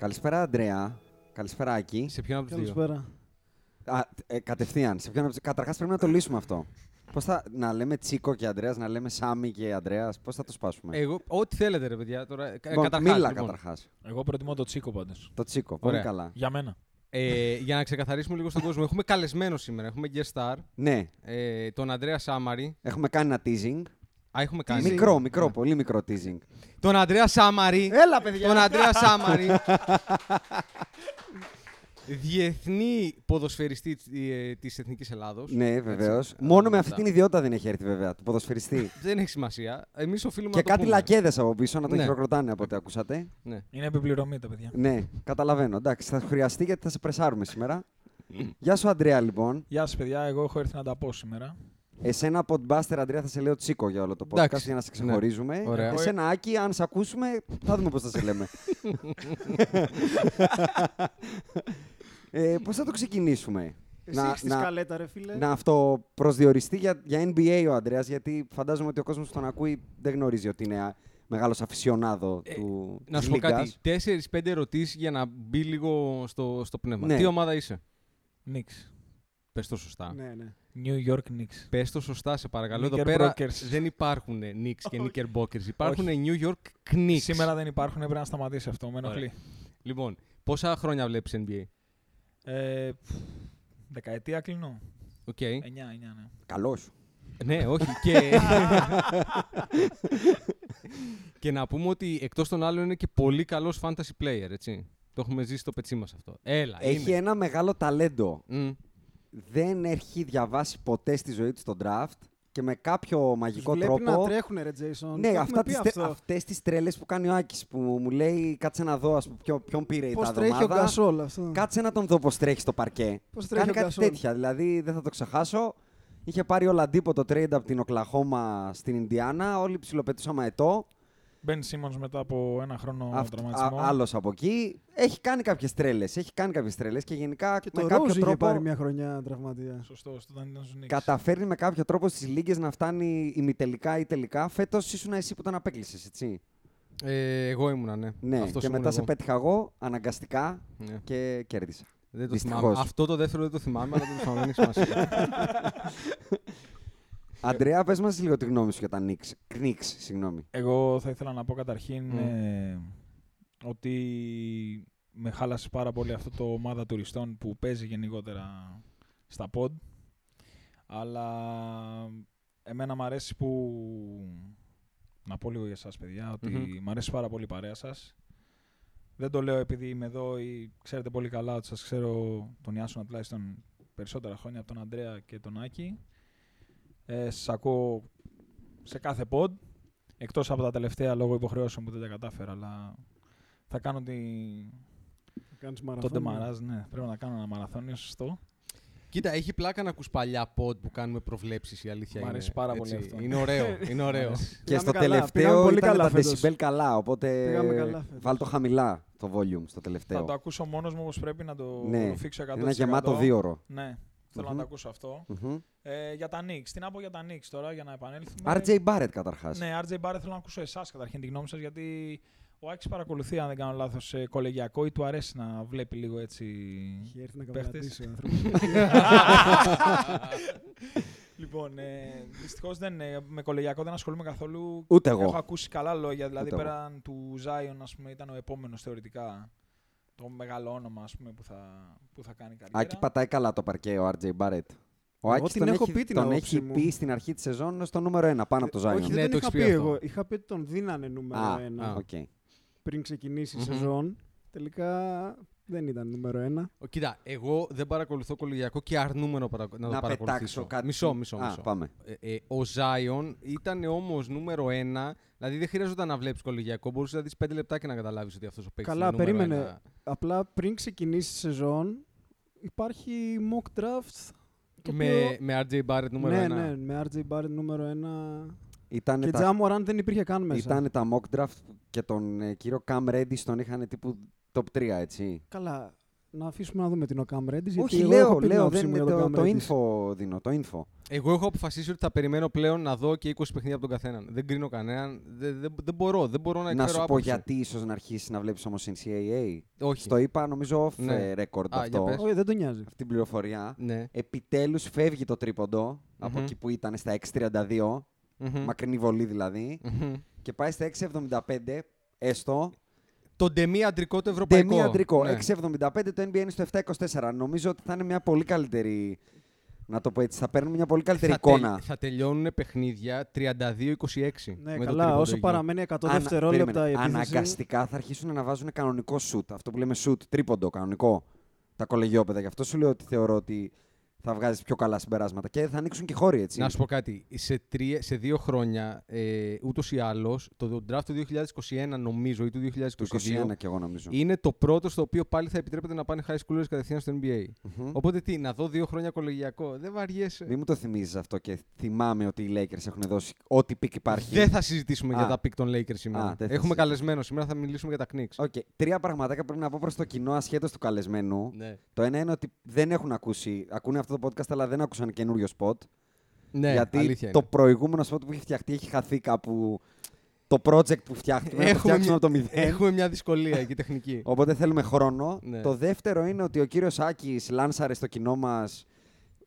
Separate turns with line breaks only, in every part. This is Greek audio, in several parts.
Καλησπέρα, Αντρέα. Καλησπέρα, Άκη.
Σε ποιον από τους δύο;
Καλησπέρα.
Α, ε, κατευθείαν. Σε ποιον... Καταρχάς πρέπει να το λύσουμε αυτό. Πώς θα... Να λέμε Τσίκο και Αντρέας, να λέμε Σάμι και Αντρέας. Πώς θα το σπάσουμε;
Εγώ, ό,τι θέλετε, ρε παιδιά. Τώρα, ε,
Λοιπόν,
καταρχάς,
μίλα
λοιπόν,
καταρχάς.
Εγώ προτιμώ το Τσίκο πάντως.
Το Τσίκο. Πολύ
Ωραία.
καλά.
Για μένα.
Ε, για να ξεκαθαρίσουμε λίγο στον κόσμο, έχουμε καλεσμένο σήμερα. Έχουμε guest star,
Ναι,
ε, τον Αντρέα Σάμαρη.
έχουμε κάνει ένα teasing.
Α, έχουμε κάνει.
Μικρό, μικρό,
Ναι.
πολύ μικρό teasing.
Τον Αντρέα Σάμαρη.
Έλα, παιδιά!
Τον Αντρέα Σάμαρη. Διεθνή ποδοσφαιριστή ε, της Εθνικής Ελλάδος.
Ναι, βεβαίως.
Έτσι.
Μόνο με
Α,
αυτή
αυτά.
την ιδιότητα δεν έχει έρθει, βέβαια, του ποδοσφαιριστή.
Δεν έχει σημασία. Εμείς οφείλουμε
και
να το
κάτι
πούμε.
λακέδες από πίσω να τον
Ναι.
χειροκροτάνε από ό,τι ακούσατε.
Ναι.
Είναι επιπληρωμή τα παιδιά.
Ναι, καταλαβαίνω. Εντάξει, θα χρειαστεί γιατί θα σε πρεσάρουμε σήμερα. Γεια σου, Αντρέα, λοιπόν.
Γεια σας, παιδιά. Εγώ έχω έρθει να τα πω σήμερα.
Εσένα, Podbuster, Αντρέα, θα σε λέω Τσίκο για όλο το podcast
Εντάξει.
για να σε
Ναι.
ξεχωρίζουμε.
Ωραία.
Εσένα, Άκη, αν σε ακούσουμε, θα δούμε πώς θα σε λέμε. ε, πώς θα το ξεκινήσουμε;
Εσύ έχεις τη σκαλέτα, ρε φίλε.
να αυτοπροσδιοριστεί για, για NBA ο Αντρέας, γιατί φαντάζομαι ότι ο κόσμος που τον ακούει δεν γνωρίζει ότι είναι α, μεγάλος αφισιονάδο
Ε,
του
Να
της
σου πω
Λίγκας.
κάτι. Τέσσερι-πέντε ερωτήσεις για να μπει λίγο στο, στο πνεύμα.
Ναι.
Τι ομάδα είσαι;
Knicks.
Πες το σωστά.
Ναι, ναι.
New York Knicks.
Πες το σωστά, σε παρακαλώ. Εδώ
Knickerbockers.
πέρα δεν υπάρχουν Knicks και Knickerbockers. Υπάρχουν New York Knicks.
Σήμερα δεν υπάρχουν, πρέπει να σταματήσει αυτό. Με ενοχλεί.
Ωραία. Λοιπόν, πόσα χρόνια βλέπεις NBA.
Ε, πφ, δεκαετία κλείνω.
Οκ.
9, 9, ναι.
Καλός.
ναι, όχι. Και... και να πούμε ότι εκτός των άλλων είναι και πολύ καλός fantasy player, έτσι. Το έχουμε ζήσει στο πετσί μας αυτό. Έλα,
Έχει
είναι.
ένα μεγάλο ταλέντο.
Μμ.
Δεν έχει διαβάσει ποτέ στη ζωή του τον draft και με κάποιο μαγικό
Τους βλέπει
τρόπο.
να τρέχουν, ρε Jason.
Ναι,
Το
αυτά
έχουμε
τις,
πει
τε-
αυτό;
αυτές τις τρέλες που κάνει ο Άκης που μου λέει κάτσε να δω ας πούμε, ποιο, ποιον πήρε η
Πώς
τάδε
τρέχει ο
ομάδα.
Γκασόλ αυτό;
Κάτσε να τον δω πώς τρέχει στο παρκέ.
Πώς τρέχει
Κάνει
ο
κάτι
Γκασόλ;
τέτοια, δηλαδή δεν θα το ξεχάσω. Είχε πάρει ο Λαντίπο το trade από την Οκλαχώμα στην Ινδιάνα. Όλοι ψιλοπετούσαμε ετώ.
Μπεν Σίμονς μετά από ένα χρόνο
Αυτό,
τραυματισμό.
Άλλος από εκεί. Έχει κάνει κάποιες τρέλες. Έχει κάνει κάποιες τρέλες και γενικά
Και
με
το
κάποιο
Ρόζ είχε
τρόπο
πάρει μια χρονιά τραυματία.
Σωστό, όταν ήταν στου Knicks.
καταφέρνει με κάποιο τρόπο στις λίγες να φτάνει ημιτελικά ή τελικά. Φέτος ήσουν εσύ που τον απέκλεισες, έτσι.
Ε, εγώ ήμουνα, ναι.
Ναι,
Αυτός
και
ήμουν
μετά σε
εγώ.
πέτυχα εγώ αναγκαστικά
Ναι.
και κέρδισα.
Δεν το
Δυστυχώς.
θυμάμαι. Αυτό το δεύτερο δεν το θυμάμαι, αλλά το θυμάμαι. Δεν έχει σημασία.
Αντρέα, πες μας λίγο τη γνώμη σου για τα Knicks. Knicks, συγγνώμη.
Εγώ θα ήθελα να πω καταρχήν
Μμ.
ε, ότι με χάλασε πάρα πολύ αυτό το ομάδα τουριστών που παίζει γενικότερα στα pod. Αλλά εμένα μου αρέσει που... Να πω λίγο για εσάς παιδιά, ότι
Μμμ.
μου αρέσει πάρα πολύ η παρέα σας. Δεν το λέω επειδή είμαι εδώ ή ξέρετε πολύ καλά ότι σας ξέρω τον Ιάσονα τουλάχιστον περισσότερα χρόνια από τον Αντρέα και τον Άκη. Ε, σας ακούω σε κάθε pod. Εκτός από τα τελευταία λόγω υποχρεώσεων που δεν τα κατάφερα, αλλά θα κάνω τη...
Κάνεις
το
μαραθώνιο.
ντεμαράζ, ναι. Πρέπει να κάνω ένα μαραθώνιο, σωστό.
Κοίτα, έχει πλάκα να ακούς παλιά pod που κάνουμε προβλέψεις, η αλήθεια
Μ'
είναι.
αρέσει πάρα πολύ
έτσι.
αυτό.
Είναι ωραίο, είναι ωραίο.
αρέσει.
Και στο
καλά, πήγαμε
τελευταίο
πολύ
ήταν
καλά
τα
φέτος.
decibel καλά, οπότε
Πήγαμε καλά φέτος.
βάλ το χαμηλά το volume στο
Θα
τελευταίο.
το ακούσω μόνος μου όπως πρέπει να το
Ναι,
φίξω 100%.
Ένα γεμάτο δίωρο.
Ναι, θέλω
Μμμ.
να το ακούσω αυτό.
Μμμ.
Ε, για τα Knicks. Τι να πω για τα Knicks τώρα, για να επανέλθουμε.
RJ Barrett καταρχάς.
Ναι, RJ Barrett θέλω να ακούσω εσάς καταρχήν τη γνώμη σας γιατί ο Άκης παρακολουθεί, αν δεν κάνω λάθος, σε κολεγιακό ή του αρέσει να βλέπει λίγο έτσι.
Έχει έρθει να
παίχτες.
καπατήσει ο άνθρωπος.
Λοιπόν, ε, δυστυχώς δεν, ε, με κολεγιακό δεν ασχολούμαι καθόλου.
Ούτε εγώ.
Έχω ακούσει καλά λόγια. Δηλαδή,
Ούτε εγώ.
πέραν του Ζάιον, ας πούμε, ήταν ο επόμενος θεωρητικά. Το μεγάλο όνομα ας πούμε, που, θα, που θα κάνει καριέρα.
Άκη πατάει καλά το παρκέ ο RJ Barrett. Ο
Εγώ
Άκης
την
τον
έχω
έχει,
πει την
τον
άποψη
έχει
μου.
πει στην αρχή της σεζόν στο νούμερο 1 πάνω από το Zion.
Όχι,
Ναι,
δεν
το
το είχα
έχεις
πει
πει αυτό.
εγώ. Είχα πει ότι τον δίνανε νούμερο
Α,
ένα
α.
Οκ.
πριν ξεκινήσει η
Μμμ.
σεζόν. Τελικά δεν ήταν νούμερο ένα.
Ο, κοίτα, εγώ δεν παρακολουθώ κολεγιακό και αρνούμαι να, παρα... να το
Να
παρακολουθήσω.
πετάξω κάτι.
Μισό, μισό,
Α,
μισό.
πάμε.
Ε, ε, ο Zion ήταν όμως νούμερο ένα. Δηλαδή δεν χρειαζόταν να βλέπεις κολεγιακό. Μπορούσες να δεις 5 λεπτά και να καταλάβεις ότι αυτός ο παίκτης
Καλά,
είναι νούμερο
περίμενε.
ένα.
Απλά πριν ξεκινήσει η σεζόν υπάρχει mock draft. το
Με,
οποίο-
με RJ Barrett νούμερο
ναι,
ένα.
ναι, με RJ Barrett νούμερο ένα.
Ήταν
Και
τα,
Jamorant δεν υπήρχε καν μέσα.
ήτανε τα mock draft και τον ε, κύριο Cam Reddish τον είχαν τύπου top 3, έτσι.
Καλά, να αφήσουμε να δούμε την ο Cam Reddish. γιατί
Όχι,
εγώ
λέω,
έχω πει την
λέω,
άποψή
δεν
μου
είναι
για
το,
τον
το
Cam Reddish.
info δίνω, το info.
Εγώ έχω αποφασίσει ότι θα περιμένω πλέον να δω και 20 παιχνίδια από τον καθέναν. Δεν κρίνω κανέναν. Δεν, δεν, δεν μπορώ. Δεν μπορώ να
Να
εκφέρω
σου πω
άποψη.
γιατί ίσως να αρχίσει να βλέπεις όμως NCAA.
Όχι.
Στο είπα νομίζω off
Ναι.
ε, record
Α, για
αυτό,
πες.
Όχι, δεν τον νοιάζει.
αυτή την πληροφορία.
Ναι.
Επιτέλους φεύγει το τρίποντο από
Μμμ.
εκεί που ήταν στα 6.32,
Μμμ.
μακρινή βολή δηλαδή,
Μμμ.
και πάει στα 6.75, έστω.
Το ντεμή αντρικό το ευρωπαϊκό.
Ντεμή αντρικό.
Ναι.
6.75 το NBA είναι στο 7.24. Νομίζω ότι θα είναι μια πολύ καλύτερη. Να το πω έτσι, θα παίρνουμε μια πολύ καλύτερη
θα,
εικόνα.
τελ- θα τελειώνουν παιχνίδια 32-26.
Ναι,
με το
καλά,
τρίποντο
όσο
εκεί.
παραμένει 100
Ανα-
δευτερόλεπτα η
περίμενε.
επίθεση.
Αναγκαστικά θα αρχίσουν να βάζουν κανονικό shoot. Αυτό που λέμε shoot, τρίποντο, κανονικό. Τα κολεγιόπεδα. Γι' αυτό σου λέω ότι θεωρώ ότι θα βγάζεις πιο καλά συμπεράσματα. Και θα ανοίξουν και χώροι έτσι.
Να σου πω κάτι. Σε, τρία, σε δύο χρόνια, ε, ούτως ή άλλως, το draft του 2021 νομίζω ή του 2022
του 21 και εγώ νομίζω.
είναι το πρώτο στο οποίο πάλι θα επιτρέπεται να πάνε high schoolers κατευθείαν στο NBA.
Μμμ.
Οπότε τι, να δω δύο χρόνια κολεγιακό. Δεν βαριέσαι.
Μην μου το θυμίζεις αυτό και θυμάμαι ότι οι Lakers έχουν δώσει ό,τι pick υπάρχει.
Δεν θα συζητήσουμε
Α.
για τα pick των Lakers σήμερα.
Α, δεν θα
Έχουμε
συζητήσουμε.
καλεσμένο. Σήμερα θα μιλήσουμε για τα Knicks.
Οκ. Τρία πραγματάκια πρέπει να πω προς το κοινό ασχέτως του καλεσμένου.
Ναι.
Το ένα είναι ότι δεν έχουν ακούσει, ακούνε αυτό το podcast, αλλά δεν άκουσαν καινούριο spot.
ναι,
γιατί
αλήθεια
το
είναι.
προηγούμενο spot που έχει φτιαχτεί έχει χαθεί κάπου. Το project που φτιάχνουμε, να το
Έχουμε
φτιάξουμε
μια-
από το μηδέν.
Έχουμε μια δυσκολία εκεί τεχνική.
Οπότε θέλουμε χρόνο.
Ναι.
Το δεύτερο είναι ότι ο κύριος Άκης λάνσαρε στο κοινό μας,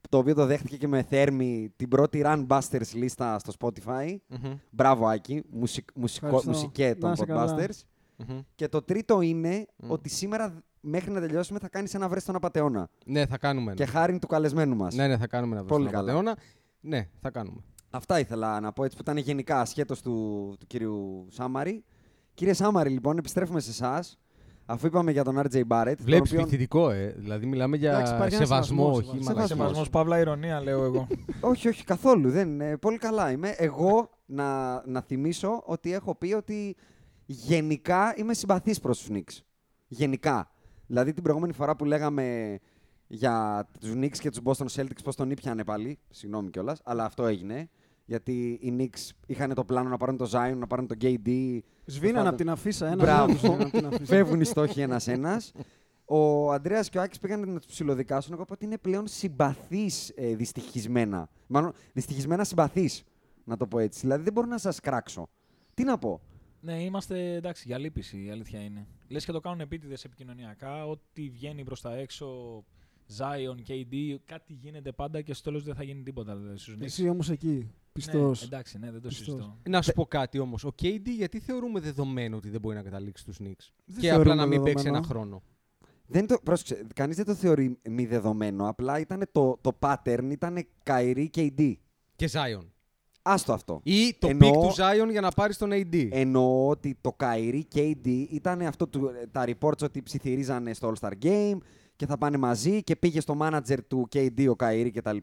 το οποίο το δέχτηκε και με θέρμη, την πρώτη Run Busters λίστα στο Spotify.
Μμμ,
Μπράβο Άκη, μουσικ, μουσικό,
Ευχαριστώ.
μουσικέ των
Να είσαι καλά.
Podbusters.
Μμμ.
Και το τρίτο είναι
Μμ.
ότι σήμερα μέχρι να τελειώσουμε θα κάνεις ένα βρες στον απατεώνα.
Ναι, θα κάνουμε.
Και
ένα.
χάρη του καλεσμένου μας.
Ναι, ναι, θα κάνουμε ένα
Πολύ
βρεστό
καλά.
απατεώνα. Ναι, θα κάνουμε.
Αυτά ήθελα να πω έτσι που ήταν γενικά ασχέτως του, του κύριου Σάμαρη. Κύριε Σάμαρη, λοιπόν, επιστρέφουμε σε εσάς. Αφού είπαμε για τον RJ Barrett. τον
Βλέπεις
οποίον-
πληθυντικό, ε. Δηλαδή μιλάμε για
Εντάξει, υπάρχει ένας
σεβασμό,
σεβασμός,
όχι
σεβασμός.
μαλακίες.
Σεβασμός.
Σεβασμό, παύλα ηρωνία, λέω εγώ.
όχι, όχι, καθόλου. Δεν είναι. Πολύ καλά είμαι. Εγώ να, να θυμίσω ότι έχω πει ότι γενικά είμαι συμπαθής προς τους Knicks. Γενικά. Δηλαδή την προηγούμενη φορά που λέγαμε για τους Knicks και τους Boston Celtics πώς τον ήπιανε πάλι, συγγνώμη κιόλας, αλλά αυτό έγινε. Γιατί οι Knicks είχαν το πλάνο να πάρουν το Zion, να πάρουν το KD.
Σβήναν από την αφίσα ένα.
Μπράβο.
ένα, σβήναν απ' την αφίσα.
Φεύγουν οι στόχοι ένα-ένα. Ο Αντρέα και ο Άκης πήγαν να τους ψιλοδικάσουν. Εγώ είπα ότι είναι πλέον συμπαθείς ε, δυστυχισμένα. Μάλλον δυστυχισμένα συμπαθείς, να το πω έτσι. Δηλαδή δεν μπορώ να σας κράξω. Τι να πω.
Ναι, είμαστε εντάξει για λύπηση, η αλήθεια είναι. Λες και το κάνουν επίτηδες επικοινωνιακά. Ό,τι βγαίνει προς τα έξω, Zion, KD, κάτι γίνεται πάντα και στο τέλος δεν θα γίνει τίποτα. Δηλαδή, στους Knicks.
Εσύ όμως εκεί.
Ναι,
Πιστό.
εντάξει, ναι, δεν το
Πιστός.
συζητώ.
Να σου πω κάτι όμως. Ο KD γιατί θεωρούμε δεδομένο ότι δεν μπορεί να καταλήξει του Knicks;
Δεν
Και
θεωρούμε
απλά να μην παίξει
δεδομένο.
ένα χρόνο.
Δεν το, πρόσεξε, κανείς δεν το θεωρεί μη δεδομένο. Απλά ήταν το, το pattern ήταν Kyrie KD.
Και Zion.
Άστο αυτό.
Ή το
Εννοώ-
pick του Zion για να πάρεις τον AD.
Εννοώ ότι το Kyrie KD ήταν αυτό του, τα reports ότι ψιθυρίζανε στο All-Star Game και θα πάνε μαζί και πήγε στο manager του KD ο Kyrie κτλ.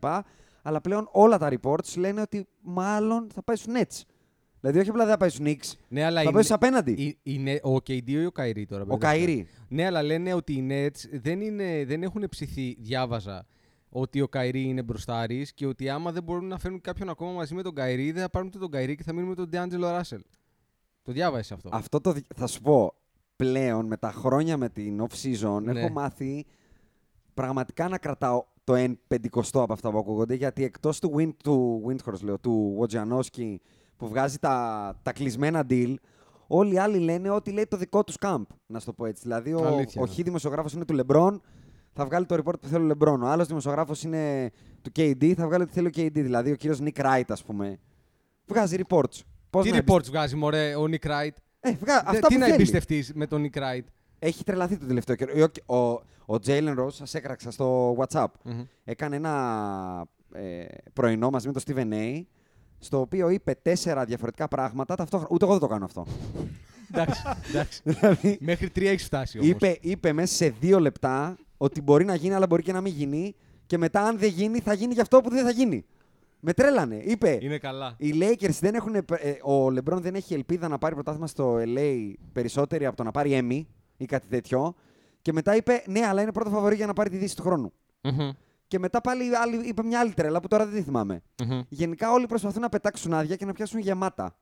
Αλλά πλέον όλα τα reports λένε ότι μάλλον θα πάει στους Nets. Δηλαδή όχι απλά δεν θα πάει στους Knicks,
ναι, αλλά
θα
είναι-
πάει στους απέναντι.
η- είναι ο KD ή ο Kyrie τώρα.
Ο
μπερδεύτηκα.
Kyrie.
Ναι, αλλά λένε ότι οι Nets δεν, είναι, δεν έχουν ψηθεί, διάβαζα, ότι ο Kyrie είναι μπροστάρης και ότι άμα δεν μπορούν να φέρουν κάποιον ακόμα μαζί με τον Kyrie, δεν θα πάρουν ούτε τον Kyrie και θα μείνουν με τον DeAngelo Russell. Το διάβασες αυτό.
Αυτό το, δι- θα σου πω, πλέον με τα χρόνια με την off-season
Ναι.
έχω μάθει πραγματικά να κρατάω το 1 πεντηκοστό από αυτά που ακούγονται γιατί εκτός του, Win, του Windhorst, λέω, του Wojciechowski που βγάζει τα, τα κλεισμένα deal όλοι οι άλλοι λένε ότι λέει το δικό τους camp, να σου το πω έτσι. Δηλαδή ο,
Αλήθεια,
ο
ναι.
χι δημοσιογράφος είναι του LeBron, θα θα βγάλει το report που θέλει ο LeBron. Ο άλλος δημοσιογράφος είναι του KD, θα βγάλει ό,τι θέλει ο KD. Δηλαδή ο κύριος Nick Wright, ας πούμε. Βγάζει reports. Πώς
Τι
να
reports βγάζει, μωρέ, ο Nick Wright;
Ε, βγα...
Δε-
αυτά
τι
που
να
θέλει.
εμπιστευτείς με τον Nick Wright;
Έχει τρελαθεί το τελευταίο καιρό. Ο, ο, ο Jalen Rose, σας έκραξα στο WhatsApp,
Μμμ.
έκανε ένα ε, πρωινό μαζί με τον Steven A. Στο οποίο είπε τέσσερα διαφορετικά πράγματα ταυτόχρονα. Ούτε εγώ δεν το κάνω αυτό.
εντάξει, εντάξει.
δηλαδή,
Μέχρι τρία έχει φτάσει όμως.
είπε, είπε μέσα σε δύο λεπτά ότι μπορεί να γίνει, αλλά μπορεί και να μην γίνει. Και μετά, αν δεν γίνει, θα γίνει και αυτό που δεν θα γίνει. Με τρέλανε. Είπε,
Είναι καλά.
οι Lakers δεν έχουν. ε, ο LeBron δεν έχει ελπίδα να πάρει πρωτάθλημα στο LA περισσότερη από το να πάρει Emmy ή κάτι τέτοιο. Και μετά είπε, ναι, αλλά είναι πρώτο φαβορή για να πάρει τη δύση του χρόνου.
Μμμ,
Και μετά πάλι άλλη, είπε μια άλλη τρέλα που τώρα δεν τη θυμάμαι.
μμμ.
Γενικά όλοι προσπαθούν να πετάξουν άδεια και να πιάσουν γεμάτα.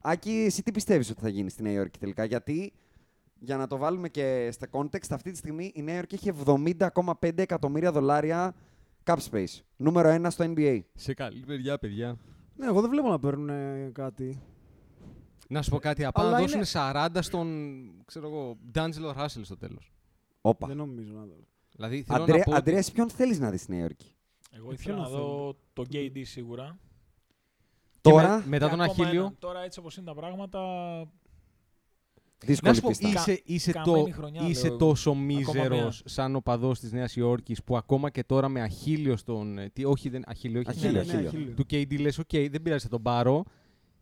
Άκη, εσύ τι πιστεύεις ότι θα γίνει στη Νέα Υόρκη τελικά. Γιατί, για να το βάλουμε και στα context, αυτή τη στιγμή η Νέα Υόρκη έχει 70,5 εκατομμύρια δολάρια cap space. Νούμερο 1 στο NBA.
Σε καλή μεριά, παιδιά.
Ναι, εγώ δεν βλέπω να παίρνουν ε, κάτι.
Να σου πω κάτι, απά
Αλλά
να
είναι-
δώσουν 40 στον, ξέρω εγώ, D'Angelo Russell στο τέλος.
Όπα.
Δεν νομίζω να δω.
Δηλαδή, θέλω
Αντρέα,
να πω... ότι-
Αντρέα, εσύ ποιον θέλεις να δεις στη Νέα Υόρκη;
Εγώ
Ε,
ήθελα
ποιο
να
να
δω τον KD σίγουρα.
και
Τώρα,
με- μετά
Και
τον
ακόμα
Αχίλλειο.
ένα- τώρα έτσι όπως είναι τα πράγματα,
Να
δύσκολη
σου πω,
πίστα.
είσαι, είσαι,
Καμένη
το,
χρονιά,
είσαι
λέω εγώ.
τόσο
μία.
μίζερος σαν οπαδός της Νέας Υόρκης που ακόμα και τώρα με Αχίλλειο στον... ε, Τι, όχι, δεν, Αχίλλειο, όχι.
Αχίλλειο,
ναι,
Αχίλλειο.
Αχίλλειο.
Του KD λες, οκ, δεν πειράζει, θα τον πάρω.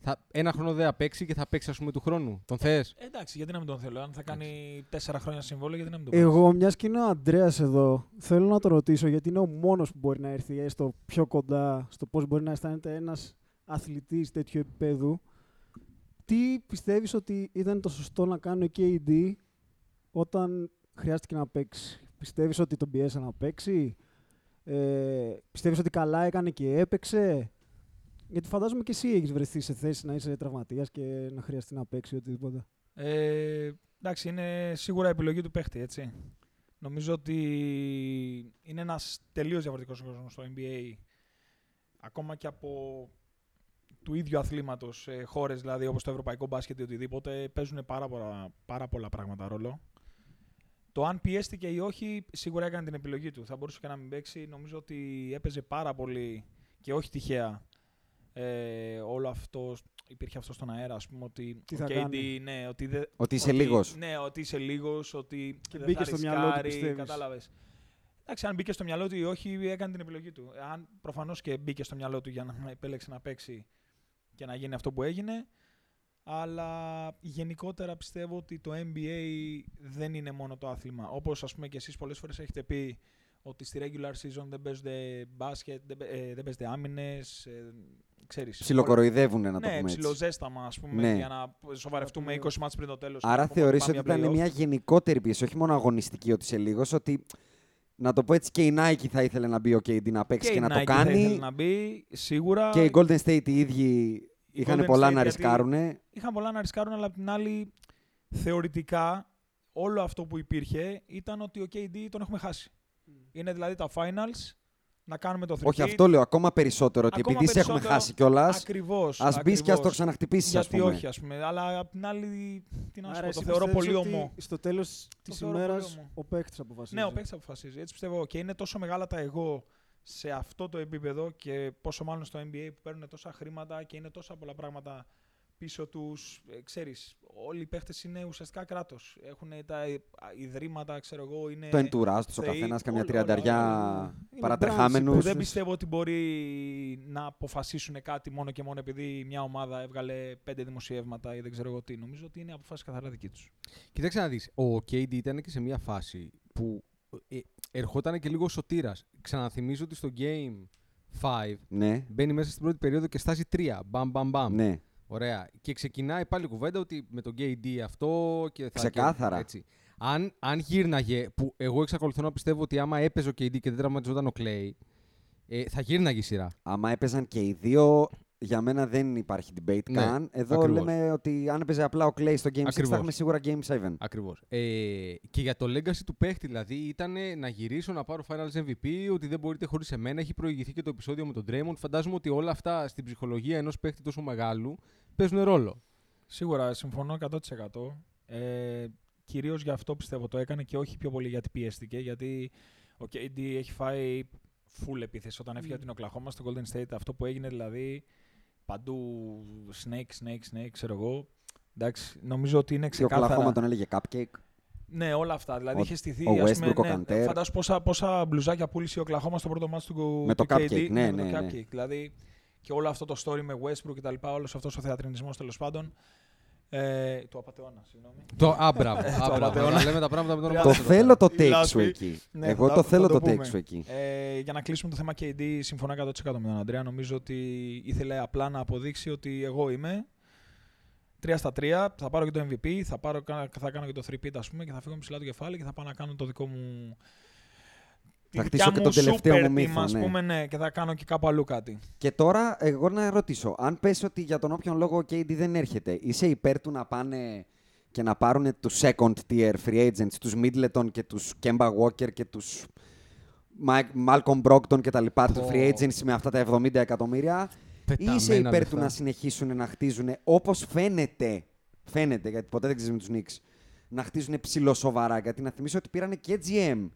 Θα, ένα χρόνο δεν θα παίξει και θα παίξει, ας πούμε, του χρόνου. Τον θες;
ε, εντάξει, γιατί να μην τον θέλω. Αν θα κάνει τέσσερα χρόνια συμβόλαιο, γιατί να μην τον πάρω.
Εγώ, μιας και είναι ο Αντρέα εδώ, θέλω να το ρωτήσω γιατί είναι ο μόνος που μπορεί να έρθει έστω πιο κοντά στο πώς μπορεί να αισθάνεται ένας αθλητής τέτοιου επίπεδου. Τι πιστεύεις ότι ήταν το σωστό να κάνει ο KD όταν χρειάστηκε να παίξει; Πιστεύεις ότι τον πιέσαν να παίξει; Ε, πιστεύεις ότι καλά έκανε και έπαιξε; Γιατί φαντάζομαι και εσύ έχεις βρεθεί σε θέση να είσαι τραυματίας και να χρειαστεί να παίξει οτιδήποτε.
Ε, εντάξει, είναι σίγουρα επιλογή του παίχτη, έτσι. Νομίζω ότι είναι ένας τελείως διαφορετικός κόσμος στο NBA. Ακόμα και από του ίδιου αθλήματος, σε χώρες δηλαδή όπως το ευρωπαϊκό μπάσκετ ή οτιδήποτε, παίζουν πάρα πολλά, πάρα πολλά πράγματα ρόλο. Το αν πιέστηκε ή όχι, σίγουρα έκανε την επιλογή του. Θα μπορούσε και να μην παίξει. Νομίζω ότι έπαιζε πάρα πολύ και όχι τυχαία ε, όλο αυτό. Υπήρχε αυτό στον αέρα, ας πούμε, ότι
Τι
ο
θα
KD,
κάνει.
ναι, ότι, δε,
Ότι είσαι λίγος.
Ναι, ότι είσαι λίγος, ότι
Και
δεν
μπήκε
θα
στο μυαλό του,
ρισκάρει,
πιστεύεις.
Κατάλαβες. Εντάξει, αν μπήκε στο μυαλό του ή όχι, έκανε την επιλογή του. Αν προφανώς και μπήκε στο μυαλό του για να επέλεξε να παίξει και να γίνει αυτό που έγινε. Αλλά γενικότερα πιστεύω ότι το NBA δεν είναι μόνο το άθλημα. Όπως ας πούμε και εσείς πολλές φορές έχετε πει ότι στη regular season δεν παίζονται μπάσκετ, δεν, παί- ε, δεν παίζετε άμυνες, ε, ξέρεις.
Ψιλοκοροϊδεύουν, να το
ναι,
πούμε έτσι.
ψιλοζέσταμα, ας πούμε,
Ναι.
για να σοβαρευτούμε 20 μάτς πριν το τέλος.
Άρα
να πούμε
θεωρείς
πάμε
ότι
για
ήταν
play-off.
μια γενικότερη πίεση, όχι μόνο αγωνιστική ότι είσαι λίγος, ότι να το πω έτσι και η Nike θα ήθελε να μπει ο KD να παίξει και,
η
να
Nike
το
θα ήθελε
κάνει
να μπει, σίγουρα.
και οι Golden State οι ίδιοι είχαν
Golden
πολλά
State
να
γιατί-
ρισκάρουνε.
Είχαν πολλά να ρισκάρουν, αλλά απ' την άλλη, θεωρητικά, όλο αυτό που υπήρχε ήταν ότι ο KD τον έχουμε χάσει. Είναι δηλαδή τα finals, να κάνουμε το 3
Όχι, αυτό λέω ακόμα περισσότερο, ότι
Ακόμα
επειδή σε έχουμε
περισσότερο,
χάσει κιόλας,
Ακριβώς.
ας μπεις και ας το
ακριβώς.
ξαναχτυπήσεις, ας
Γιατί
πούμε.
όχι, ας πούμε. Αλλά απ' την άλλη, τι να σου
Άρα
πω, το
εσύ
θεωρώ
πιστεύεις
πολύ
ότι
ομό.
Στο τέλος της
θεωρώ πολύ
ημέρας
ομό.
ο παίκτης αποφασίζει.
Ναι, ο παίκτης αποφασίζει. Έτσι πιστεύω. Και είναι τόσο μεγάλα τα εγώ σε αυτό το επίπεδο και πόσο μάλλον στο NBA που παίρνουν τόσα χρήματα και είναι τόσα πολλά πράγματα πίσω τους. Ε, ξέρεις, όλοι οι παίχτες είναι ουσιαστικά κράτος. Έχουν τα ε, ιδρύματα, ξέρω εγώ. Είναι
Το εντουράζ τους ο
θεοί,
καθένας, καμιά
όλα,
τριανταριά
όλα, όλα.
Είναι
παρατρεχάμενους.
brands,
που δεν
Πες.
πιστεύω ότι μπορεί να αποφασίσουν κάτι μόνο και μόνο επειδή μια ομάδα έβγαλε πέντε δημοσιεύματα ή δεν ξέρω εγώ τι. Νομίζω ότι είναι αποφάση καθαρά δική τους.
Κοίταξε να δεις, ο KD ήταν και σε μια φάση που ε, ερχόταν και λίγο σωτήρας. Ξαναθυμίζω ότι στο Game 5
Ναι,
μπαίνει μέσα στην πρώτη περίοδο και στάζει 3. Μπαμ, μπαμ, μπαμ.
ναι.
Ωραία. Και ξεκινάει πάλι η κουβέντα ότι με τον KD αυτό και θα.
Ξεκάθαρα.
και- έτσι. Αν, αν γύρναγε, που εγώ εξακολουθώ να πιστεύω ότι άμα έπαιζε ο KD και δεν τραυματιζόταν ο Clay, ε, θα γύρναγε η σειρά.
Άμα έπαιζαν και οι δύο, για μένα δεν υπάρχει debate
Ναι,
καν. Εδώ
ακριβώς.
λέμε ότι αν έπαιζε απλά ο Clay στο Game 6 θα
Ακριβώς.
έχουμε σίγουρα Game 7.
Ακριβώς. Ε, και για το legacy του παίχτη, δηλαδή, ήταν να γυρίσω να πάρω Finals MVP, ότι δεν μπορείτε χωρίς εμένα. Έχει προηγηθεί και το επεισόδιο με τον Draymond. Φαντάζομαι ότι όλα αυτά στην ψυχολογία ενός παίχτη τόσο μεγάλου παίζουν ρόλο.
Σίγουρα, συμφωνώ 100%. Ε, κυρίως γι' αυτό πιστεύω το έκανε και όχι πιο πολύ γιατί πιέστηκε. Γιατί Ο KD έχει φάει full επίθεση όταν έφυγε από την Οκλαχώμα στο Golden State. Αυτό που έγινε δηλαδή παντού snake, snake, snake, ξέρω εγώ. Εντάξει, νομίζω ότι είναι
Και ο
ξεκάθαρα.
Κλαχώμα τον έλεγε cupcake.
Ναι, όλα αυτά. Δηλαδή
Ο-
είχε στηθεί.
ο
ας
Westbrook, ο
πούμε, ναι,
Canter.
φαντάσου πόσα, πόσα μπλουζάκια πούλησε ο Κλαχώμα στο πρώτο μάτι του,
Με
του
το
KD,
cupcake, ναι,
με
ναι,
το
ναι.
cupcake. Δηλαδή και όλο αυτό το story με Westbrook και τα λοιπά, όλος αυτός ο θεατρινισμός τέλος πάντων. Ε, του απαταιώνα, συγγνώμη.
Το, α, μπράβο.
το
α, μπράβο.
απατεώνα.
Να λέμε τα πράγματα με τον
Το
όνομα
Το
του.
θέλω το
Η
take
λάσπη.
σου εκεί.
Ναι,
Εγώ
θα-
το
θα
θέλω
το
το take
πούμε.
σου εκεί.
Ε, για να κλείσουμε το θέμα KD, συμφωνώ 100% με τον Αντρέα. Νομίζω ότι ήθελε απλά να αποδείξει ότι εγώ είμαι. 3 στα 3, θα πάρω και το MVP, θα, πάρω, θα κάνω και το 3 πιτ ας πούμε και θα φύγω με ψηλά το κεφάλι και θα πάω να κάνω το δικό μου... τη
Θα
δικιά
χτίσω και
μου
τον τελευταίο
super
μου
team,
μύθο,
ας
ναι.
πούμε, ναι, και θα κάνω και κάπου αλλού κάτι.
Και τώρα, εγώ να ρωτήσω, αν πες ότι για τον όποιον λόγο ο KD δεν έρχεται, είσαι υπέρ του να πάνε και να πάρουν τους second tier free agents, τους Middleton και τους Kemba Walker και τους Mike- Malcolm Brogdon και τα λοιπά, τους
Πω.
free agency με αυτά τα 70 εκατομμύρια, ή είσαι
Πεταμένα
υπέρ
λεφτά.
του να συνεχίσουν να χτίζουν όπως φαίνεται, φαίνεται, γιατί ποτέ δεν ξέρεις με τους Knicks, να χτίζουν ψηλοσοβαρά, γιατί να θυμίσω ότι πήραν και GM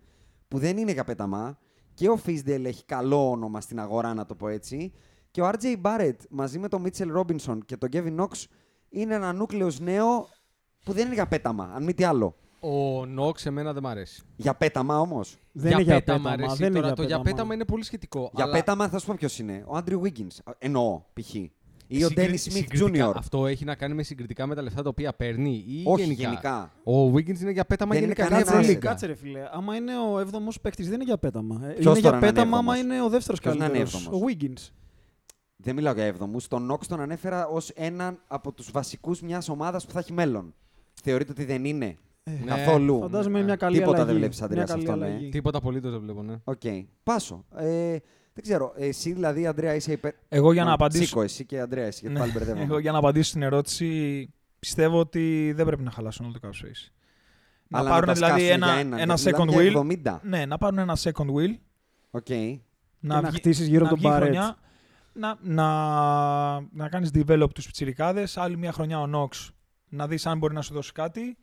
που δεν είναι για πέταμα και ο Φίσντελ έχει καλό όνομα στην αγορά, να το πω έτσι. Και ο RJ Barrett μαζί με τον Mitchell Robinson και τον Kevin Knox είναι ένα νούκλεος νέο που δεν είναι για πέταμα, αν μη τι άλλο.
Ο Νόξ εμένα δεν μ' αρέσει.
Για πέταμα όμως.
Δεν είναι για
πέταμα,
πέταμα.
αρέσει.
Δεν είναι
Τώρα,
για
το για
πέταμα.
πέταμα είναι πολύ σχετικό.
Για
αλλά
πέταμα θα σου πω ποιος είναι. Ο Andrew Wiggins. Εννοώ, π.χ. Ή ο
συγκρι-
Dennis Smith
συγκριτικά,
Jr.
Αυτό έχει να κάνει με συγκριτικά με τα λεφτά τα οποία παίρνει ή
Όχι,
γενικά.
γενικά.
Ο Wiggins είναι για πέταμα
Δεν είναι
γενικά.
κανένα
είναι
Κάτσε,
Ευρωλίγκα.
κάτσε ρε φίλε. Άμα είναι ο 7ο παίκτης, δεν είναι για πέταμα. Ε,
Ποιος
είναι
τώρα
για
να είναι
πέταμα άμα
έβδομος;
είναι ο δεύτερος
Ποιος να είναι
καλύτερος.
έβδομος;
Ο Wiggins.
Δεν μιλάω για έβδομους. Τον Knox τον ανέφερα ως έναν από τους βασικούς μιας ομάδας που θα έχει μέλλον. Θεωρείτε ότι δεν είναι;
Ναι,
καθόλου.
Φαντάζομαι είναι μια καλή
Τίποτα
αλλαγή.
δεν βλέπεις, Αντρέα,
Μια
σε
καλή
αυτό, ναι.
αλλαγή.
Τίποτα απολύτως δεν βλέπω, ναι.
Οκ. Πάσο. Ε, δεν ξέρω. Εσύ δηλαδή, Αντρέα, είσαι υπέρ.
Εγώ για να
Α,
απαντήσω...
Τσίκο, εσύ και Αντρέα, εσύ, γιατί
Ναι.
πάλι μπερδεύομαι.
Εγώ για να απαντήσω στην ερώτηση, πιστεύω ότι δεν πρέπει να χαλάσουν όλο το cap space. Να
Αλλά
πάρουν
τα
δηλαδή
σκάσουν
ένα,
για έναν,
ένα
γιατί
second
μιλάμε
wheel.
για 70.
Ναι, να πάρουν ένα second wheel.
Οκ.
Και
Να,
να
βγει-
χτίσεις γύρω
να
από τον
βγει
Barrett.
χρονιά, να, να, να κάνεις develop τους πιτσιρικάδες, άλλη μια χρονιά ο Knox, να δεις αν μπορεί να σου δώσει κάτι.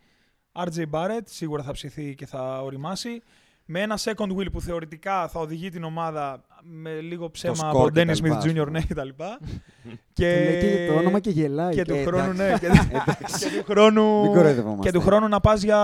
RJ Barrett σίγουρα θα ψηθεί και θα οριμάσει. Με ένα second wheel που θεωρητικά θα οδηγεί την ομάδα με λίγο ψέμα
score
από
και τα
Dennis
λοιπά,
Smith
ας
Jr.
πούμε.
ναι, και τα λοιπά.
Του λέει και το όνομα και γελάει.
και
και-
του
Ε,
χρόνου, ναι,
εντάξει.
και,
Εντάξει.
και του χρόνου,
Μην κοροϊδευόμαστε.
και του χρόνου να πας για,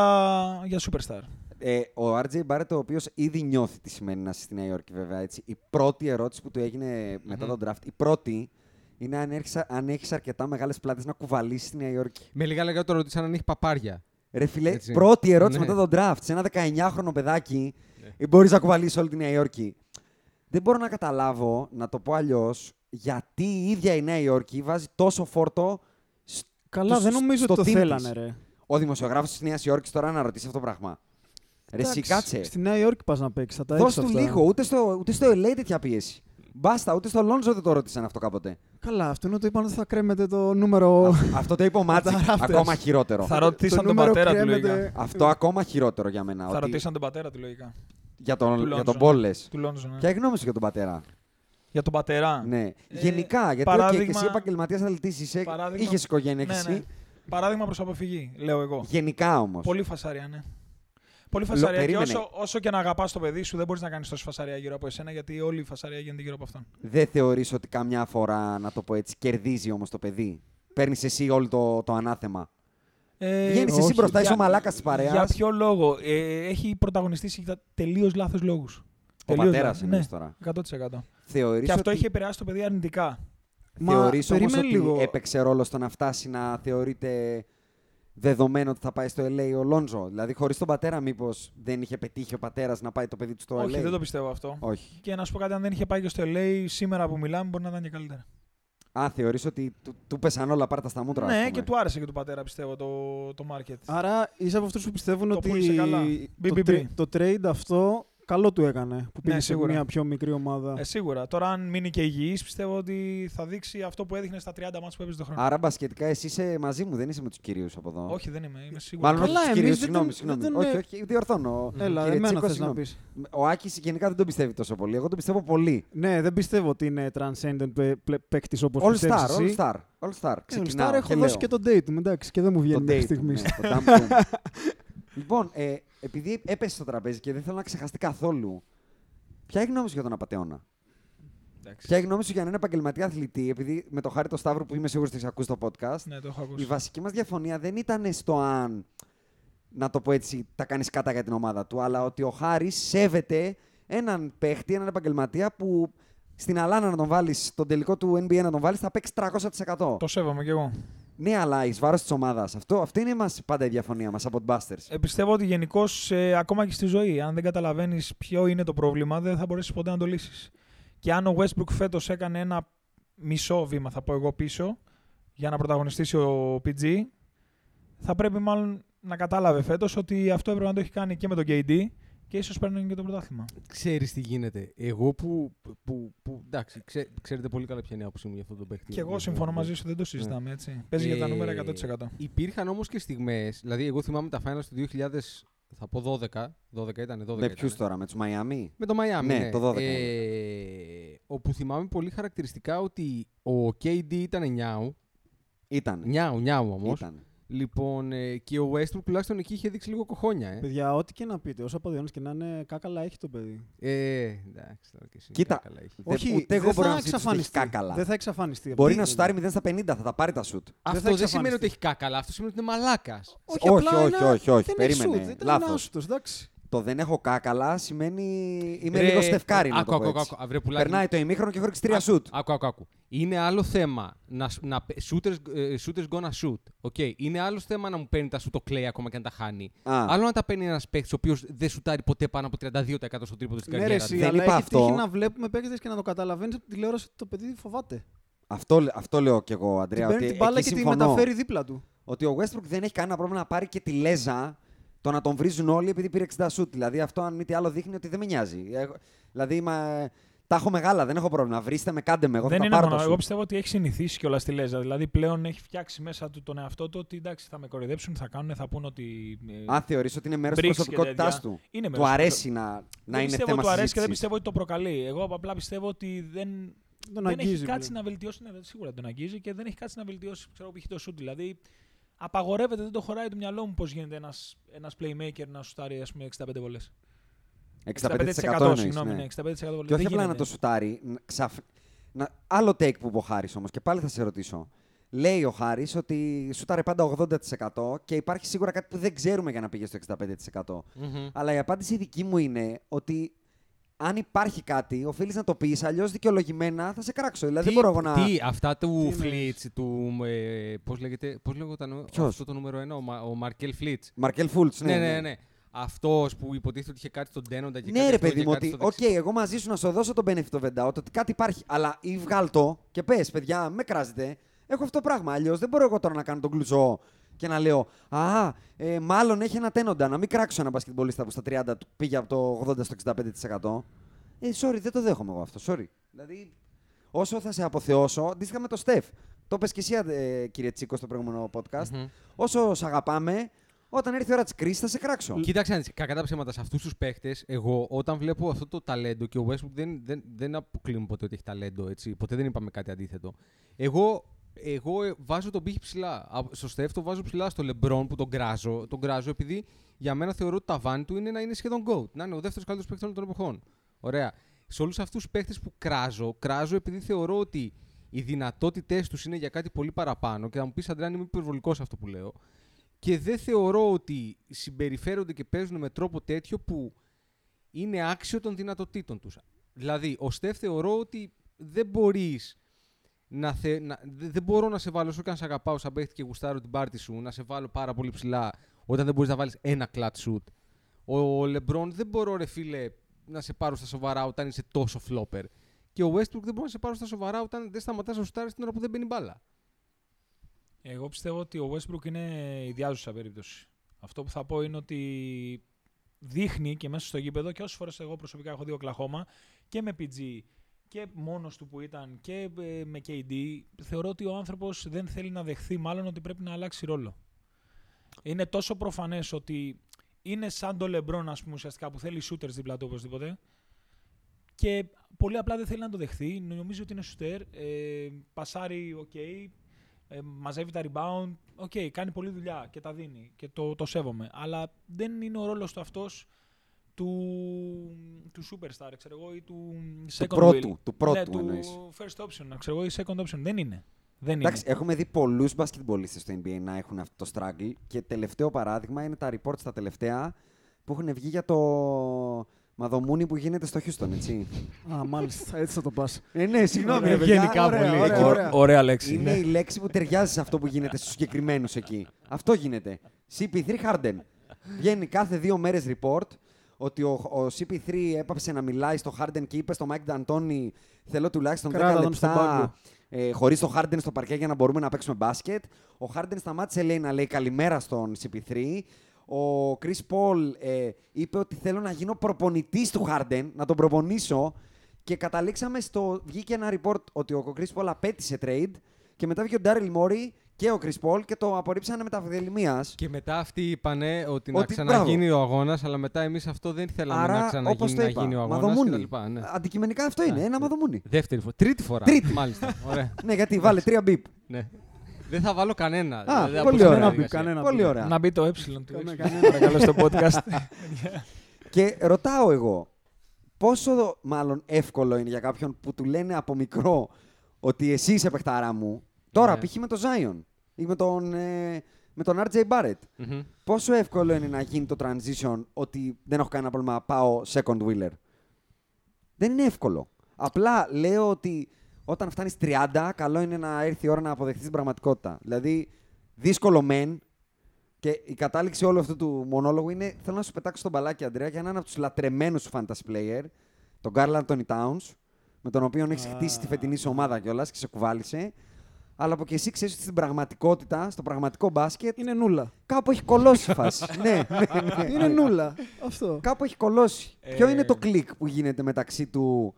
για superstar.
Ε, ο RJ Barrett, ο οποίος ήδη νιώθει τι σημαίνει να είσαι στη Νέα Υόρκη, βέβαια. Έτσι. Η πρώτη ερώτηση που του έγινε μετά τον draft, η πρώτη, είναι αν έχεις, αν έχεις αρκετά μεγάλες πλάτες να κουβαλήσεις στη Νέα Υόρκη.
Με λίγα λόγια το ρωτήσαν αν έχει παπάρια.
Ρε φιλέ,
Έτσι.
πρώτη ερώτηση
Ναι.
μετά τον draft. Σε ένα 19χρονο παιδάκι, μπορείς να κουβαλήσεις όλη τη Νέα Υόρκη. Δεν μπορώ να καταλάβω, να το πω αλλιώς, γιατί η ίδια η Νέα Υόρκη βάζει τόσο φόρτο. σ-
Καλά,
στους-
δεν νομίζω
στο
ότι το
team
θέλανε,
της.
ρε.
Ο δημοσιογράφος της Νέας Υόρκης τώρα να ρωτήσει αυτό το πράγμα. Ρε, εσύ
Εντάξει,
κάτσε.
Στη Νέα Υόρκη πας να παίξεις. Θα τα
Δώσ'
έχεις
του
αυτά.
λίγο. Ούτε στο, ούτε στο LA τέτοια πίεση. Μπάστα, ούτε στο Λόνζο δεν το ρώτησαν αυτό κάποτε.
Καλά, αυτό είναι ότι είπαν ότι θα κρέμεται το νούμερο.
Α- αυτό το είπε ο Μάτσικ.
τα Raptors.
ακόμα χειρότερο.
Θα ρωτήσαν
το
τον
νούμερο
πατέρα του
κρέμεται.
λογικά.
Αυτό ακόμα χειρότερο για μένα.
Θα
ότι-
ρωτήσαν τον πατέρα του λογικά.
Για τον,
του
για
Lonzo,
τον
ναι.
Μπόλες.
Του Λόνζο, ναι.
Ποια η γνώμη σου για τον πατέρα;
Για τον πατέρα.
Ναι.
Ε,
Γενικά, γιατί
παράδειγμα-
okay, και εσύ επαγγελματίας αθλητής είσαι.
παράδειγμα-
Είχες οικογένεια και
Ναι,
εσύ.
ναι. Παράδειγμα προς αποφυγή, λέω εγώ.
Γενικά όμως.
Πολύ φασαρία, ναι. Πολύ φασαρία. Και
περίμενε.
όσο, όσο και να αγαπάς το παιδί σου, δεν μπορείς να κάνεις τόση φασαρία γύρω από εσένα, γιατί όλη η φασαρία γίνεται γύρω από αυτόν.
Δεν θεωρείς ότι καμιά φορά, να το πω έτσι, κερδίζει όμως το παιδί; Παίρνεις εσύ όλο το, το ανάθεμα;
Ε,
Βγαίνεις εσύ
όχι.
μπροστά, είσαι ο
για-
μαλάκας της παρέας.
Για ποιο λόγο; Ε, έχει πρωταγωνιστήσει για τελείως λάθος λόγους.
Ο πατέρας είναι
ναι,
τώρα.
100%.
Θεωρείς
Και αυτό
ότι...
έχει επηρεάσει το παιδί αρνητικά.
Μα
Θεωρείς όμως
περίμενε
ότι
λίγο.
έπαιξε ρόλο στο να φτάσει να θεωρείται δεδομένο ότι θα πάει στο LA ο Λόντζο. Δηλαδή, χωρίς τον πατέρα, μήπως δεν είχε πετύχει ο πατέρας να πάει το παιδί του στο
Όχι,
LA.
δεν το πιστεύω αυτό.
Όχι.
Και να σου πω κάτι, αν δεν είχε πάει και στο LA, σήμερα που μιλάμε μπορεί να ήταν και καλύτερα.
Α, θεωρείς ότι του, του πέσαν όλα πάρτα στα μούτρα. ας
ναι,
πούμε.
και του άρεσε και του πατέρα, πιστεύω, το, το market.
Άρα είσαι από αυτούς που πιστεύουν
Το
ότι
πούλησε καλά.
το,
BBB.
τρε- το trade αυτό καλό του έκανε. Που πήγε σε
σίγουρα.
μια πιο μικρή ομάδα.
Ε, σίγουρα. Τώρα, αν μείνει και υγιής, πιστεύω ότι θα δείξει αυτό που έδειχνε στα 30 μάτς που έπαιζε το χρόνο.
Άρα μπασκετικά εσύ είσαι μαζί μου, δεν είσαι με τους κυρίους από εδώ.
Όχι, δεν είμαι. Είμαι σίγουρος.
Μάλλον όχι
Καλά,
τους
εμείς
κυρίους,
δεν
συγγνώμη.
τον-
συγγνώμη.
δεν τον-
όχι, όχι, διορθώνω.
Έλα,
Κύριε
εμένα
Τσίκο,
θες να
συγγνώμη.
πεις.
Ο Άκης γενικά δεν τον πιστεύει τόσο πολύ. Εγώ τον πιστεύω πολύ.
Ναι, δεν πιστεύω ότι είναι transcendent παίκτης όπως
All
πιστεύεις
star, all
εσύ.
star. All star.
Ε, All
Ξεκινάω
Star έχω
και
δώσει
λέω.
και τον date του, εντάξει, και δεν μου βγαίνει
Το
μέχρι
date του,
στιγμής.
ναι, το dump του. Λοιπόν, ε, επειδή έπεσε στο τραπέζι και δεν θέλω να ξεχαστεί καθόλου, ποια είναι η γνώμη σου για τον Απατεώνα;
Εντάξει.
Ποια είναι η γνώμη σου για έναν επαγγελματία αθλητή, επειδή με το χάρη το Σταύρο που είμαι σίγουρος ότι έχεις ακούσει το podcast,
Ναι, το έχω ακούσει.
η βασική μας διαφωνία δεν ήταν στο αν, να το πω έτσι, τα κάνεις κάτα για την ομάδα του, αλλά ότι ο Χάρη σέβεται έναν παίχτη, έναν επαγγελματία που στην Αλάνα να τον βάλεις, στον τελικό του NBA να τον βάλεις, θα παίξει 300%.
Το σέβομαι κι εγώ.
Ναι, αλλά εις βάρος της ομάδας. Αυτό, αυτή είναι μας, πάντα η διαφωνία μας από την Busters.
Ε, πιστεύω ότι γενικώς ακόμα και στη ζωή, αν δεν καταλαβαίνεις ποιο είναι το πρόβλημα, δεν θα μπορέσεις ποτέ να το λύσεις. Και αν ο Westbrook φέτος έκανε ένα μισό βήμα, θα πω εγώ πίσω, για να πρωταγωνιστήσει ο PG, θα πρέπει μάλλον να κατάλαβε φέτος ότι αυτό έπρεπε να το έχει κάνει και με τον KD και ίσως παίρνει και το πρωτάθλημα.
Ξέρεις τι γίνεται. Εγώ που. που, που εντάξει, ξέ, ξέρετε πολύ καλά ποια είναι η άποψή μου για αυτό το παίχτη.
Και εγώ
Ναι,
συμφωνώ
ναι,
μαζί
ναι.
σου, δεν το συζητάμε έτσι. Παίζει για τα
Ε,
νούμερα 100%.
Υπήρχαν όμως και στιγμές. Δηλαδή, εγώ θυμάμαι τα finals του 2000. Θα πω 12. 12 ήταν, 12
Με
ήταν.
ποιους τώρα, με τους Μαϊάμι;
Με το Miami.
Ναι,
Ναι,
το 12
Ε, όπου θυμάμαι πολύ χαρακτηριστικά ότι ο KD ήταν νιάου.
Ήταν.
Νιάου, νιάου όμως.
Ήταν.
Λοιπόν, ε, και ο Westbrook τουλάχιστον εκεί είχε δείξει λίγο κοχόνια. Ε,
Παιδιά, ό,τι και να πείτε, όσο αποδειώνει και να είναι, κάκαλα έχει το παιδί.
ε εντάξει, τώρα και εσύ.
Κοίτα,
καλά έχει.
Δεν-
Όχι,
ούτε εγώ
δεν
μπορώ
θα
να ζητήσω ότι έχει
εξαφανιστεί.
κάκαλα.
Δεν θα εξαφανιστεί.
Μπορεί
Τι-
να σουτάρει 0 στα 50, θα τα πάρει τα σουτ.
Αυτό
θα
δεν σημαίνει
εξαφανιστεί.
ότι έχει κάκαλα. Αυτό σημαίνει ότι είναι μαλάκας.
Όχι,
Όχι,
απλά
όχι,
ένα-
όχι, όχι,
δεν
περίμενε,
Έχει σουτ, ήταν
λάθος.
ένα άστος, εντάξει.
Το δεν έχω κάκαλα σημαίνει είμαι λίγο στεφκάρι να το
άκου,
πω
άκου,
έτσι.
άκου, αυρέ, πουλάκι.
Περνάει το ημίχρονο και έχω ρίξει τρία
Άκου,
σουτ.
Άκου, άκου, άκου. Είναι άλλο θέμα να, σ- να πε- shooters, ε, shooters gonna shoot. Okay. Είναι άλλο θέμα να μου παίρνει τα σου το κλέι ακόμα και να τα χάνει.
Α.
Άλλο να τα παίρνει ένας παίκτης ο οποίος δεν σουτάρει ποτέ πάνω από 32% στο τρίποντο στην
Ναι, ρε,
καριέρα
εσύ,
του.
Δεν
αλλά
είπα
έχει
αυτό.
τύχει να βλέπουμε παίκτες και να το καταλαβαίνεις από τη τηλεόραση ότι το παιδί φοβάται.
Αυτό, αυτό λέω κι εγώ,
Την
Αντρέα.
παίρνει
Ότι
την μπάλα
εκεί
και τη
συμφωνώ.
μεταφέρει δίπλα του.
Ότι ο Westbrook δεν έχει κανένα πρόβλημα να πάρει και τη λέζα το να τον βρίζουν όλοι επειδή πήρε 60 σουτ. Δηλαδή αυτό, αν μη τι άλλο, δείχνει ότι δεν με νοιάζει. Εγώ- δηλαδή, μα, τα έχω μεγάλα, δεν έχω πρόβλημα. Βρίστε με, κάντε με. Εγώ
δεν
θα τα
είναι
πάρω
μόνο.
τα
Εγώ
σουτ.
πιστεύω ότι έχει συνηθίσει κιόλας τη Λέζα. Δηλαδή πλέον έχει φτιάξει μέσα του τον εαυτό του ότι εντάξει, θα με κοροϊδέψουν, θα κάνουν, θα πούν ότι. ε,
Αν θεωρείς ότι είναι μέρος της
Μπρίξ και
προσωπικότητάς
τέτοια.
του.
Είναι
Του
μέρος του
αρέσει να, να
δεν
είναι
πιστεύω
θέμα
του αρέσει και δεν
συζήτησης.
πιστεύω ότι το προκαλεί. Εγώ απλά πιστεύω ότι δεν,
Τον
δεν
αγγίζει.
έχει κάτσει
πλέον.
να βελτιώσει. Ναι, σίγουρα τον αγγίζει και δεν έχει κάτσει να βελτιώσει ξέρω, π.χ. το σουτ. Δηλαδή απαγορεύεται, δεν το χωράει το μυαλό μου πώς γίνεται ένας ένας playmaker να σουτάρει ας πούμε, 65 βολές.
65%
65%
εννοείς,
συγγνώμη,
ναι.
ναι, 65% βολές.
Και όχι
Δεν
απλά να
γίνεται.
το σουτάρει. ν- ξαφ... να... Άλλο take που είπε ο Χάρης όμως, και πάλι θα σε ρωτήσω. Λέει ο Χάρης ότι σουτάρει πάντα 80% και υπάρχει σίγουρα κάτι που δεν ξέρουμε για να πήγε στο 65%.
Μμμ.
Αλλά η απάντηση δική μου είναι ότι αν υπάρχει κάτι, οφείλεις να το πεις, αλλιώς δικαιολογημένα θα σε κράξω. Δηλαδή δεν μπορώ εγώ να.
τι, αυτά του
Τι
Flitz, του. Ε, Πώς λέγεται, πώς λέγονταν
Ποιος;
αυτό το νούμερο 1, ο, Μα- ο Μαρκέλ Flitz.
Μαρκέλ Φούλτ,
Ναι, ναι, ναι. Αυτός που υποτίθεται ότι είχε κάτι στον Τένοντα και
Ναι,
κάτι
ρε
αυτό
παιδί
και
μου,
κάτι
ότι
στο
οκ,
δεξί.
εγώ μαζί σου να σου δώσω τον benefit of the doubt ότι κάτι υπάρχει. Αλλά ή βγάλ το και πες, παιδιά, με κράζετε. Έχω αυτό το πράγμα. Αλλιώς δεν μπορώ εγώ τώρα να κάνω τον Κλουζό και να λέω Α, ε, μάλλον έχει ένα τένοντα. Να μην κράξω ένα μπασκετμπολίστα που στα 30 του πήγε από το 80% στο 65%. Ε, sorry, δεν το δέχομαι εγώ αυτό. Sorry. Δηλαδή, όσο θα σε αποθεώσω, αντίστοιχα με το Στεφ. Το πες και εσύ, ε, κύριε Τσίκο, στο προηγούμενο podcast.
Μμμ.
Όσο σε αγαπάμε, όταν έρθει η ώρα της κρίσης θα σε κράξω.
Κοίταξε, να δεις, κακά τα ψέματα, σε αυτούς τους παίχτες, εγώ όταν βλέπω αυτό το ταλέντο και ο Westbrook δεν, δεν, δεν αποκλείουμε ποτέ ότι έχει ταλέντο, έτσι. Ποτέ δεν είπαμε κάτι αντίθετο. Εγώ, εγώ ε, βάζω τον πύχη ψηλά. Α, Στο Στεφ το βάζω ψηλά στο LeBron που τον κράζω. Τον κράζω επειδή για μένα θεωρώ ότι το ταβάνι του είναι να είναι σχεδόν GOAT. Να είναι ο δεύτερος καλύτερος παίκτης όλων των εποχών. Ωραία. Σε όλους αυτούς τους παίχτε που κράζω, κράζω επειδή θεωρώ ότι οι δυνατότητές τους είναι για κάτι πολύ παραπάνω. Και θα μου πεις, Αντρέα, αν είμαι υπερβολικός σε αυτό που λέω. Και δεν θεωρώ ότι συμπεριφέρονται και παίζουν με τρόπο τέτοιο που είναι άξιο των δυνατοτήτων τους. Δηλαδή, ο Στεφ θεωρώ ότι δεν μπορείς να, θε, να δε- δεν μπορώ να σε βάλω, όσο και αν σε αγαπάω σαν παίχτη και γουστάρω την πάρτι σου, να σε βάλω πάρα πολύ ψηλά όταν δεν μπορείς να βάλεις ένα clutch shoot. Ο Λεμπρόν δεν μπορώ, ρε φίλε, να σε πάρω στα σοβαρά όταν είσαι τόσο flopper. Και ο Westbrook δεν μπορώ να σε πάρω στα σοβαρά όταν δεν σταματάς να σουτάρεις την ώρα που δεν μπαίνει μπάλα.
Εγώ πιστεύω ότι ο Westbrook είναι ιδιάζουσα περίπτωση. Αυτό που θα πω είναι ότι δείχνει και μέσα στο γήπεδο και όσες φορές εγώ προσωπικά έχω δει ο Κλαχώμα και με PG και μόνος του που ήταν και ε, με KD, θεωρώ ότι ο άνθρωπος δεν θέλει να δεχθεί μάλλον ότι πρέπει να αλλάξει ρόλο. Είναι τόσο προφανές ότι είναι σαν το LeBron, ας πούμε, ουσιαστικά που θέλει shooters δίπλα του οπωσδήποτε. Και πολύ απλά δεν θέλει να το δεχθεί. Νομίζει ότι είναι shooter. Ε, πασάρει, οκ. ε, μαζεύει τα rebound. Οκ, κάνει πολλή δουλειά και τα δίνει και το, το σέβομαι. Αλλά δεν είναι ο ρόλος του αυτός του, του superstar, ξέρω εγώ, ή του second
πρώτου,
wheel.
του πρώτου
ναι, του
εννοείς.
first option, ξέρω εγώ, ή second option. Δεν είναι. Δεν
Εντάξει,
είναι.
έχουμε δει πολλούς μπασκετμπολίστες στο NBA να έχουν αυτό το struggle και τελευταίο παράδειγμα είναι τα reports τα τελευταία που έχουν βγει για το μαδομούνι που γίνεται στο Houston, έτσι.
Α, μάλιστα, έτσι θα το πας.
ε, ναι, συγγνώμη.
Ωραία,
ρε παιδιά.
γενικά
Ωραία,
πολύ.
ωραία,
Εκεί,
ωραία.
Ωραία λέξη.
Είναι η λέξη που ταιριάζει σε αυτό που γίνεται στους συγκεκριμένους εκεί. Αυτό γίνεται. CP3 Harden. Βγαίνει κάθε δύο μέρες report ότι ο, ο CP3 έπαψε να μιλάει στο Harden και είπε στο Mike D'Antoni θέλω τουλάχιστον 10
Κράτα τον στον
λεπτά
πάγκο.
ε, χωρίς το Harden στο παρκέ για να μπορούμε να παίξουμε μπάσκετ. Ο Harden σταμάτησε λέει, να λέει καλημέρα στον CP3. Ο Chris Paul ε, είπε ότι θέλω να γίνω προπονητής του Harden, να τον προπονήσω και καταλήξαμε στο... Βγήκε ένα report ότι ο Chris Paul απέτησε trade και μετά βγήκε ο Daryl Morey και ο Chris Paul και το απορρίψανε με τα φιλημίας.
Και μετά αυτοί είπανε ότι, να
Ότι,
ξαναγίνει ο αγώνας, αλλά μετά εμείς αυτό δεν θέλαμε να
Άρα,
ξαναγίνει
όπως το
να
είπα,
γίνει ο αγώνας.
μαδομούνι.
Ναι.
Αντικειμενικά αυτό είναι,
Ναι.
ένα μαδομούνι.
Δεύτερη φορά. Τρίτη φορά.
Τρίτη.
Μάλιστα. Ωραία.
ναι, γιατί βάλε τρία μπιπ.
ναι. Δεν θα βάλω κανένα.
Α,
Δηλαδή,
πολύ
από
ωραία.
τη
Κανένα
διαδικασία.
κανένα
Πολύ
μπιπ.
ωραία.
Να μπει το ε του
Κάνε-
X.
κανένα.
Παρακαλώ στο podcast.
Και ρωτάω εγώ, πόσο μάλλον εύκολο είναι για κάποιον που του λένε από μικρό ότι εσύ είσαι παιχταρά μου, τώρα
Ναι.
π.χ. με τον Zion ή με τον, ε, με τον RJ Barrett.
Μμμ.
Πόσο εύκολο είναι να γίνει το transition ότι δεν έχω κανένα πρόβλημα, πάω second wheeler; Δεν είναι εύκολο. Απλά λέω ότι όταν φτάνεις 30, καλό είναι να έρθει η ώρα να αποδεχτείς την πραγματικότητα. Δηλαδή, δύσκολο μεν, και η κατάληξη όλου αυτού του μονόλογου είναι θέλω να σου πετάξω τον μπαλάκι, Αντρέα, για έναν από τους λατρεμένους σου fantasy player, τον Carl Anthony Towns, με τον οποίο έχεις
Α.
χτίσει τη φετινή σου ομάδα κιόλας και σε κουβάλισε. Αλλά από και εσύ ξέρεις ότι στην πραγματικότητα, στο πραγματικό μπάσκετ,
Είναι νούλα.
κάπου έχει κολώσει η φάση. ναι, ναι, ναι.
Είναι νούλα. Αυτό.
Κάπου έχει κολώσει.
Ε,
Ποιο είναι το κλικ που γίνεται μεταξύ του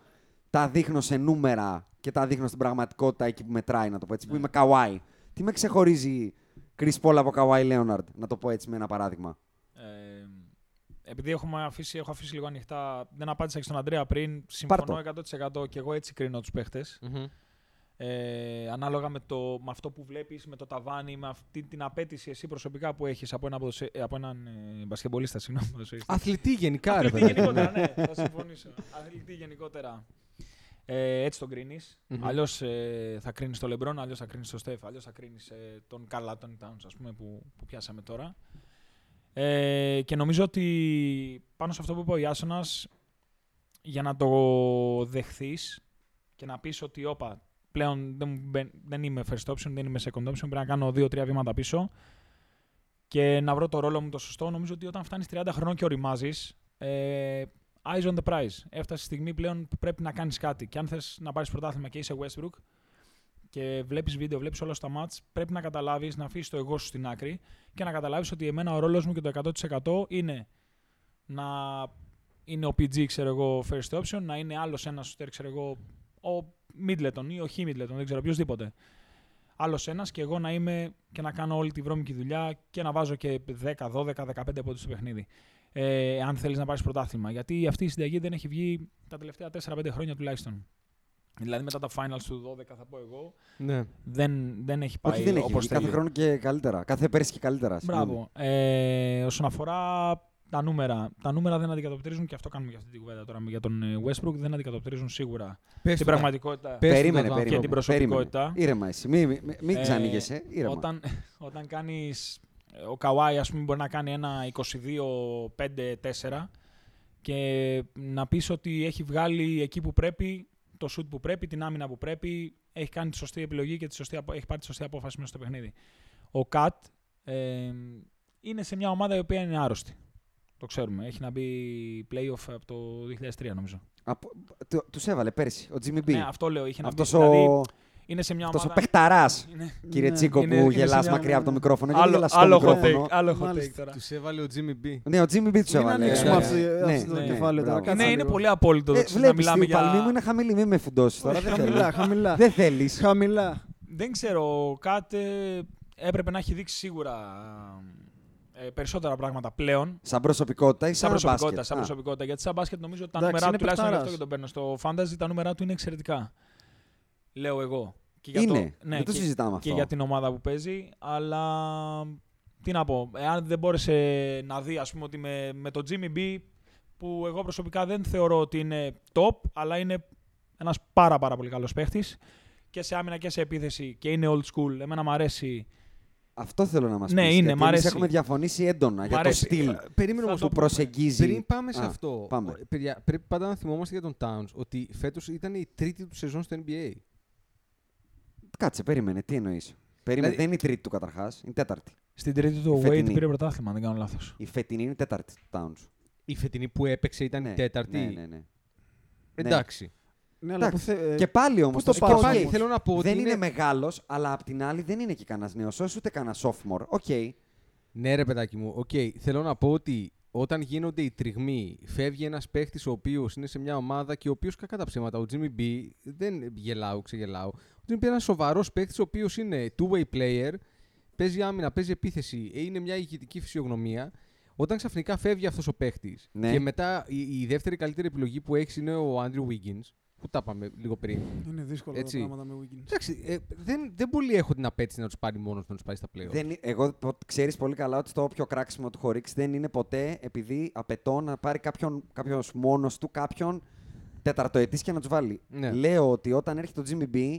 τα δείχνω σε νούμερα και τα δείχνω στην πραγματικότητα εκεί που μετράει, να το πω έτσι, που είμαι καουάι. Τι με ξεχωρίζει Chris Paul από καουάι Λέοναρντ, να το πω έτσι με ένα παράδειγμα;
Ε, επειδή έχουμε αφήσει, έχω αφήσει λίγο ανοιχτά, δεν απάντησα και στον Αντρέα πριν. Συμφωνώ 100% και εγώ έτσι κρίνω τους παίχτες.
Μμμ.
Ε, ανάλογα με, το, με αυτό που βλέπεις, με το ταβάνι, με αυτή την απέτηση εσύ προσωπικά που έχεις από, ένα ποδοσε- ε, από έναν ε, μπασκεμπολίστα. Συγγνώμη, ποδοσφαιριστή.
Αθλητή γενικά, ρε
Αθλητή
παιδί. μου.
γενικότερα, ναι, θα συμφωνήσω. Αθλητή γενικότερα. Ε, έτσι τον κρίνεις.
Μμμ.
Αλλιώς ε, θα κρίνεις τον Λεμπρόν, αλλιώς θα κρίνεις τον Στέφ, αλλιώς θα κρίνεις ε, τον Καρλ Άντωνι Τάουν, ας πούμε, που, που πιάσαμε τώρα. Ε, και νομίζω ότι πάνω σε αυτό που είπε ο Ιάσονας, για να το δεχθείς και να πεις ότι όπα, πλέον δεν, μου μπαι- δεν είμαι first option, δεν είμαι second option, πρέπει να κάνω δύο-τρία βήματα πίσω και να βρω το ρόλο μου το σωστό. Νομίζω ότι όταν φτάνεις 30 χρονών και οριμάζεις, ε, eyes on the prize. Έφτασε η στιγμή πλέον που πρέπει να κάνεις κάτι. Και αν θες να πάρεις πρωτάθλημα και είσαι Westbrook και βλέπεις βίντεο, βλέπεις όλα στα μάτς, πρέπει να καταλάβεις, να αφήσεις το εγώ σου στην άκρη και να καταλάβεις ότι εμένα ο ρόλος μου και το 100% είναι να είναι ο PG, ξέρω εγώ, first option, να είναι άλλος ένας σουτέρ, ξέρω εγώ, ο Middleton ή ο Χ Middleton, δεν ξέρω, οποιοδήποτε. Άλλος ένας και εγώ να είμαι και να κάνω όλη τη βρώμικη δουλειά και να βάζω και 10, 12, 15 πόντους στο παιχνίδι. Ε, αν θέλεις να πάρεις πρωτάθλημα. Γιατί αυτή η συνταγή δεν έχει βγει τα τελευταία 4-5 χρόνια τουλάχιστον. Δηλαδή μετά τα finals του 12, θα πω εγώ,
Ναι.
δεν, δεν έχει πάει
Όχι, δεν έχει.
όπως
βγει. Κάθε
θέλει.
χρόνο και καλύτερα. Κάθε πέρσι και καλύτερα. συγγνώμη.
Μπράβο. Ε, όσον αφορά τα νούμερα, τα νούμερα δεν αντικατοπτρίζουν και αυτό κάνουμε για αυτή την κουβέντα τώρα για τον ε, Westbrook. Δεν αντικατοπτρίζουν σίγουρα
Πες
την
τώρα.
πραγματικότητα.
Πες του
Περίμενε,
να το
περίμενε.
Και την προσωπικότητα.
Περίμενε. Ήρεμα εσύ. Μην μη, μη, μην
Ε,
ξανήγεσαι. Ήρεμα.
Όταν, όταν κάνεις... Ο Καουάι, ας πούμε, μπορεί να κάνει ένα 22-5-4 και να πεις ότι έχει βγάλει εκεί που πρέπει, το σουτ που πρέπει, την άμυνα που πρέπει, έχει κάνει τη σωστή επιλογή και τη σωστή, απο- έχει πάρει τη σωστή απόφαση μέσα στο παιχνίδι. Ο Κατ ε, είναι σε μια ομάδα η οποία είναι άρρωστη. Το ξέρουμε. Έχει να μπει playoff από το 2003 νομίζω.
Από... Του τους έβαλε πέρσι ο Jimmy B.
Ναι, αυτό λέω. Είχε να μπει.
Αυτός
Δηλαδή,
ο,
είναι σε μια
αυτός ο
ομάδα...
παιχταράς,
Είναι...
κύριε
Ναι.
Τσίκο,
Είναι-
που
είναι σε
γελάς
μια-
μακριά από το μικρόφωνο. Γιατί
Άλλο,
γελάς στο
άλλο hot
μικρόφωνο.
take, άλλο hot take
Μάλιστα.
τώρα.
Τους έβαλε ο Jimmy B.
Ναι, ο Jimmy B τους
Μην
έβαλε.
ανοίξουμε
ναι,
αυτό,
ναι,
αυτό το
ναι,
κεφάλαιο τώρα.
μπράβο.
Κάτσε
Ναι, είναι
λίγο.
πολύ απόλυτο
Ε,
να
βλέπεις,
μιλάμε
η
για...
παλμή μου είναι χαμηλή, μην με φουντώσεις τώρα. δεν
Χαμηλά,
θέλω.
χαμηλά.
Δεν θέλεις.
Χαμηλά.
Δεν ξέρω, ο Κάτ ε, έπρεπε να έχει δείξει σίγουρα ε, περισσότερα πράγματα πλέον.
Σαν προσωπικότητα ή
Σαν
σαν
προσωπικότητα,
μπάσκετ.
σαν
Α,
προσωπικότητα. Γιατί σαν μπάσκετ νομίζω ότι τα
Εντάξει,
νούμερα του,
είναι
τουλάχιστον γι' αυτό
παιχταράς.
και τον παίρνω στο fantasy, τα νούμερα του είναι εξαιρετικά. Λέω εγώ. και για
είναι.
το, ναι,
Δεν το
και-
συζητάμε αυτό.
και για την ομάδα που παίζει, αλλά τι να πω, εάν δεν μπόρεσε να δει ας πούμε ότι με, με το Jimmy B που εγώ προσωπικά δεν θεωρώ ότι είναι top, αλλά είναι ένας πάρα πάρα πολύ καλός παίχτης και σε άμυνα και σε επίθεση και είναι old school, εμένα μου αρέσει.
Αυτό θέλω να μας
Ναι,
πεις,
είναι,
γιατί
μ'
εμείς
αρέσει.
έχουμε διαφωνήσει έντονα για το
αρέσει.
στυλ
Ε,
Περίμενε
Θα
όμως
το
το
που προσεγγίζει.
Πριν πάμε σε
Α,
αυτό,
πάμε.
ο- παιδιά, πρέπει πάντα να θυμόμαστε για τον Towns ότι φέτος ήταν η τρίτη του σεζόν στο NBA.
Κάτσε, περίμενε. Τι εννοείς. Περίμενε,
Δηλαδή-
δεν είναι η τρίτη του καταρχάς, είναι η τέταρτη.
Στην τρίτη του ο Wade
φετινή.
πήρε πρωτάθλημα, αν δεν κάνω λάθος.
Η φετινή είναι η τέταρτη του Towns.
Η φετινή που έπαιξε ήταν
ναι,
η τέταρτη.
Ναι, ναι, ναι.
Εντάξει.
Ναι, αλλά που
Εντάξει.
θε...
Και πάλι όμως.
πού το πας
Πάλι
όμως.
θέλω να πω ότι
Δεν είναι μεγάλος, αλλά απ' την άλλη δεν είναι και κανένας νέος ούτε κανένας sophomore. Οκ.
Ναι, ρε παιδάκι μου. Οκ, θέλω να πω ότι όταν γίνονται οι τριγμοί, φεύγει ένας παίχτης ο οποίος είναι σε μια ομάδα και ο οποίος κακά τα ψέματα. Ο Jimmy B δεν γελάω, ξεγελάω. Ο Jimmy B είναι ένας σοβαρός παίχτης ο οποίος είναι two-way player, παίζει άμυνα, παίζει επίθεση, ε, είναι μια ηγετική φυσιογνωμία. Όταν ξαφνικά φεύγει αυτός ο παίχτης
Ναι.
και μετά η, η δεύτερη καλύτερη επιλογή που έχεις είναι ο Andrew Wiggins, που τα είπαμε λίγο πριν.
Είναι δύσκολο
Έτσι.
τα πράγματα με Wiggins.
Εντάξει, ε, δεν, δεν πολύ έχω την απαίτηση να τους πάρει μόνος να τους πάει στα playoff.
Δεν, είναι- εγώ ξέρεις πολύ καλά ότι το όποιο κράξιμο του χωρίξεις δεν είναι ποτέ επειδή απαιτώ να πάρει κάποιον κάποιος μόνος του κάποιον τεταρτοετής και να τους βάλει.
Ναι.
Λέω ότι όταν έρχεται το Jimmy B,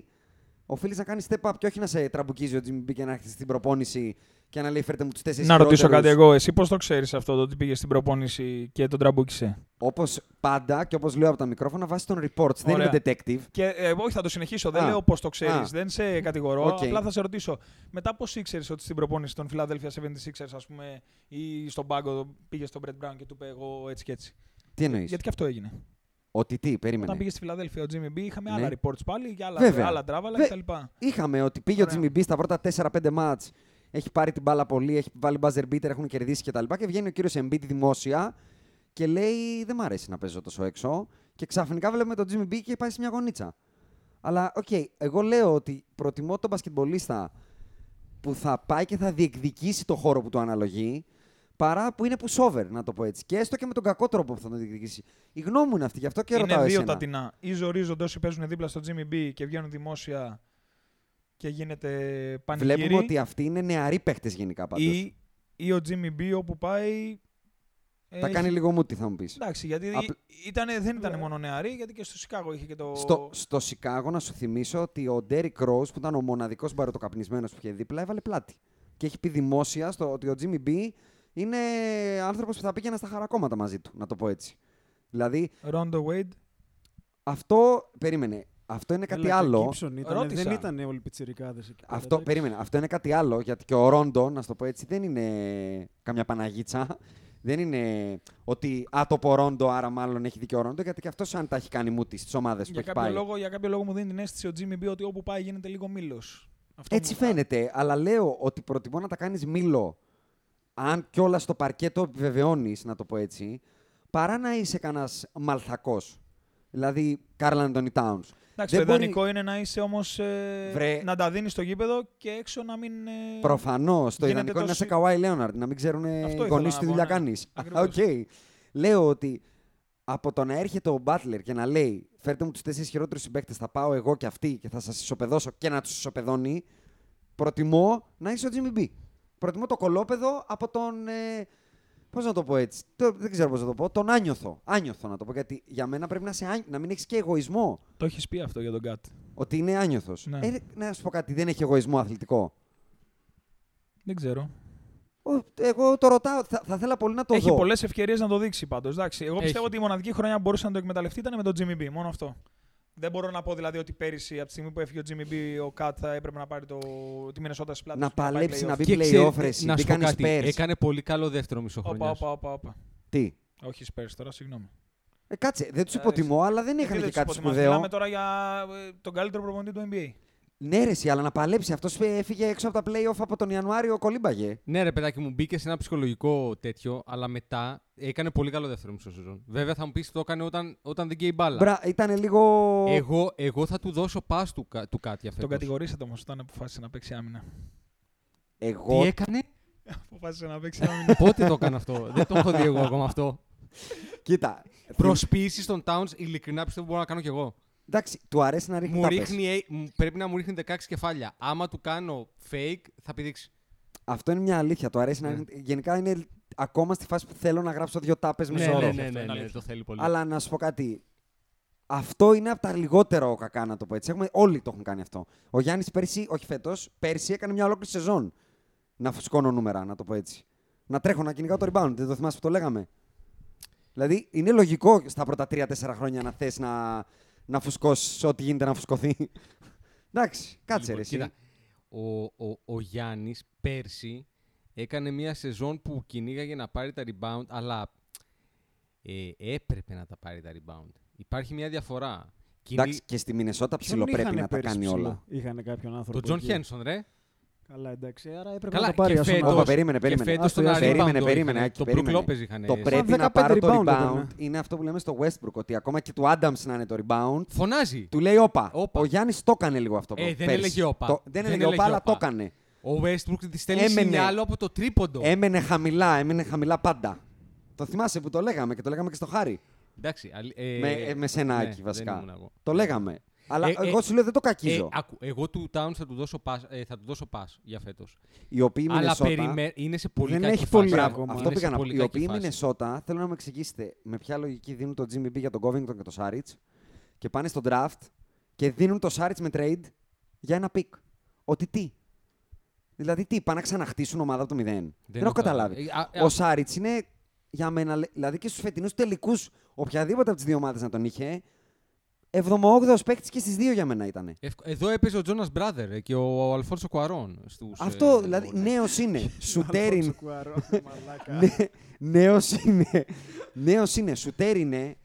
οφείλεις να κάνεις step up και όχι να σε τραμπουκίζει ο Jimmy B και να έρχεται στην προπόνηση και να λέει φέρτε μου τους τέσσερις
Να ρωτήσω κάτι εγώ, εσύ πώς το ξέρεις αυτό το ότι πήγες στην προπόνηση και τον τραμπούκησε;
Όπως πάντα και όπως λέω από τα μικρόφωνα, βάσει των reports. Δεν
Ωραία.
είμαι detective.
Και ε, όχι, θα το συνεχίσω. Δεν
Α.
λέω πώς το ξέρεις.
Α.
Δεν σε κατηγορώ.
Οκ.
Απλά θα σε ρωτήσω. Μετά πώς ήξερες ότι στην προπόνηση των Philadelphia 76ers, ας πούμε, ή στον πάγκο πήγες στον Brett Brown και του είπε εγώ έτσι και έτσι.
Τι εννοείς;
Γιατί και αυτό έγινε.
Ότι τι, περίμενε.
Όταν πήγες στη Φιλαδέλφια ο Jimmy B, είχαμε
Ναι.
άλλα reports πάλι για άλλα,
Βέβαια.
άλλα τράβαλα
Βε-
κτλ.
Είχαμε ότι πήγε
Ωραία.
ο Jimmy B στα πρώτα 4-5 μάτς, έχει πάρει την μπάλα πολύ, έχει βάλει buzzer beater, έχουν κερδίσει κτλ. Και, και βγαίνει ο κύριος Embiid δημόσια και λέει: Δεν μ' αρέσει να παίζω τόσο έξω. Και ξαφνικά βλέπουμε τον Jimmy B και πάει σε μια γωνίτσα. Αλλά, οκ, εγώ λέω ότι προτιμώ τον μπασκετμπολίστα που θα πάει και θα διεκδικήσει το χώρο που του αναλογεί, παρά που είναι pushover, να το πω έτσι. Και έστω και με τον κακό τρόπο που θα τον διεκδικήσει. Η γνώμη μου είναι αυτή, γι' αυτό και
Είναι
ρωτάω
δύο
εσένα.
τα τινά. Ή ζορίζονται όσοι παίζουν δίπλα στο Jimmy B και βγαίνουν δημόσια και γίνεται πανηγύρι.
Βλέπουμε ότι αυτοί είναι νεαροί παίχτες γενικά πάντως.
ή, ή ο Jimmy B όπου πάει.
Τα
έχει-
κάνει λίγο moody, θα μου πεις.
Εντάξει, γιατί
Απ-
ήτανε, δεν ήταν μόνο νεαροί, γιατί και στο Σικάγο είχε και το.
Στο, στο Σικάγο, να σου θυμίσω ότι ο Ντέρικ Rose, που ήταν ο μοναδικός μπαρωτοκαπνισμένο που είχε δίπλα, έβαλε πλάτη. Και έχει πει δημόσια στο, ότι ο Jimmy B είναι άνθρωπος που θα πήγαινε στα χαρακόμματα μαζί του, να το πω έτσι. Δηλαδή,
Rondo Wade.
αυτό. Περίμενε. Αυτό είναι κάτι
Έλα, και
άλλο.
Gibson ήταν,
Ρώτησα.
δεν ήταν όλοι πιτσιρικάδες εκεί πέρα,
Αυτό,
εντάξει.
περίμενε. Αυτό είναι κάτι άλλο, γιατί και ο Ρόντο, να σου το πω έτσι, δεν είναι καμιά παναγίτσα. Δεν είναι ότι άτοπο Ρόντο, άρα μάλλον έχει δίκιο ο Ρόντο, γιατί και αυτός αν τα έχει κάνει μούτι στις ομάδες που
Για
έχει
κάποιο,
πάει.
λόγο, για κάποιο λόγο μου δίνει την αίσθηση ο Jimmy B ότι όπου πάει γίνεται λίγο μήλος.
Έτσι φαίνεται, αλλά λέω ότι προτιμώ να τα κάνεις μήλο, αν κιόλας στο παρκέ το επιβεβαιώνεις, να το πω έτσι, παρά να είσαι κανένας μαλθακός. Δηλαδή, Καρλ Αντώνι Τάουν.
Εντάξει,
Δεν
το
μπορεί-
ιδανικό είναι να είσαι όμως.
Βρε.
να τα δίνεις στο γήπεδο και έξω να μην. ε,
Προφανώς. Το
γίνεται
ιδανικό είναι να είσαι
τόσο-
Καουάι Λέοναρντ, να μην ξέρουν οι
ήθελα
γονείς
να
τι
πω,
δουλειά
ναι.
κάνεις.
Ακριβώς.
Οκ. Λέω ότι από το να έρχεται ο Μπάτλερ και να λέει Φέρτε μου τους τέσσερις χειρότερους συμπαίκτες, θα πάω εγώ και αυτοί και θα σας ισοπεδώσω και να τους ισοπεδώνει. Προτιμώ να είσαι ο Jimmy B. Προτιμώ το κωλόπαιδο από τον. Ε, Πώς να το πω έτσι. Το, δεν ξέρω πώς να το πω. Τον άνιωθο. Άνιωθο να το πω. Γιατί για μένα πρέπει να, είσαι, άνι- να μην έχεις και εγωισμό.
Το έχεις πει αυτό για τον Γκάτ.
Ότι είναι άνιωθος.
Ναι.
Ε, να σου πω κάτι. Δεν έχει εγωισμό αθλητικό.
Δεν ξέρω.
Ο- Εγώ το ρωτάω, θα, θα ήθελα πολύ να το
Έχει
δω.
πολλές ευκαιρίες να το δείξει πάντως. Εγώ πιστεύω
Έχει.
ότι η μοναδική χρονιά που μπορούσε να το εκμεταλλευτεί ήταν με τον Jimmy B. Μόνο αυτό. Δεν μπορώ να πω δηλαδή ότι πέρυσι, από τη στιγμή που έφυγε ο Jimmy B, ο Κατ θα έπρεπε να πάρει το, τη Μινεσότα στι πλάτε.
Να παλέψει, να μπει
Και
play
ξέρει-
off, ρε, εσύ.
να σου πω
Μπήκαν οι
κάτι,
Spurs;
έκανε πολύ καλό δεύτερο μισό
Όπα,
χρονιάς.
όπα, όπα, όπα.
Τι;
Όχι Spurs τώρα, συγγνώμη.
Ε, κάτσε, δεν τους
Ε,
υποτιμώ, αλλά δεν είχαν
Γιατί
και
δεν τους
κάτι
υποτιμάς.
σπουδαίο.
Μιλάμε τώρα για ε, τον καλύτερο προπονητή του NBA.
Ναι, ρε, εσύ, αλλά να παλέψει. Αυτός έφυγε έξω από τα playoff από τον Ιανουάριο, κολύμπαγε.
Ναι, ρε παιδάκι μου, μπήκε σε ένα ψυχολογικό τέτοιο, αλλά μετά έκανε πολύ καλό δεύτερο μισό σεζόν. Βέβαια θα μου πεις το έκανε όταν, όταν δεν γκέει μπάλα.
Μπρα, ήταν λίγο.
Εγώ, εγώ θα του δώσω πα του, κα- του κάτι
Τον
φέτος.
κατηγορήσατε όμως όταν αποφάσισε να παίξει άμυνα.
Εγώ.
Τι έκανε,
Αποφάσισε να παίξει άμυνα.
πότε το έκανε αυτό; δεν το έχω δει εγώ ακόμα αυτό.
Κοίτα.
Προσποίηση των Towns, ειλικρινά πιστεύω μπορώ να κάνω κι εγώ.
Εντάξει, του αρέσει να ρίχνει
Μου
τάπες.
ρίχνει, ε, μ, πρέπει να μου ρίχνει 16 κεφάλια. Άμα του κάνω fake, θα πηδήξει.
Αυτό είναι μια αλήθεια. Του αρέσει να
Ναι.
ρίχνει. Γενικά είναι ακόμα στη φάση που θέλω να γράψω δύο τάπες με
Ναι,
σώρο.
ναι,
αυτό
ναι,
είναι
ναι, ναι,
αλήθεια.
το θέλει πολύ.
Αλλά να σου πω κάτι. Αυτό είναι από τα λιγότερο κακά, να το πω έτσι. Έχουμε, όλοι το έχουν κάνει αυτό. Ο Γιάννης πέρσι, όχι φέτος, πέρσι έκανε μια ολόκληρη σεζόν να φουσκώνω νούμερα, να το πω έτσι. Να τρέχω να κυνηγάω το rebound. Δεν το θυμάσαι που το λέγαμε. Δηλαδή είναι λογικό στα πρώτα 3-4 χρόνια να θες να, να φουσκώσεις ό,τι γίνεται να φουσκωθεί. Εντάξει, κάτσε
Λοιπόν,
ρε. εσύ.
κοίτα, ο, ο, ο Γιάννης πέρσι έκανε μια σεζόν που κυνήγαγε να πάρει τα rebound, αλλά ε, έπρεπε να τα πάρει τα rebound. Υπάρχει μια διαφορά. Κυνή-
Εντάξει, και στη Μινεσότα
Ποιον
ψηλό πρέπει
είχανε
να τα
πέρσι
κάνει
ψηλό;
όλα.
Είχανε κάποιον άνθρωπο.
Το Τζον
εκεί;
Χένσον, ρε.
Καλά, εντάξει. Άρα έπρεπε
Καλά,
να το πάρει.
και
ας πούμε.
φέτος,
Όπα, περίμενε, περίμενε.
Και φέτος
Άστο,
τον
άστο.
rebound
Περίμενε,
το
περίμενε,
είχανε.
Άκη,
Το Brook
περίμενε.
Lopez είχανε.
Το
σαν-
πρέπει
15
να πάρω το
rebound
rebound.
έκανε.
Είναι αυτό που λέμε στο Westbrook, ότι ακόμα και του Adams να είναι το rebound,
Φωνάζει.
του λέει όπα.
Όπα.
Ο Γιάννης το έκανε λίγο αυτό.
Ε, δεν
πέρσι.
έλεγε όπα.
Το- δεν
Δεν
έλεγε
έλεγε
όπα, αλλά
όπα.
το έκανε.
Ο Westbrook τη στέλνει
Έμενε.
σινιάλο από το τρίποντο.
Έμενε χαμηλά, έμενε χαμηλά πάντα. Το θυμάσαι που το λέγαμε και το λέγαμε και στο Χάρη;
Εντάξει, αλη- ε,
με, ε, με σένα,
ναι,
Άκη,
δεν
βασικά.
ήμουν εγώ.
Το λέγαμε. Αλλά
Ε, ε,
εγώ σου λέω δεν το
Ε,
κακίζω.
άκου, εγώ του Towns θα του δώσω pass, ε, θα του δώσω pass για φέτος.
Οι οποίοι
Αλλά
Μινεσότα.
περιμέ... είναι σε πολύ
Δεν
κακή
έχει
φάση.
πολύ
Μπράβο,
ακόμα.
Αυτό
είναι σε
πήγα να πω.
πολύ
Οι
κακή
οποίοι
φάση.
Μινεσότα θέλω να μου εξηγήσετε με ποια λογική δίνουν το Jimmy B για τον Covington και το Σάριτς και πάνε στο draft και δίνουν το Σάριτς με trade για ένα pick. Ότι τι; Δηλαδή τι, πάνε να ξαναχτίσουν ομάδα από το μηδέν. Δεν, έχω καταλάβει.
Ε, α, ε,
Ο Σάριτς είναι για μένα, λε- δηλαδή και στους φετινούς τελικούς, οποιαδήποτε από τις δύο ομάδες να τον είχε, 7ο-8ο παίκτης και στις δύο για μένα ήταν.
ευκ- Εδώ έπαιζε ο Τζόνας Μπράδερ και ο Αλφόνσο Κουαρών. Στους,
Αυτό
ε,
δηλαδή
Warriors.
νέος είναι. Σουτέρ
Αλφόνσο
είναι.
Κουαρό, μαλάκα.
Ναι, νέος είναι. Νέος είναι. Σουτέρ είναι.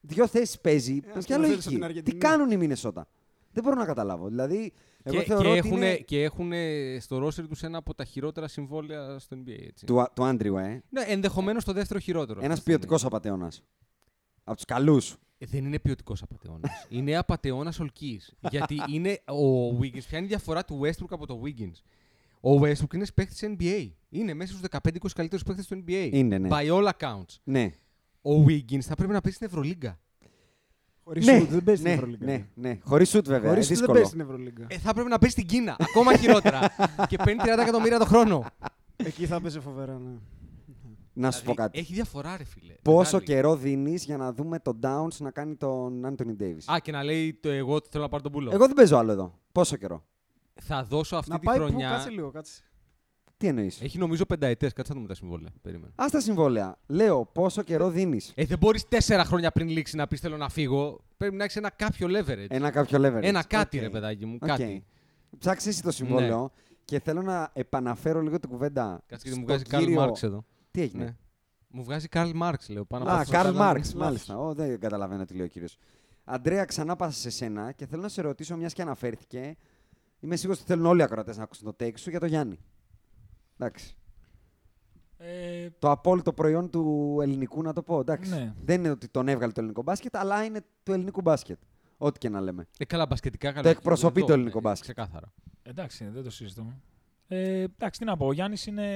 Δύο θέσεις παίζει.
Ένας
Ποια
σκηνοθέτης
λογική.
από την
Τι
Αργεντινή.
κάνουν οι Μινεσότα; Δεν μπορώ να καταλάβω. Δηλαδή, εγώ
και,
θεωρώ
και,
ότι
έχουν,
είναι
και έχουν στο ρόστερ τους ένα από τα χειρότερα συμβόλαια στο NBA. Έτσι.
του, του Άντριου, ε.
Ναι, ενδεχομένως το δεύτερο χειρότερο.
Ένας
αυτή τη στιγμή.
ποιοτικός απαταιώνας. Από τους καλούς.
Ε, Δεν είναι ποιοτικός απαταιώνας. είναι απαταιώνας ολκή. Γιατί είναι ο Wiggins πιάνει διαφορά του Westbrook από το Wiggins; Ο Westbrook είναι παίκτης NBA. Είναι μέσα στους 15-20 καλύτερους παίκτες του NBA.
Είναι, ναι.
By all accounts.
Ναι.
Ο Wiggins θα πρέπει να παίζει στην Ευρωλίγκα.
Χωρίς
ναι,
σουτ, δεν παίζει στην
ναι,
Ευρωλίγκα.
ναι, ναι. Χωρίς σουτ βέβαια.
Χωρίς
ε,
σουτ δεν
δύσκολο.
παίζει στην Ευρωλίγκα.
Ε, θα πρέπει να παίζει στην Κίνα. Ακόμα χειρότερα. και παίρνει 30 εκατομμύρια το χρόνο.
Εκεί θα παίζει φοβερά, ναι.
Να σου πω
Δηλαδή,
κάτι.
Έχει διαφορά, ρε φίλε.
Πόσο
Μεγάλη.
καιρό δίνεις για να δούμε τον Towns να κάνει τον Anthony Davis;
Α, και να λέει το εγώ θέλω να πάρω τον πουλό.
Εγώ δεν παίζω άλλο εδώ. Πόσο καιρό;
Θα δώσω αυτή
Να
τη
πάει πού,
χρονιά.
κάτσε λίγο, κάτσε.
Τι εννοείς;
Έχει νομίζω πενταετές. Κάτσε να δούμε τα συμβόλαια. Περίμενε.
Α τα συμβόλαια. Λέω πόσο καιρό δίνεις;
Ε, δεν μπορείς τέσσερα χρόνια πριν λήξει να πεις θέλω να φύγω. Πρέπει να έχεις ένα κάποιο leverage.
Ένα κάποιο leverage.
Ένα κάτι,
Οκ.
ρε παιδάκι μου.
Οκ.
Κάτι.
Ψάξε εσύ το συμβόλαιο και θέλω να επαναφέρω λίγο την κουβέντα.
Κάτσε και μου
στον
βγάζει Καρλ
κύριο-
Μάρξ εδώ.
Τι έγινε;
Ναι. Μου βγάζει Καρλ Μάρξ, λέω. Πάνω
Α,
αυτό.
Καρλ
καλά,
Μάρξ,
λάθος.
μάλιστα. Ω, δεν καταλαβαίνω τι λέει ο κύριος. Αντρέα, ξανά πάσα σε σένα και θέλω να σε ρωτήσω, μιας και αναφέρθηκε. Είμαι σίγουρος ότι θέλουν όλοι οι ακροατές να ακούσουν το take σου για το Γιάννη. Εντάξει.
Ε,
Το απόλυτο προϊόν του ελληνικού, να το πω. Εντάξει.
Ναι.
Δεν είναι ότι τον έβγαλε το ελληνικό μπάσκετ, αλλά είναι του ελληνικού μπάσκετ. Ό,τι και να λέμε.
Ε, καλά, μπασκετικά καλά.
Το εκπροσωπεί
Εδώ,
το ελληνικό
ε,
μπάσκετ.
Ξεκάθαρα.
εντάξει, δεν το συζητούμε. Ε, εντάξει, τι να πω. Ο Γιάννης είναι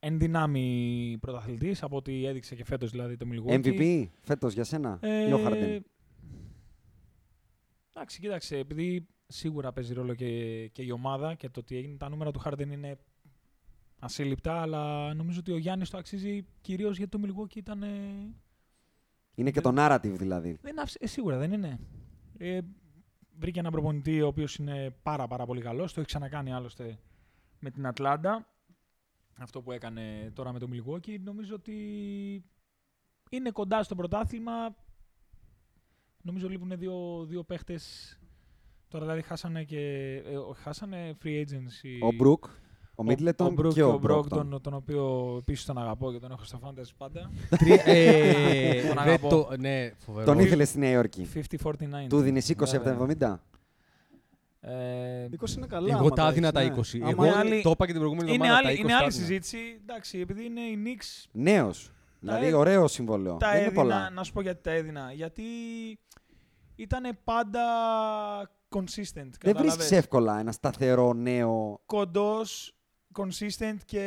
εν δυνάμει πρωταθλητής από ό,τι έδειξε και φέτος δηλαδή το Milwaukee.
MVP φέτος για σένα
Ε,
ή ο Harden.
Εντάξει, κοίταξε, επειδή σίγουρα παίζει ρόλο και, και η ομάδα και το ότι έγινε τα νούμερα του Harden είναι ασύλληπτα, αλλά νομίζω ότι ο Γιάννης το αξίζει κυρίως γιατί το Milwaukee ήταν... ε,
Είναι και το narrative δηλαδή.
Δεν είναι αυσ- ε, σίγουρα δεν είναι. Ε, βρήκε έναν προπονητή ο οποίος είναι πάρα πάρα πολύ καλός. Το έχει ξανακάνει άλλωστε με την Ατλάντα. Αυτό που έκανε τώρα με το Milwaukee. Νομίζω ότι είναι κοντά στο πρωτάθλημα. Νομίζω λείπουν δύο, δύο παίχτες. Τώρα δηλαδή χάσανε και ε, όχι, χάσανε free agency.
Ο Μπρουκ, ο Μίντλετον
ο Brook
και ο
Brog,
Brogdon.
τον, τον οποίο επίσης τον αγαπώ και τον έχω στα fantasy πάντα.
Τρία- ε,
Τον
δεν
αγαπώ.
το- Ναι, φοβερό.
Τον ήθελες στη Νέα Υόρκη.
50-49.
Του δίνει 20 από τα
Βέβαια.
70.
Ε,
20 είναι καλά.
Εγώ
άμα
τα έδινα τα
έχεις,
20.
ναι.
Εγώ
Άμα άλλοι-
το είπα και την προηγούμενη
είναι
εβδομάδα.
άλλη,
τα 20
είναι
τα
άλλη
έδινα.
συζήτηση. Εντάξει, επειδή είναι οι Knicks,
Νέος. Δηλαδή,
έ-
ωραίο συμβόλαιο.
τα
Δεν είναι
έδινα.
πολλά.
Να σου πω γιατί τα έδινα. Γιατί ήταν πάντα consistent.
Δεν βρίσκεις εύκολα ένα σταθερό νέο.
Κοντός, consistent και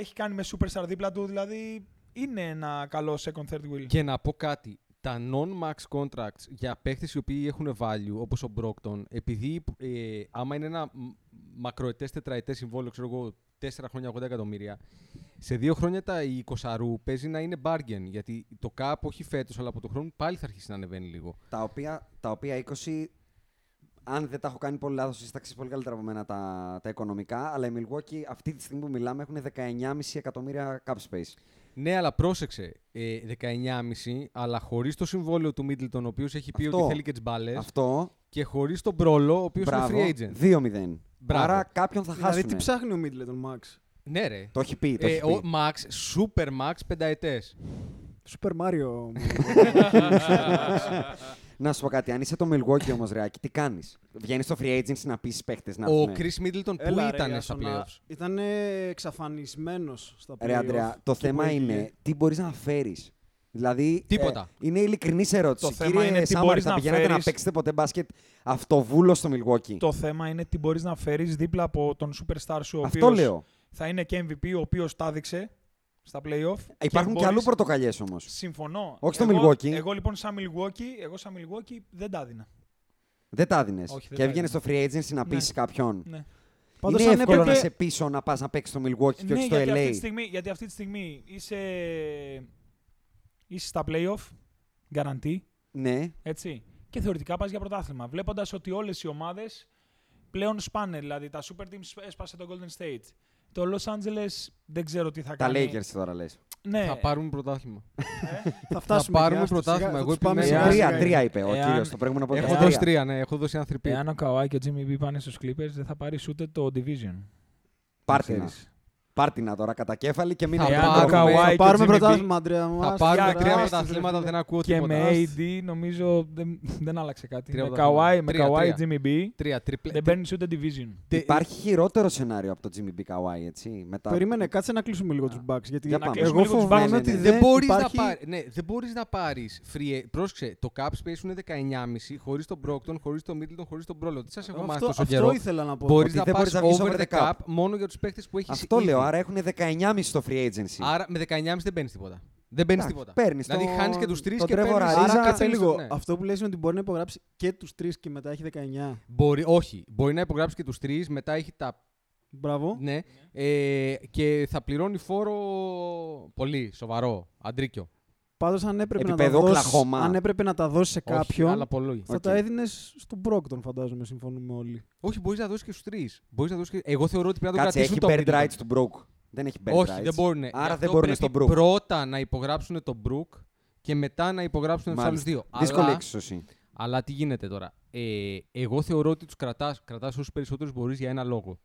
έχει κάνει με superstar δίπλα του. Δηλαδή είναι ένα καλό second third wheel.
Και να πω κάτι. Τα non-max contracts για παίχτες οι οποίοι έχουν value, όπως ο Brockton, επειδή ε, άμα είναι ένα μ- μακροετές τετραετές συμβόλαιο, ξέρω εγώ, 4 χρόνια 80 εκατομμύρια, σε δύο χρόνια τα η 20 παίζει να είναι bargain, γιατί το cap όχι φέτος, αλλά από το χρόνο πάλι θα αρχίσει να ανεβαίνει λίγο.
Τα οποία, τα οποία 20, αν δεν τα έχω κάνει πολύ λάθος, εσείς τα ξέρεις πολύ καλύτερα από μένα τα, τα οικονομικά, αλλά οι Milwaukee αυτή τη στιγμή που μιλάμε έχουν 19,5 εκατομμύρια cap space.
Ναι, αλλά πρόσεξε. Ε, 19,5, αλλά χωρίς το συμβόλαιο του Middleton, ο οποίος έχει πει
Αυτό.
ότι θέλει και τις μπάλες.
Αυτό,
Και χωρίς τον Μπρόλο, ο οποίος είναι
μπράβο,
free agent.
2-0.
Μπράβο.
Άρα κάποιον θα
Δηλαδή,
χάσουν.
τι ψάχνει ο Μίτλετον, Μαξ;
Ναι, ρε.
Το έχει πει. Το
Ε,
έχει πει.
ο Max, Super Max, πενταετές.
Σούπερ Μάριο.
Να σου πω κάτι, αν είσαι το Milwaukee όμως, Ρεάκη, τι κάνεις; Βγαίνεις στο free agency να πεις παίχτες να
Ο
έρθουνε.
Chris Middleton που ήταν στα playoffs;
Ήταν εξαφανισμένος στα playoffs.
Ρε Αντρέα, το
και
θέμα
που
είναι
έγινε.
τι μπορείς να φέρεις. Δηλαδή,
Τίποτα.
ε, είναι ειλικρινής ερώτηση.
Το θέμα
Κύριε
είναι τι
Σάμαρη,
μπορείς
θα
να
πηγαίνατε να
φέρεις-
παίξετε ποτέ μπάσκετ αυτοβούλο στο Milwaukee;
Το θέμα είναι τι μπορείς να φέρεις δίπλα από τον superstar σου, ο
Αυτό
οποίος
λέω.
θα είναι και MVP, ο οποίος τα έδειξε στα playoff.
Υπάρχουν και,
μπορείς-
αλλού πρωτοκαλιέ όμως.
Συμφωνώ.
Όχι στο
εγώ,
Milwaukee.
Εγώ λοιπόν σαν Milwaukee, εγώ σαν Milwaukee δεν τα έδινα.
Δεν τα έδινες.
Όχι, δεν
Και
τα
έβγαινες στο
έδινα.
free agency να
Ναι.
πείσει κάποιον.
Ναι.
Πάντως,
είναι
αν
εύκολο
έπρεπε-
να σε πείσω να πας να παίξεις στο Milwaukee και
ναι,
όχι στο
γιατί, αυτή
LA.
τη στιγμή, γιατί αυτή τη στιγμή είσαι, είσαι στα playoff, guarantee,
Ναι.
έτσι. Και θεωρητικά πας για πρωτάθλημα. Βλέποντας ότι όλες οι ομάδες πλέον σπάνε. Δηλαδή τα super teams έσπασε το Golden State. Το Los Angeles δεν ξέρω τι θα
Τα
κάνει.
Lakers τώρα λες.
Ναι,
Θα πάρουμε πρωτάθλημα.
Θα φτάσουμε
πάρουμε
και άστα,
πρωτάθλημα.
σιγά, θα
Εγώ
τους πάμε
επιμένω.
σιγά,
Τρία,
σιγά.
τρία είπε ο
Εάν-
κύριος στο προηγούμενο podcast.
Έχω
Εάν-
δώσει τρία, ναι, έχω δώσει ένα θρυπή.
Εάν ο Kawhi και ο Jimmy B πάνε στους Clippers δεν θα πάρεις ούτε το division.
Πάρτινα.
Ξέρεις.
Πάρτινα τώρα κατά κέφαλη και μην
Θα
Εάν
πάρουμε-
το Kawhi
Θα
και ο
πάρουμε
Jimmy B
πρωτάθλημα, Αντρέα.
Θα
μας.
πάρουμε
Για
τρία
κράτηση,
πρωταθλήματα, δεν ακούω
Και
τίποτα.
με AD νομίζω δεν, δεν άλλαξε κάτι.
Τρία
με
πρωταθλήματα.
Kawhi, με
Τρία,
Kawhi
τρία.
Jimmy B
Τρία, τριπλέ.
δεν παίρνεις ούτε division.
τε-
Υπάρχει χειρότερο σενάριο από το Jimmy B. Kawhi, έτσι. Μετά...
Περίμενε, κάτσε να κλείσουμε λίγο τους Bucks. Γιατί
Για πάμε.
εγώ
κλείσουμε λίγο τους
φοβάμαι
Bucks.
ότι
Ναι, ναι,
Δεν
δεν
μπορείς
υπάρχει...
να πάρεις, ναι, δεν μπορείς να πάρεις free, πρόσεξε, το cap space είναι 19,5 χωρίς τον Brockton, χωρίς τον Middleton, χωρίς τον Brolo. Τι σας έχω μάθει
Αυτό,
τόσο
αυτό
καιρό.
ήθελα να πω.
Μπορείς
Ότι
να
δεν
πας
μπορείς να βγεις
over
over
the
the
cap
cap.
μόνο για τους παίχτες που έχεις
Αυτό
ήδη.
λέω, άρα έχουν 19,5 στο free agency.
Άρα με 19,5 δεν παίρνεις τίποτα. Δεν παίρνεις
Εντάξει,
τίποτα.
παίρνεις
δηλαδή
τον-
χάνεις και τους τρεις
τον
και
Trevor
παίρνεις...
Ariza.
Άρα
Ρίζα,
κάτσε
παίρνεις
λίγο.
το- ναι.
Αυτό που λες είναι ότι μπορεί να υπογράψει και τους τρεις και μετά έχει 19.
Μπορεί, όχι, μπορεί να υπογράψει και τους τρεις, μετά έχει τα...
Μπράβο.
Ναι, ε, και θα πληρώνει φόρο πολύ, σοβαρό, αντρίκιο.
Πάντως, αν έπρεπε, να τα
Επίπεδο
δώσεις,
Oklahoma.
αν έπρεπε να τα δώσεις σε
Όχι,
κάποιον,
αλλά πολύ.
θα
Οκ.
τα έδινες στον Brogdon, φαντάζομαι. Συμφωνούμε όλοι.
Όχι, μπορείς να δώσεις και στους τρεις. Μπορείς να δώσεις και... Εγώ θεωρώ ότι πρέπει να το
Κάτσε, έχει
κρατήσουν το
Bird
Middleton.
rights του Brook. Δεν έχει Bird
Όχι,
rights.
δεν μπορούν. Γι'
Άρα
αυτό
δεν μπορούν
πρέπει
στον Brook.
Πρώτα να υπογράψουν τον Brook και μετά να υπογράψουν τους άλλους
Μάλιστα.
δύο.
Δύσκολη
Αλλά,
εξίσωση.
αλλά τι γίνεται τώρα; Ε, εγώ θεωρώ ότι τους κρατά κρατάς όσους περισσότερους μπορείς για ένα λόγο.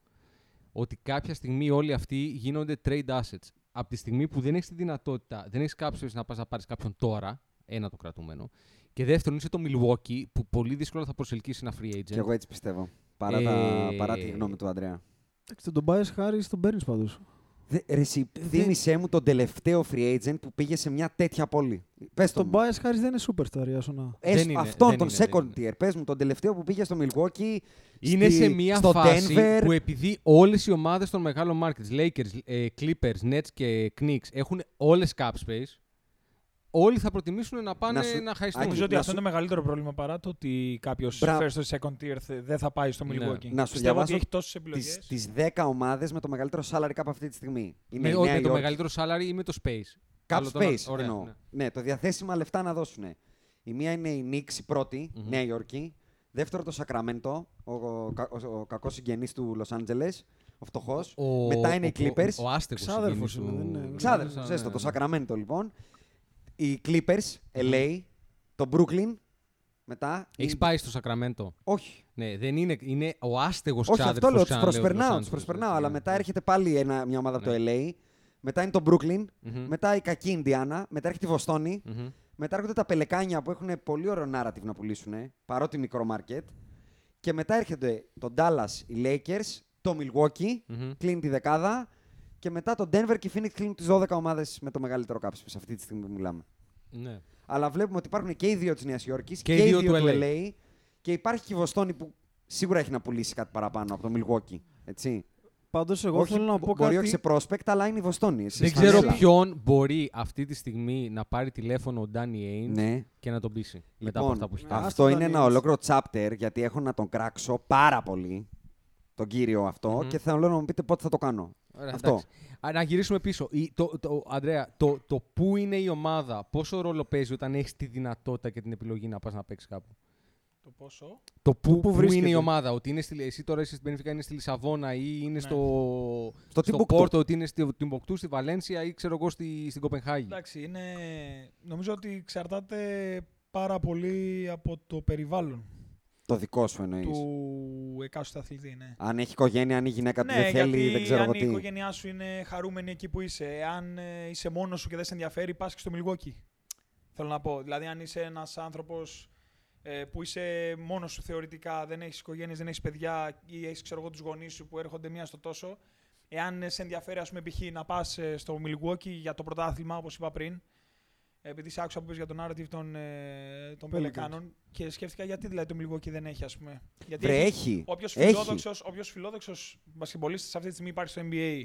Ότι κάποια στιγμή όλοι αυτοί γίνονται trade assets. Από τη στιγμή που δεν έχεις τη δυνατότητα, δεν έχεις κάποιο να πας να πάρεις κάποιον τώρα, ένα το κρατούμενο. Και δεύτερον, είσαι το Milwaukee που πολύ δύσκολα θα προσελκύσεις ένα free agent.
Και εγώ έτσι πιστεύω. Παρά, τα,
Ε,
παρά τη γνώμη του Αντρέα.
Εντάξει, τον Tobias Harris τον παίρνεις πάντως.
Δε, ρε, εσύ, θύμισέ μου τον τελευταίο free agent που πήγε σε μια τέτοια πόλη. Πες το
Τον
μου.
Tobias Harris δεν είναι superstar, Ιάσονα.
Έστω
Δεν είναι,
αυτόν
δεν
τον
είναι, δεν
second
είναι.
tier. Πες μου τον τελευταίο που πήγε στο Milwaukee.
Είναι
στη-
σε μια
στο
φάση
Denver.
που επειδή όλες οι ομάδες των μεγάλων markets, Lakers, ε, Clippers, Nets και Knicks έχουν όλες cap space, όλοι θα προτιμήσουν να πάνε
Να
να,
σου-
να χαϊστούν.
Νομίζω ότι
να
αυτό
σου-
είναι το μεγαλύτερο πρόβλημα παρά το ότι κάποιος
Μπρα-
first or second tier θε- δεν θα πάει στο
Ναι.
Milwaukee.
Να σου
Πιστεύω
διαβάσω
ότι έχει τόσες επιλογές.
τις, τις 10 ομάδες με το μεγαλύτερο salary cap αυτή τη στιγμή. Είναι
με,
η
όχι,
Νέα
με το
Υόρκη.
μεγαλύτερο salary ή με το space.
Cap
Άλλο το να-
space
ωραία,
εννοώ.
ναι.
Ναι. το διαθέσιμα λεφτά να δώσουν. Η μία είναι η Knicks, η πρώτη,
Μμμ.
Νέα Υόρκη. Δεύτερο το Sacramento, ο, ο, κα- ο, ο κακός συγγενής του Los Angeles, ο φτωχός.
Ο-
Μετά είναι
ο-
οι Clippers.
Ο, ο άστεγος
Ξάδερφος
συγγενής
είναι,
του-
δεν είναι.
Ξάδερφος,
Ναι,
έστω,
ναι,
το
ναι.
Sacramento λοιπόν. Οι Clippers, LA, το Brooklyn. Μετά.
Έχεις
η-
πάει στο Sacramento.
Όχι.
Ναι, δεν είναι, είναι ο άστεγος
Όχι, αυτό
ξάδερφος,
λέω, του
ξαναλέω, τους Los
προσπερνάω,
Angeles,
τους προσπερνάω.
ναι,
Αλλά
ναι.
μετά έρχεται πάλι ένα, μια ομάδα από το
Ναι.
LA. Μετά είναι το Brooklyn.
Μμμ,
Μετά η κακή Ινδιάνα. Μετά έρχεται η Βοστόνη.
μμμ.
Μετά έρχονται τα πελεκάνια που έχουν πολύ ωραίο narrative να πουλήσουν, παρότι μικρό market. Και μετά έρχεται το Dallas, οι Lakers, το Milwaukee,
Μμμ.
κλείνει τη δεκάδα. Και μετά το Denver και η Phoenix κλείνουν τις 12 ομάδες με το μεγαλύτερο cap space αυτή τη στιγμή που μιλάμε.
Ναι.
Αλλά βλέπουμε ότι υπάρχουν και οι δύο της Νέας Υόρκης
Και
και,
οι
οι
δύο
δύο
του
του
LA.
LA. Και υπάρχει και η Βοστόνη που σίγουρα έχει να πουλήσει κάτι παραπάνω από το Milwaukee. Έτσι.
Πάντως εγώ
όχι,
θέλω να
μπο-
πω
μπορεί
κάτι...
όχι σε prospect, αλλά είναι η Βοστόνη. Εσείς
Δεν ξέρω
φανέλα.
ποιον μπορεί αυτή τη στιγμή να πάρει τηλέφωνο ο Ντάνι Έιντς
Ναι.
και να τον πείσει. μετά από
Λοιπόν,
αυτά που έχει
α,
κάνει.
αυτό
τον
είναι ένα
Daniels.
ολόκληρο chapter, γιατί έχω να τον κράξω πάρα πολύ. Τον κύριο αυτό
Μμμ.
και θέλω να μου πείτε πότε θα το κάνω.
Ωραία,
αυτό.
εντάξει. Α, να γυρίσουμε πίσω. Η- το, το, Ανδρέα, το, το πού είναι η ομάδα, πόσο ρόλο παίζει όταν έχεις τη δυνατότητα και την επιλογή να πας να παίξεις κάπου;
Το πόσο;
Το πού,
πού
πού είναι
βρίσκεται.
η ομάδα, ότι είναι στη, εσύ τώρα είσαι στην Benfica, είναι στη Λισαβόνα ή είναι
Ναι.
στο,
Στο
στο
Timbuktu.
Πόρτο, ότι είναι στη Τιμποκτού, στη Βαλένσια ή ξέρω εγώ στη, στην Κοπενχάγη;
Εντάξει, είναι... νομίζω ότι εξαρτάται πάρα πολύ από το περιβάλλον
Το δικό σου εννοείς.
του εκάστοτε αθλητή. Ναι.
Αν έχει οικογένεια, αν η γυναίκα του
ναι,
δεν θέλει,
γιατί
δεν ξέρω
αν
εγώ
η
τι.
οικογένειά σου είναι χαρούμενη εκεί που είσαι, αν ε, είσαι μόνος σου και δεν σε ενδιαφέρει, πας και στο Milwaukee. Θέλω να πω. Δηλαδή, αν είσαι ένας άνθρωπος ε, που είσαι μόνος σου θεωρητικά, δεν έχεις οικογένειες, δεν έχεις παιδιά ή έχεις ξέρω εγώ τους γονείς σου που έρχονται μία στο τόσο, εάν σε ενδιαφέρει ας πούμε π.χ. να πας ε, στο Milwaukee για το πρωτάθλημα, όπως είπα πριν, επειδή σε άκουσα που πες για τον narrative των, ε, των
Pelicans.
Πελεκάνων και σκέφτηκα γιατί δηλαδή το Milwaukee δεν έχει ας πούμε. Γιατί
Βρε,
έχει-
έχει.
Όποιος
Έχει.
φιλόδοξος, όποιος φιλόδοξος μπασκετμπολίστας αυτή τη στιγμή υπάρχει στο NBA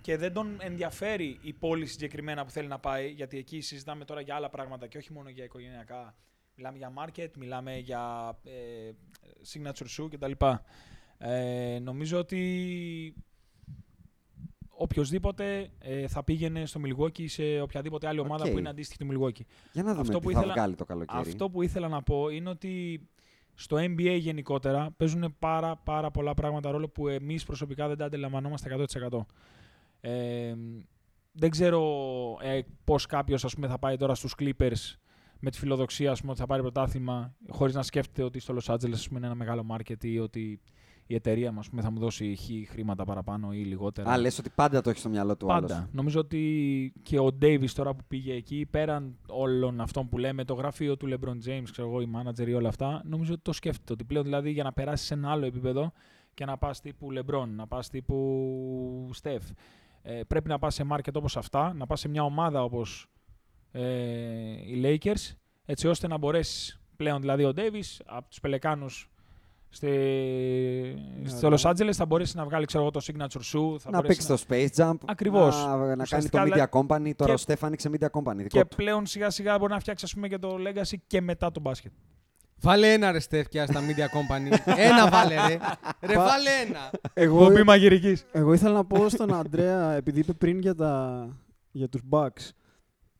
και δεν τον ενδιαφέρει η πόλη συγκεκριμένα που θέλει να πάει, γιατί εκεί συζητάμε τώρα για άλλα πράγματα και όχι μόνο για οικογενειακά. Μιλάμε για market, μιλάμε για ε, signature shoe κτλ. Ε, νομίζω ότι οποιοδήποτε ε, θα πήγαινε στο Milwaukee ή σε οποιαδήποτε άλλη ομάδα
Οκ.
που είναι αντίστοιχη του Milwaukee.
Για να δούμε
Αυτό
τι
που
θα
ήθελα-
βγάλει το καλοκαίρι.
Αυτό που ήθελα να πω είναι ότι στο NBA γενικότερα παίζουν πάρα, πάρα πολλά πράγματα ρόλο που εμείς προσωπικά δεν τα αντιλαμβανόμαστε 100%. Ε, δεν ξέρω ε, πώς κάποιος ας πούμε, θα πάει τώρα στους Clippers με τη φιλοδοξία ας πούμε, ότι θα πάρει πρωτάθλημα χωρίς να σκέφτεται ότι στο Los Angeles ας πούμε, είναι ένα μεγάλο market ή ότι η εταιρεία μας ας πούμε, θα μου δώσει χ χρήματα παραπάνω ή λιγότερα.
Α, λες ότι πάντα το έχεις στο μυαλό του άλλος.
Πάντα. Νομίζω ότι και ο Davis τώρα που πήγε εκεί, πέραν όλων αυτών που λέμε, το γραφείο του LeBron James, ξέρω εγώ, οι manager ή όλα αυτά, νομίζω ότι το σκέφτεται. Ότι πλέον δηλαδή για να περάσει σε ένα άλλο επίπεδο και να πας τύπου LeBron, να πας τύπου Steph, ε, πρέπει να πας σε market όπως αυτά, να πας σε μια ομάδα όπως ε, οι Lakers, έτσι ώστε να μπορέσεις πλέον δηλαδή ο Davis από τους Πελεκάνους στη, στο
ναι.
Los Angeles θα μπορέσει να βγάλει ξέρω εγώ, το signature shoe. Θα
να
μπορέσει
παίξει το Space Jump.
Ακριβώς.
Να, να κάνει το
Ουσιαστικά,
Media
δηλαδή-
Company. Τώρα
και-
ο Στέφαν άνοιξε Media Company. Δικό
Και
του.
πλέον σιγά σιγά μπορεί να φτιάξει ας πούμε, και το legacy και μετά το μπάσκετ.
Βάλε ένα ρε Στέφκια στα Media Company. ένα βάλε ρε. Ρε
Πα-
βάλε ένα.
Εγώ,
μαγειρικής.
εγώ ήθελα να πω στον Αντρέα, επειδή είπε πριν για, τα, για τους Bucks,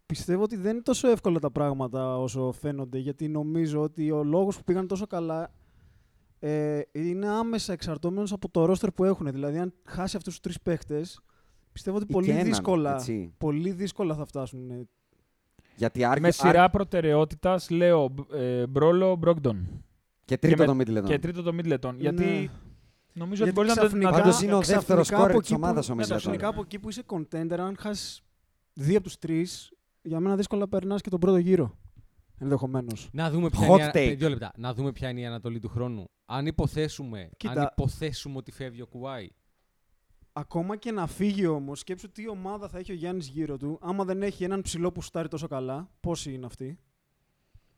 πιστεύω ότι δεν είναι τόσο εύκολα τα πράγματα όσο φαίνονται, γιατί νομίζω ότι ο λόγος που πήγαν τόσο καλά ε, είναι άμεσα εξαρτώμενος από το roster που έχουν. Δηλαδή, αν χάσει αυτούς τους τρεις παίχτες, πιστεύω ότι
Ή
πολύ
και έναν,
δύσκολα,
έτσι.
πολύ δύσκολα θα φτάσουν. ε,
Γιατί άρκε,
Με σειρά προτεραιότητας λέω ε, Μπρόλο Μπρόγκτον.
Και τρίτο
και
το
με-
Middleton.
Και τρίτο το Middleton. Γιατί
Ναι.
νομίζω
Γιατί
ότι μπορεί να το.
ξαφνικά-
Να το
Πάντως είναι ο
ξαφνικά
δεύτερος
από
σκόρερ
εκεί
της
που-
ομάδας ο
ναι,
Middleton.
Ξαφνικά από εκεί που είσαι contender, αν χάσεις δύο από τους τρεις, για μένα δύσκολα περνάς και τον πρώτο γύρο. Ενδεχομένως.
Να δούμε ποια
Hot
είναι, η-
take.
δύο λεπτά. Να δούμε ποια είναι η ανατολή του χρόνου. Αν υποθέσουμε,
Κοίτα.
αν υποθέσουμε ότι φεύγει ο Κουάι.
Ακόμα και να φύγει όμως, σκέψου τι ομάδα θα έχει ο Γιάννης γύρω του. Άμα δεν έχει έναν ψηλό που στάρει τόσο καλά, πόσοι είναι αυτοί;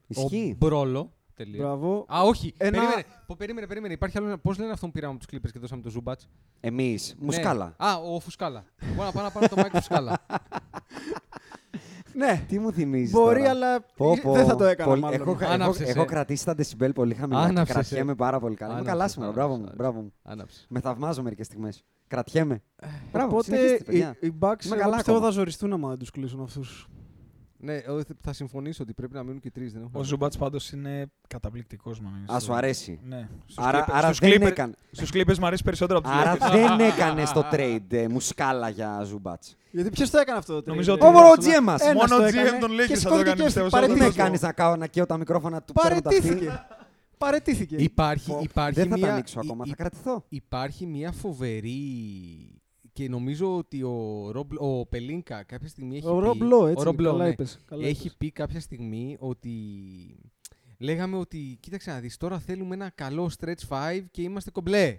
Ισχύει.
Ο Μπρόλο. Τελεία.
Μπράβο.
Α, όχι.
Ένα-
Περίμενε, Πω, περίμενε, περίμενε. Υπάρχει άλλο. Πώς λένε αυτόν που πήραμε τους Clippers και δώσαμε το Ζούμπατς;
Εμείς. Μουσκάλα.
Α, ο Φουσκάλα. Μπορώ να πάω να πάρω το Μάικ Φουσκάλα.
Ναι,
Τι μου θυμίζεις.
μπορεί,
τώρα;
αλλά
Πω, πω.
δεν θα το έκανα
Πολύ-
μάλλον.
Έχω, έχω,
Άναψες,
έχω
ε.
κρατήσει τα decibel πολύ χαμηλά και
Άναψες,
κρατιέμαι
ε.
πάρα πολύ καλά. Είμαι
Άναψες,
καλά σήμερα.
άναψες,
Μπράβο μου.
άναψες.
Μπράβο μου.
Άναψες.
Με θαυμάζω μερικές στιγμές. Κρατιέμαι. Μπράβο,
Οπότε
συνεχίστε,
οι,
παιδιά.
οι Bucks
Είμαι
εγώ
καλά
πιστεύω
ακόμα.
θα ζοριστούν άμα δεν τους κλείσουν αυτούς.
Ναι, εγώ θ- θα συμφωνήσω ότι πρέπει να μείνουν και τρεις. Δεν έχω
Ο Ζούμπατς πάντως είναι καταπληκτικός νομίζω.
Α, σου αρέσει.
Ναι. Στους
Άρα,
Clippers-
άρα
στους
δεν
Clippers-
έκανε.
Στους Clippers μου αρέσει περισσότερο από τους
Άρα
Lakers.
δεν έκανε το trade ε, μουσκάλα για Ζουμπάτς.
Γιατί ποιος το έκανε αυτό. το
Νομίζω
trade,
ότι-
ε,
Over ο
στον-
GM μας.
Ένας
Μόνο
το
ο
έκανε
GM των
και
Lakers θα το
σηκώθηκε
έκανε,
και
πιστεύω, σε
Δεν
αυτό
με
το
κάνει να κάω να καίω τα μικρόφωνα του παίρνω τα αυτή.
Παρετήθηκε. Παρετήθηκε.
Υπάρχει,
Πω,
υπάρχει
Δεν θα
μια,
τα ανοίξω ακόμα,
υ-
θα κρατηθώ.
υπάρχει μια φοβερή και νομίζω ότι ο, Ρομπ, ο Πελίνκα κάποια στιγμή έχει
Ο
πει,
Ρομπλό,
ο
έτσι.
Ρομπλό,
καλά
ναι,
είπες, καλά
έχει
είπες.
πει κάποια στιγμή ότι λέγαμε ότι κοίταξε να δεις τώρα θέλουμε ένα καλό stretch 5 και είμαστε κομπλέ.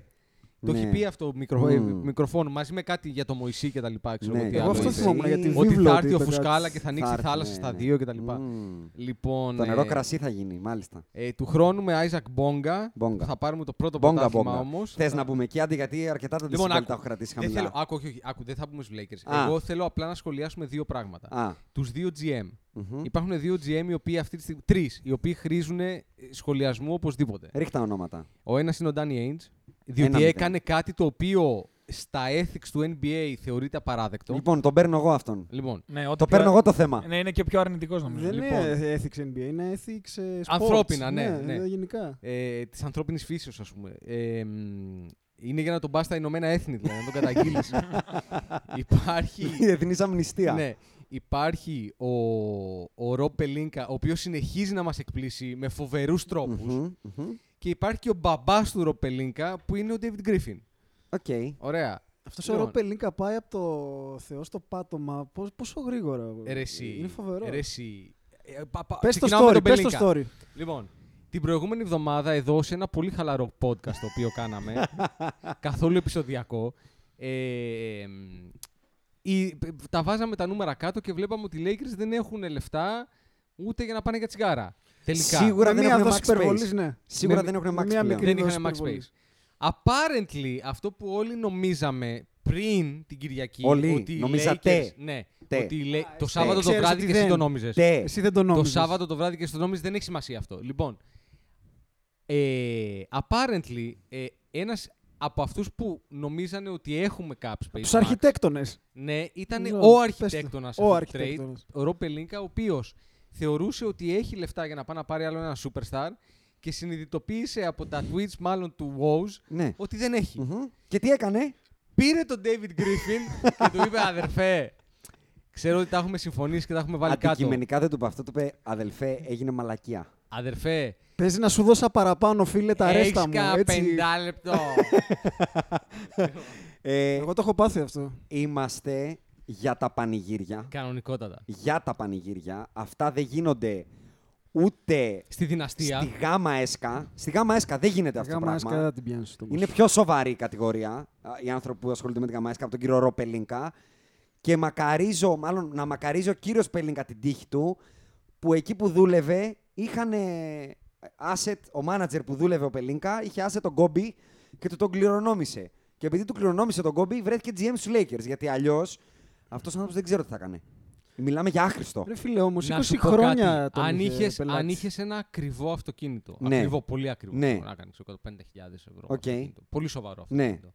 Το έχει
Ναι.
πει αυτό μικρο,
Μμμ.
ε, μικροφόνο μαζί με κάτι για το Μωυσή και τα λοιπά. Ξέρω
Ναι,
εγώ τι
εγώ
άλλο
αυτό
είπες.
θυμόμουν για τη
Ότι
βίβλο
θα έρθει ο
είπε κάτι.
Φουσκάλα και θα ανοίξει η
έρθει,
θάλασσα
ναι,
στα
ναι.
δύο κτλ.
Μμμ.
Λοιπόν,
Το νερό
ε,
κρασί θα γίνει, μάλιστα.
ε, του χρόνου με Άιζακ Μπόγκα
Μπόγκα.
θα πάρουμε το πρώτο
Μπόγκα,
πρωτάθλημα
μπόγκα.
όμως.
Θες να πούμε εκεί, άντε γιατί αρκετά τα
Λοιπόν,
decibel
άκου.
τα έχω κρατήσει
Δεν
χαμηλά.
θέλω, άκου, όχι, όχι, άκου, δεν θα πούμε στους Lakers.
Α.
Εγώ θέλω απλά να σχολιάσουμε δύο πράγματα.
Α,
Τους δύο GM.
μμμ.
Υπάρχουν δύο GM οι οποίοι αυτή τη στιγμή. Τρεις, οι οποίοι χρήζουν ε, σχολιασμού οπωσδήποτε.
Ρίχτα ονόματα.
Ο ένας είναι ο Danny Ainge,
Ένα
διότι
μηδέν.
έκανε κάτι το οποίο στα ethics του NBA θεωρείται απαράδεκτο.
Λοιπόν, τον παίρνω εγώ αυτόν.
Λοιπόν,
Ναι, ό,τι
Το
πιο-
παίρνω εγώ το θέμα.
Ναι, είναι και πιο αρνητικός νομίζω.
Δεν
λοιπόν,
είναι ethics NBA, είναι ethics ε, sports.
Ανθρώπινα, ναι, ναι.
Γενικά.
ε, της ανθρώπινης φύσεως, ας πούμε. Ε, μ, είναι για να τον πας στα Ηνωμένα Έθνη, δηλαδή, να τον καταγγείλεις. Υπάρχει.
Η Εθνής Αμνηστία.
ναι, υπάρχει ο, ο Ρομπ Πελίνκα, ο οποίος συνεχίζει να μας εκπλήσσει με φοβερούς τρόπους.
Μμμ, μμμ.
Και υπάρχει και ο μπαμπάς του Ρομπ Πελίνκα, που είναι ο David Griffin.
Οκ.
Ωραία.
Αυτός ο
Λοιπόν.
Ρομπ Πελίνκα πάει από το Θεό στο πάτωμα. Πώς, πόσο γρήγορα.
Ρε εσύ,
Είναι φοβερό.
ρε εσύ. Ε, πα- πα-
Πες το
ξεκινάω με
story,
τον
πες το
Pelinka.
story.
Λοιπόν, την προηγούμενη εβδομάδα εδώ σε ένα πολύ χαλαρό podcast το οποίο κάναμε, καθόλου επεισοδιακό, ε, μ, η- τα βάζαμε τα νούμερα κάτω και βλέπαμε ότι οι Lakers δεν έχουν λεφτά ούτε για να πάνε για τσιγάρα. Τελικά.
Σίγουρα
Με
δεν
μία
έχουν
δόση
max space.
υπερβολής, ναι.
Σίγουρα
Με-
δεν έχουν
με
max
μία
πλέον.
μικρή
δεν
δόση
είχαν max
υπερβολής.
space. Apparently, αυτό που όλοι νομίζαμε πριν την Κυριακή,
Όλοι,
ότι οι
νομίζατε.
Lakers, ναι,
Τε.
ότι οι Lake-
Α,
το
εσύ
Σάββατο το
ξέρεις
βράδυ
ότι
και εσύ
δεν.
το νόμιζες.
Τε.
Εσύ δεν το
Το
νόμιζες.
Σάββατο το βράδυ και στο νόμιζες δεν έχει σημασία αυτό. Λοιπόν, ε, apparently, ε, ένας από αυτούς που νομίζανε ότι έχουμε cap space
Τους
max,
αρχιτέκτονες.
ναι, ήταν
Ναι,
ο
πες το.
αρχιτέκτονας
Ο
αυτού του trade,
αρχιτέκτονας.
ο Ρο Πελίνκα, ο οποίος θεωρούσε ότι έχει λεφτά για να πάει να πάρει άλλο ένα superstar και συνειδητοποίησε από τα tweets μάλλον του Woz
Ναι.
ότι δεν έχει.
Μμμ. Και τι έκανε;
Πήρε τον David Griffin και του είπε αδερφέ, ξέρω ότι τα έχουμε συμφωνήσει και τα έχουμε βάλει κάτω.
Αντικειμενικά δεν του είπε αυτό. Του είπε αδελφέ, έγινε μαλακία.
Αδερφέ,
Παίζει να σου δώσα παραπάνω, φίλε, τα
έχεις
ρέστα μου.
κανένα
Έτσι.
πεντάλεπτο.
Ε,
Εγώ το έχω πάθει αυτό.
είμαστε για τα πανηγύρια.
Κανονικότατα.
Για τα πανηγύρια. Αυτά δεν γίνονται ούτε
Στη δυναστεία.
στη γάμα έσκα. Στη γάμα έσκα δεν γίνεται αυτό το
Γάμα
πράγμα.
άσκα δεν την πιάνεις το
Είναι πιο σοβαρή η κατηγορία. α, Οι άνθρωποι που ασχολούνται με την γάμα έσκα από τον κύριο Ρο Πελίνκα. Και μακαρίζω, μάλλον να μακαρίζει ο κύριος Πελίνκα την τύχη του, που εκεί που δούλευε είχαν asset, ο manager που δούλευε ο Πελίνκα, είχε asset τον Κόμπι και του τον κληρονόμησε. Και επειδή του κληρονόμησε τον Κόμπι, βρέθηκε GM στους Lakers. Γιατί αλλιώς αυτός ο άνθρωπος δεν ξέρω τι θα έκανε. Μιλάμε για άχρηστο.
Ρε φίλε, όμως, 20
Να σου πω
χρόνια
κάτι.
τον
αν
είχε
είχες,
πελάτης.
αν είχες ένα ακριβό αυτοκίνητο.
Ναι.
Ακριβό, πολύ ακριβό.
Ναι.
μπορεί Να κάνει 105.000 ευρώ.
Οκ.
αυτοκίνητο. Πολύ σοβαρό
Ναι.
αυτοκίνητο.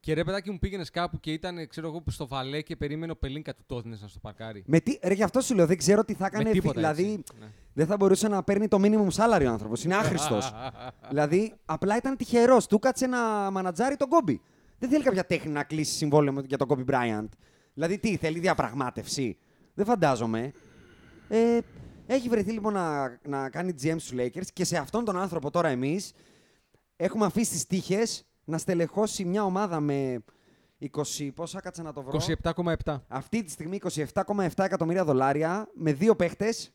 Και ρε παιδάκι μου πήγαινες κάπου και ήταν, ξέρω εγώ, στο valet και περίμενε ο Πελίνκα του το έδινες να στο παρκάρει.
Με τι, ρε, γι' αυτό σου λέω, δεν ξέρω τι θα έκανε.
Με
φι-
τίποτα
δηλαδή,
έτσι. Ναι.
δεν θα μπορούσε να παίρνει το minimum salary ο άνθρωπος. Είναι άχρηστος. δηλαδή, απλά ήταν τυχερός. Του κάτσε να μανατζάρει τον Κόμπι. Δεν θέλει κάποια τέχνη να κλείσει συμβόλαιο με- για τον Κόμπι Μπράιαντ. Δηλαδή, τι, θέλει διαπραγμάτευση; Δεν φαντάζομαι. Ε, έχει βρεθεί λοιπόν να, να κάνει GM στους Lakers και σε αυτόν τον άνθρωπο τώρα εμείς έχουμε αφήσει τις τύχες να στελεχώσει μια ομάδα με 20. Πόσα κάτσε να το βρω.
27,7.
Αυτή τη στιγμή 27,7 εκατομμύρια δολάρια με δύο παίχτες.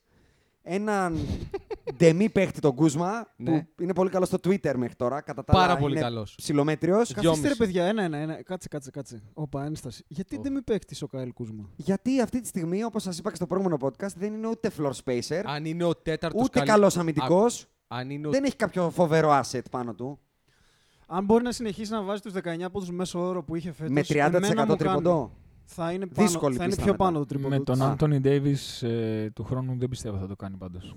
Έναν ντεμή παίχτη τον Κούσμα,
Ναι.
που είναι πολύ καλός στο Twitter μέχρι τώρα. Κατά τα
Πάρα
άλλα
πολύ
είναι
καλός.
Ψιλομέτριος.
Δυο-
Καθίστε ρε
Δυόμιση.
παιδιά, ένα, ένα, ένα. Κάτσε, κάτσε, κάτσε. Όπα, ένσταση. Γιατί
Ω.
δεν μην παίκτης ο Καέλ Κούσμα;
Γιατί αυτή τη στιγμή, όπως σας είπα και στο προηγούμενο podcast, δεν είναι ούτε floor spacer,
Αν είναι ο τέταρτος
ούτε
καλύ-
καλός αμυντικός.
Αν είναι ο...
Δεν έχει κάποιο φοβερό asset πάνω του.
Αν μπορεί να συνεχίσει να βάζει τους 19 πόντους μέσω όρο που είχε φέτος,
με 30%
εμένα μου
τρίποντο.
κάνει. Θα είναι, πάνω,
Δύσκολη
θα είναι
πίστα
πιο
μετά.
πάνω το τρίποντο.
Με τον
του.
Άντωνι Ντέιβι του χρόνου δεν πιστεύω θα το κάνει πάντως.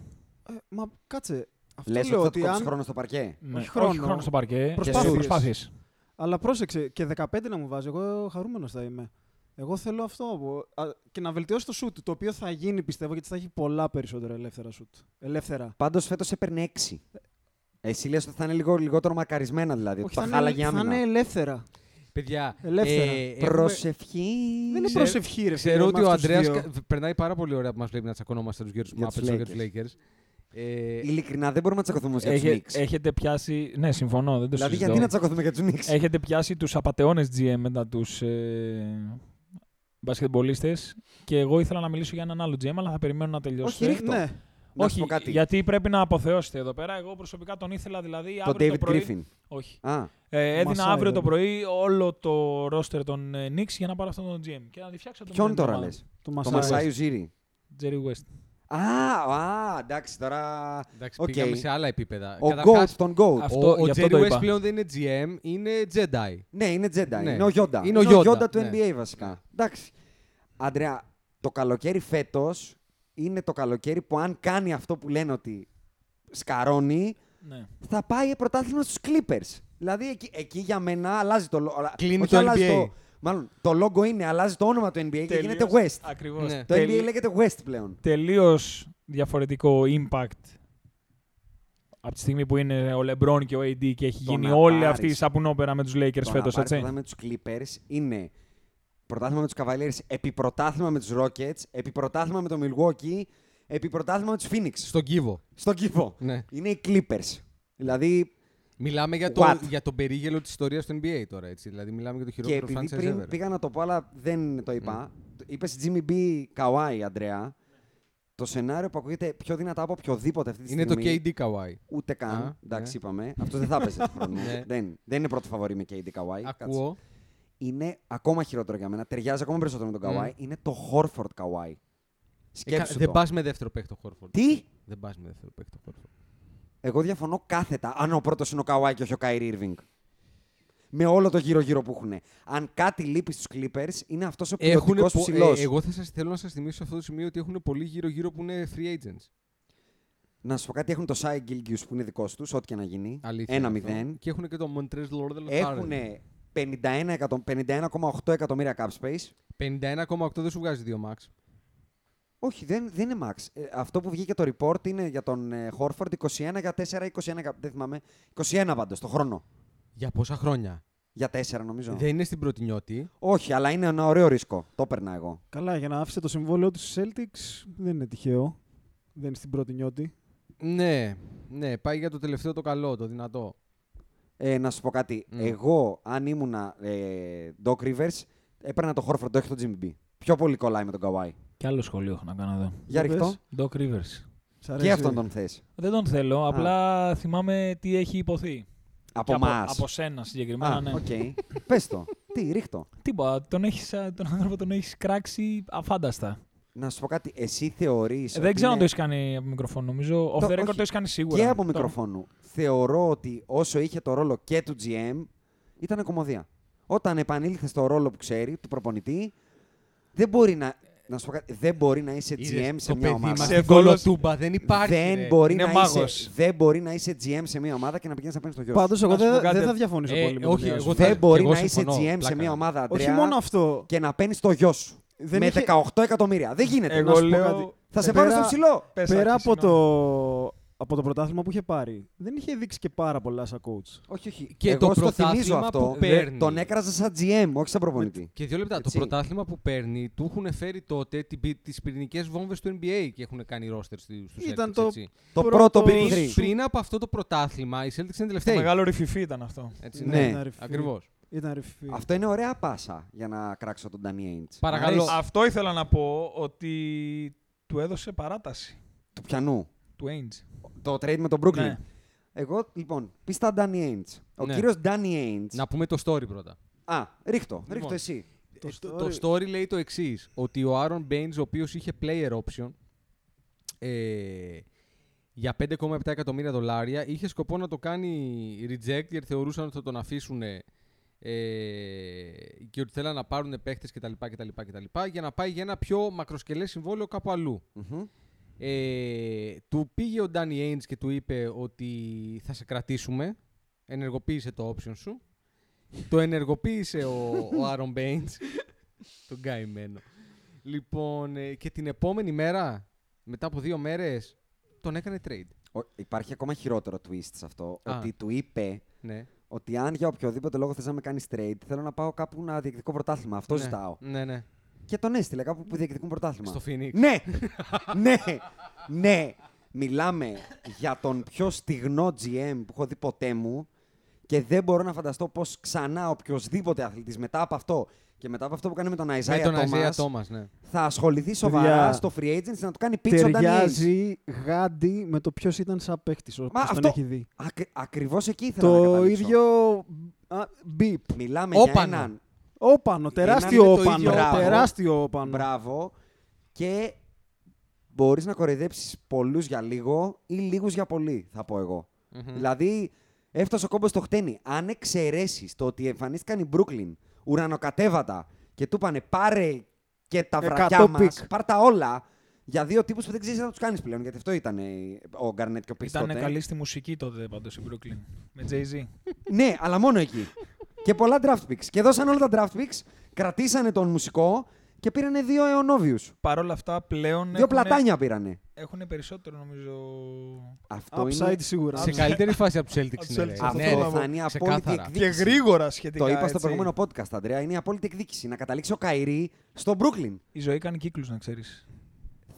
Ε, μα κάτσε. Αυτό
Λες ότι
λέω
θα
ότι
του κόψεις
αν...
χρόνο στο παρκέ;
Ναι.
Όχι χρόνο.
Όχι χρόνο στο παρκέ.
Προσπάθειες.
Προσπάθειες.
Αλλά πρόσεξε, και 15 να μου βάζει, εγώ χαρούμενος θα είμαι. Εγώ θέλω αυτό. από- α, Και να βελτιώσει το σουτ, το οποίο θα γίνει πιστεύω γιατί θα έχει πολλά περισσότερα ελεύθερα σουτ. Ελεύθερα.
Πάντως φέτος έπαιρνε 6. Εσύ λες ότι θα είναι λίγο, λιγότερο μακαρισμένα δηλαδή. ότι
Όχι,
θα,
θα,
χάλαγε
είναι, θα
άμυνα.
είναι ελεύθερα.
Παιδιά,
Ελεύθερα.
ε, έχουμε-
Προσευχή.
Δεν είναι
Ξέρω-
προσευχή, ρε φίλε.
Ξέρω
με
ότι ο
αυτούς τους
Αντρέα
δύο.
περνάει πάρα πολύ ωραία που μας βλέπει να τσακωνόμαστε τους γύρου
Για
τους
τους
Muppets και τους
Lakers.
Lakers. Ε,
Ειλικρινά δεν μπορούμε να τσακωθούμε για τους
Έχε-
Knicks.
έχετε πιάσει. Ναι, συμφωνώ, δεν το
Δηλαδή,
συζητώ.
γιατί να τσακωθούμε για τους Knicks;
Έχετε πιάσει τους απαταιώνες GM μετά τους ε, μπασκετμπολίστες και εγώ ήθελα να μιλήσω για έναν άλλο GM, αλλά θα περιμένω να τελειώσετε.
Όχι, ρίχ' το.
Ναι.
Να σου
Όχι,
πω κάτι.
γιατί πρέπει να αποθεώσετε εδώ πέρα. Εγώ προσωπικά τον ήθελα δηλαδή
Το
αύριο
David
το πρωί.
Griffin.
Όχι.
Α,
Ε, έδινα
Μασάι,
αύριο το
βέβαια.
πρωί όλο το ρόστερ των ε, Knicks για να πάρω αυτόν τον GM. Και να τη φτιάξω τον
Ποιον
GM
τώρα
ομάδα.
λες;
Το
Το
Μασάι.
Μασάι Ουτζίρι.
Jerry West.
Α, α, εντάξει τώρα.
Εντάξει,
Οκ.
πήγαμε σε άλλα επίπεδα.
Ο
Καταρχάς,
GOAT, τον GOAT.
Αυτό-
ο, ο
γι' αυτό
Jerry
το
West
είπα.
πλέον δεν είναι GM, είναι Jedi.
Ναι, είναι Jedi.
Ναι.
Είναι ο Yoda.
Είναι ο Yoda,
του
ναι.
NBA βασικά. Εντάξει. Αντρέα, το καλοκαίρι φέτος είναι το καλοκαίρι που αν κάνει αυτό που λένε ότι σκαρώνει,
Ναι.
θα πάει πρωτάθλημα στους Clippers. Δηλαδή εκεί, εκεί για μένα αλλάζει το λόγο.
Κλείνει το NBA.
Το, μάλλον το logo είναι, αλλάζει το όνομα του NBA και γίνεται West.
Ακριβώς.
Ναι.
Το NBA λέγεται West πλέον.
τελείως διαφορετικό impact από τη στιγμή που είναι ο LeBron και ο AD και έχει
Το
γίνει
να
όλη
πάρεις-
αυτή η σαπουνόπερα με τους Lakers
Το να
φέτος,
πάρεις
έτσι.
πρωτάθλημα με τους Clippers είναι πρωτάθλημα με τους Cavaliers, επί πρωτάθλημα με τους Rockets, επί πρωτάθλημα με το Milwaukee, επί πρωτάθλημα με τους Phoenix.
Στον κύβο.
Στον κύβο.
Ναι.
Είναι οι Clippers. Δηλαδή,
Μιλάμε για, το,
What?
για τον περίγελο της ιστορίας του NBA τώρα. Έτσι. Δηλαδή, μιλάμε για το
και
χειρότερο
επειδή
franchise
πριν
ever.
πήγα να το πω, αλλά δεν το είπα. Είπες Jimmy B. Kawhi, Αντρέα. Το σενάριο που ακούγεται πιο δυνατά από οποιοδήποτε αυτή τη
Είναι το
στιγμή.
KD Kawhi.
Ούτε καν.
Α,
εντάξει,
ναι.
είπαμε. Αυτό δεν θα έπαιζε του χρόνου.
Ναι.
δεν, δεν είναι πρώτο φαβορή με KD Kawhi. Κάτσε.
Ακούω.
Είναι ακόμα χειρότερο για μένα. Ταιριάζει ακόμα περισσότερο με τον Kawhi. Είναι το Horford Kawhi.
Ε, κα-
Σκέψου
δεν
το.
πας με δεύτερο παίχτη το Χόρφορντ.
Τι;
Δεν πας με δεύτερο παίχτη το Χόρφορντ.
Εγώ διαφωνώ κάθετα. Αν ο πρώτος είναι ο Kawhi και όχι ο Kyrie Irving. Με όλο το γύρω-γύρω που έχουν. Αν κάτι λείπει στους Clippers, είναι αυτός ο
Έχουν
ποιοτικός
πο-
ψηλός.
ε, εγώ θα σας, θέλω να σας θυμίσω σε αυτό το σημείο ότι έχουν πολύ γύρω-γύρω που είναι free agents.
Να σου πω κάτι, έχουν το Shai Gilgius που είναι δικός τους, ό,τι και να γίνει.
Αλήθεια. είναι
1-0.
αυτό. Και έχουν και το Montrez Lord
Έχουν 51 εκατο- 51,8 εκατομμύρια cap space.
51,8 δεν σου βγάζει δύο max.
Όχι, δεν, δεν είναι max. Ε, αυτό που βγήκε το report είναι για τον ε, Horford 21 για 4 ή 21 για- δεν θυμάμαι. 21 πάντως το χρόνο.
Για πόσα χρόνια;
Για 4 νομίζω.
Δεν είναι στην πρώτη νιώτη.
Όχι, αλλά είναι ένα ωραίο ρίσκο. Το έπαιρνα εγώ.
Καλά, για να άφησε το συμβόλαιο του στους Celtics δεν είναι τυχαίο. Δεν είναι στην πρώτη νιώτη.
Ναι, ναι, πάει για το τελευταίο το καλό, το δυνατό.
Ε, να σου πω κάτι.
Μμ.
Εγώ, αν ήμουνα ε, Doc Rivers, έπαιρνα το Horford, το έχει το Jimmy B. Πιο πολύ κολλάει με τον Kawhi.
Και άλλο σχόλιο έχω να κάνω εδώ.
Για
Για
ρίχ' το.
πες.
Doc Rivers.
Σ' αρέσει.
Και αυτόν τον θες.
Δεν τον θέλω, απλά θυμάμαι τι έχει ειπωθεί.
Από
Και
εμά.
Από, από σένα συγκεκριμένα,
Α,
ναι.
οκ. Πες το. Τι, ρίχ' το.
Τίποτα, τον, έχεις, α, τον άνθρωπο τον έχεις κράξει αφάνταστα.
Να σου πω κάτι. Εσύ θεωρείς
Ε,
ότι
δεν ξέρω αν
είναι-
το έχεις κάνει από μικροφόνο. Νομίζω off
Το-
the record
όχι.
το έχεις κάνει σίγουρα.
Και από
Το-
μικροφόνου. Θεωρώ ότι όσο είχε το ρόλο και του GM, ήταν κομμωδία. Όταν επανήλθε στο ρόλο που ξέρει, του προπονητή, δεν μπορεί να, να σου πω κάτι, δεν μπορεί να είσαι GM σε
το
μια
παιδί
ομάδα.
μας
Σε
στην
δόλος-
κολοτούμπα δεν υπάρχει.
δεν,
ρε.
μπορεί
Είναι
να
μάγος.
είσαι, δεν μπορεί να είσαι GM σε μια ομάδα και να πηγαίνεις να παίρνει το γιο σου.
Πάντως εγώ
Να σου πω
δεν
κάτι.
δεν θα διαφωνήσω
Ε,
πολύ με
όχι,
τον Ιάσου.
εγώ θα-
δεν μπορεί
εγώ
να είσαι
συμφωνώ,
GM σε
πλάκα.
μια ομάδα, Αντρέα,
Όχι μόνο αυτό.
και να παίρνεις το γιο σου.
Δεν
με
είχε-
18 εκατομμύρια. Δεν γίνεται.
Εγώ
να σου πω
λέω-
κάτι. Θα σε
Πέρα-
πάρω στο ψηλό.
Πες,
Πέρα
Άκη,
από
συγγνώμη.
το, από το πρωτάθλημα που είχε πάρει, δεν είχε δείξει και πάρα πολλά σαν coach.
Όχι, όχι.
Και
Εγώ
το
στο θυμίζω
πρωτάθλημα
αυτό.
που
Δε-
παίρνει.
Τον έκραζα σαν GM, όχι σαν προπονητή.
Και δύο λεπτά.
Έτσι.
Το πρωτάθλημα που παίρνει του έχουν φέρει τότε τις πυρηνικές βόμβες του NBA και έχουν κάνει ρόστερ στους
Ήταν
Celtics,
το-
έτσι.
Το
Πρώτο-
πρώτο
Πριν-
Big Three.
Πριν από αυτό το πρωτάθλημα, οι Celtics είναι
Το
τελευταίοι.
μεγάλο ρηφιφί ήταν αυτό.
Έτσι,
Ναι.
ναι,
Ήταν ρηφή.
ακριβώς.
Ήταν ρηφή.
Αυτό είναι ωραία πάσα για να κράξω τον Danny Ainge.
Παρακαλώ.
Μ' αρέσει.
Αυτό ήθελα να πω ότι του έδωσε παράταση.
Του πιανού.
Του Ainge.
Το trade με τον Brooklyn.
Ναι.
Εγώ, λοιπόν, πίστα Danny Ainge. Ο
Ναι.
κύριος Danny Ainge.
Να πούμε το story πρώτα.
Α, ρίχτω,
Λοιπόν.
ρίχτω εσύ.
Το
Ε, το,
story-
το story λέει το εξής: Ότι ο Aaron Baines, ο οποίος είχε player option ε, για 5,7 εκατομμύρια δολάρια, είχε σκοπό να το κάνει reject γιατί θεωρούσαν ότι θα τον αφήσουν ε, και ότι θέλαν να πάρουν παίχτες κτλ, κτλ, κτλ. για να πάει για ένα πιο μακροσκελές συμβόλαιο κάπου αλλού.
Μμμ.
Ε, του πήγε ο Danny Ainge και του είπε ότι θα σε κρατήσουμε. Ενεργοποίησε το option σου. το ενεργοποίησε ο, ο Aaron Baines. τον καημένο. Λοιπόν, ε, και την επόμενη μέρα, μετά από δύο μέρες, τον έκανε trade.
Ο- Υπάρχει ακόμα χειρότερο twist σε αυτό.
Α.
Ότι του είπε
Ναι.
ότι αν για οποιοδήποτε λόγο θες να με κάνεις trade, θέλω να πάω κάπου να διεκδικώ πρωτάθλημα. Αυτό
ναι.
ζητάω.
Ναι, ναι.
Και τον έστειλε κάπου που διεκδικούν πρωτάθλημα.
Στο Phoenix.
Ναι! ναι! Ναι! Μιλάμε για τον πιο στιγνό GM που έχω δει ποτέ μου και δεν μπορώ να φανταστώ πως ξανά οποιοδήποτε αθλητής μετά από αυτό και και μετά από αυτό που κάνει με τον
Με
Isaiah
τον Isaiah
Thomas,
Thomas, ναι.
θα ασχοληθεί σοβαρά
Παιδιά,
στο free agency να του κάνει pitch ο Danny Ainge.
Ταιριάζει γάντι με το ποιος ήταν σαν παίχτης. Όποιο τον
αυτό-
έχει δει.
Ακ- ακριβώς εκεί ήθελα να
Το
καταλήξω.
ίδιο. Α, Μπιπ.
Μιλάμε για
Όπανο.
έναν
Όπανο. Τεράστιο
με το ίδιο
όπανο.
μπράβο.
Τεράστιο όπανο.
μπράβο και μπορείς να κοροϊδέψεις πολλούς για λίγο ή λίγους για πολύ, θα πω εγώ.
Μμμ.
Δηλαδή, έφτασε ο κόμπος στο χτένι. Αν εξαιρέσεις το ότι εμφανίστηκαν οι Brooklyn ουρανοκατέβατα και του είπανε πάρε και τα
Εκατό
βρακιά μας,
πικ.
πάρ τα όλα για δύο τύπους που δεν ξέρεις τι θα τους κάνεις πλέον. Γιατί αυτό ήταν ε, ο Γκαρνέτ και ο Πιτ.
Ήταν καλή στη μουσική τότε πάντως η Brooklyn. Με Jay-Z.
Ναι, αλλά μόνο εκεί. Και πολλά draft picks. Και δώσαν όλα τα draft picks, κρατήσανε τον μουσικό και πήρανε δύο αιωνόβιους.
Παρ' όλα αυτά πλέον
Δύο πλατάνια πήρανε.
έχουν περισσότερο νομίζω.
Αυτό
Upside
είναι.
σίγουρα.
Σε καλύτερη φάση από τους Celtics
Από
είναι.
τους
ρε.
Celtics.
Αυτό
Ναι, ρε.
θα είναι η απόλυτη
Ξεκάθαρα.
εκδίκηση.
Και γρήγορα σχετικά.
Το είπα στο
έτσι.
προηγούμενο podcast, Αντρέα. Είναι η απόλυτη εκδίκηση. Να καταλήξει ο Καϊρή στο Brooklyn.
Η ζωή κάνει κύκλους, να ξέρεις.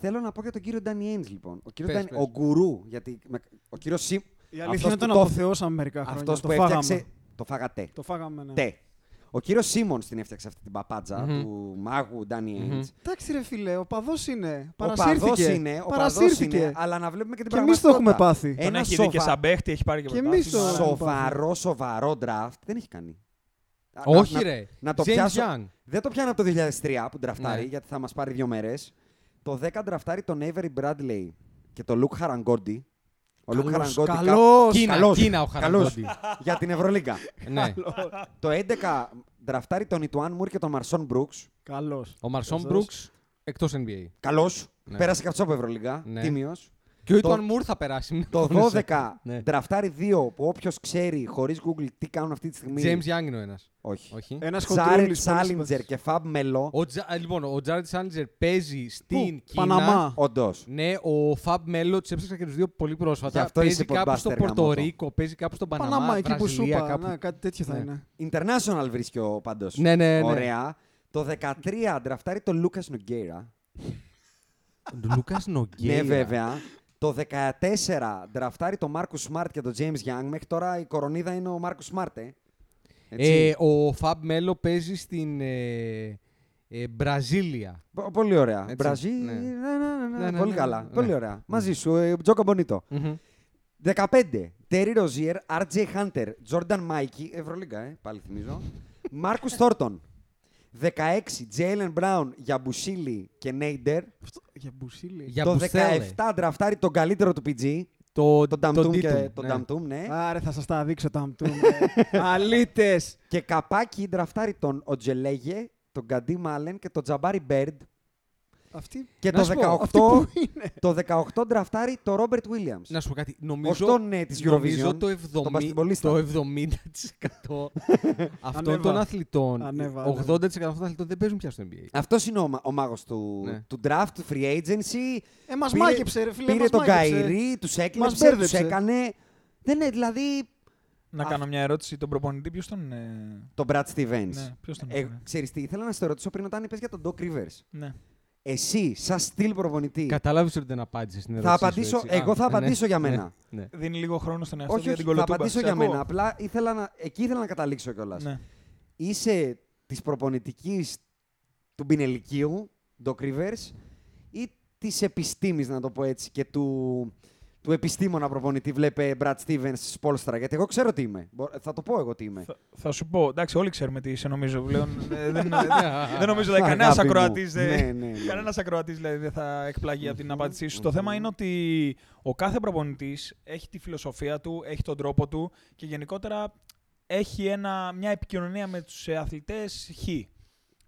Θέλω να πω για τον κύριο Ντάνι Έινς, λοιπόν. Ο, κύριος
Πες,
Ντάνι-
πες.
ο γκουρού. Γιατί με- ο κύριος Σιμ.
Η
αυτός
αλήθεια είναι
που
τον
το-
αποθεώσαμε μερικά χρόνια.
αυτός
το
που
φάγαμε.
έφτιαξε. Το φάγατε.
Το φάγαμε, ναι.
Τε. Ο κύριος Σίμον την έφτιαξε αυτή την παπάτζα
Μμμ.
του μάγου Ντάνι
Μμμ.
Έινς.
Εντάξει, ρε φιλέ, ο παδός είναι.
Ο
Παρασύρθηκε.
παδός είναι, ο παδός
Παρασύρθηκε.
είναι, αλλά να βλέπουμε και την
Και εμείς το έχουμε πάθει.
Ένα
Τον έχει δει και
σοβα-
σαν παίχτη, έχει πάρει και
Και εμείς
πρωτάθλημα.
το-
Σοβαρό, σοβαρό draft δεν έχει κάνει. Να-
Όχι,
να-
ρε.
να το
James
πιάσω-
Young.
Δεν το πιάνω από το 2003 που ντραφτάρει,
Ναι.
γιατί θα μας πάρει δύο μέρες. Το 10 ντραφτάρει τον Avery Bradley και τον Luke Harangordi. Ο Luke
Καλός,
Harangordi
καλός.
Κίνα,
καλός,
Κίνα ο
καλός.
Χαραγκόντι.
για την Ευρωλίγκα.
ναι.
το 11 ντραφτάρει τον Ιτουάν Μουρ και τον Μαρσόν Μπρούξ.
Καλός.
Ο Μαρσόν
Σωστός.
Μπρούξ εκτός NBA.
Καλός.
Ναι.
Πέρασε και αυτό από Ευρωλίγκα.
Ναι.
Τίμιος.
Και ο
Το-
Ιτουάν Μουρ θα περάσει. μην
Το
αγχώνεσαι.
12
Ναι.
ντραφτάρει δύο που όποιος ξέρει χωρίς Google τι κάνουν αυτή τη στιγμή.
James Young είναι ο ένας.
Όχι.
Όχι.
Ένας
Τζάρετ Σάλιντζερ και Φαμπ Μελό.
Ο Τζα... λοιπόν, ο Τζάρετ Σάλιντζερ παίζει στην Κίνα.
Παναμά.
Όντως.
Ναι, ο Φαμπ Μέλο τους έψαξα και τους δύο πολύ πρόσφατα.
Γι' αυτό
παίζει
είσαι
κάπου στο
podbuster, γαμώτο.
Πορτορίκο, παίζει κάπου στον Παναμά.
Παναμά, εκεί που σου
Βραζιλία,
είπα.
κάπου.
Ναι, κάτι τέτοιο θα
Ναι.
είναι.
International βρίσκει ο πάντως.
Ναι, ναι, ναι.
Ωραία. Το 13 ντραφτάρει τον Λούκας Νογκέιρα.
Λούκας Νογκέιρα.
Ναι, βέβαια. Το 14 ντραφτάρει τον Μάρκους Σμαρτ και τον James Young. Μέχρι τώρα η κορονίδα είναι ο Μάρκους Σμαρτ. Ε. Έτσι.
Ε, ο Φαμπ Μέλο παίζει στην ε, ε, Μπραζίλια.
Πο- Πολύ ωραία.
Έτσι,
Μπραζί.
ναι.
Ναι, ναι, ναι, ναι,
Ναι, ναι,
Πολύ
ναι,
καλά.
ναι.
Πολύ
Ναι.
ωραία. Μαζί σου. Ε, Τζόκα Μπονίτο.
Μμμ.
15. Terry Rozier, RJ Hunter, Jordan Mikey, Ευρωλίγκα, ε, πάλι θυμίζω. Μάρκους Θόρτον. 16. Jalen Brown, Γιαμπουσίλη και Νέιντερ.
Αυτό, για μπουσίλη.
Για
το
Μπουστέλε.
17 ντραφτάρει τον καλύτερο του PG,
Το,
τον Νταμτούμ και
Tatum,
τον
ναι.
Νταμτούμ, ναι.
Άρε, θα σας τα δείξω τα αμτούμ. Αλήτες.
Και καπάκι ντραφτάρει τον Οτζελέγε, τον Γκαντί Μάλεν και τον Τζαμπάρι Μπέρντ.
Αυτή.
Και
Να
το
σου πω,
18,
αυτή που είναι.
το 18 ντραφτάρει τον Ρόμπερτ Williams.
Να σου πω κάτι. Νομίζω,
Όχι τον, ε, της
νομίζω
Eurovision,
το 70,
τον μπασκετμπολίστα.
το 70% αυτών
Ανέβα.
των αθλητών,
Ανέβα,
80%
ανέβα.
αυτών των αθλητών δεν παίζουν πια στο NBA.
Αυτός είναι ο, μα- ο μάγος του,
Ναι.
του draft, του free agency.
Ε, μας
Πήρε-
μάκεψε, ρε φίλε.
Πήρε
μας
τον
μάκεψε.
Καϊρή, τους
Μας
έκλεψε, τους
μπέρδεψε.
έκανε. Δεν είναι, δηλαδή.
Να
Α-
κάνω μια ερώτηση. Τον προπονητή ποιος τον. ε,
Τον Brad Stevens.
Ναι, ποιος τον.
Ε,
έφερε;
ξέρεις τι, ήθελα να σε το ρωτήσω πριν όταν είπες για τον Doc Rivers.
Ναι.
Εσύ, σαν στυλ προπονητή,
Κατάλαβε ότι δεν απάντησες στην ερώτηση.
θα
σου,
απαντήσω,
έτσι;
εγώ
Α,
θα
ναι,
απαντήσω για
ναι,
μένα.
ναι.
Δίνει λίγο χρόνο στον εαυτό του
όχι,
για
όχι,
την
θα
κολοτούμπα.
απαντήσω
Σε
για
ακούω.
μένα. Απλά ήθελα να, εκεί ήθελα να καταλήξω κιόλας.
Ναι.
Είσαι της προπονητικής του Μπινελικίου, Doc Rivers, ή της επιστήμης, να το πω έτσι, και του, του επιστήμονα προπονητή, βλέπε Brad Stevens Σπόλστρα. Γιατί εγώ ξέρω τι είμαι. Μπο- Θα το πω εγώ τι είμαι.
Θα, θα σου πω, εντάξει, όλοι ξέρουμε τι είσαι νομίζω πλέον. Ε, δεν, δεν νομίζω ότι
Αγάπη
κανένα
μου.
ακροατής
Ναι, ναι, ναι.
Κανένας ακροατής δηλαδή, δεν θα εκπλαγεί από την απάντησή σου. Το θέμα είναι ότι ο κάθε προπονητής έχει τη φιλοσοφία του, έχει τον τρόπο του και γενικότερα έχει ένα, μια επικοινωνία με τους αθλητές χ.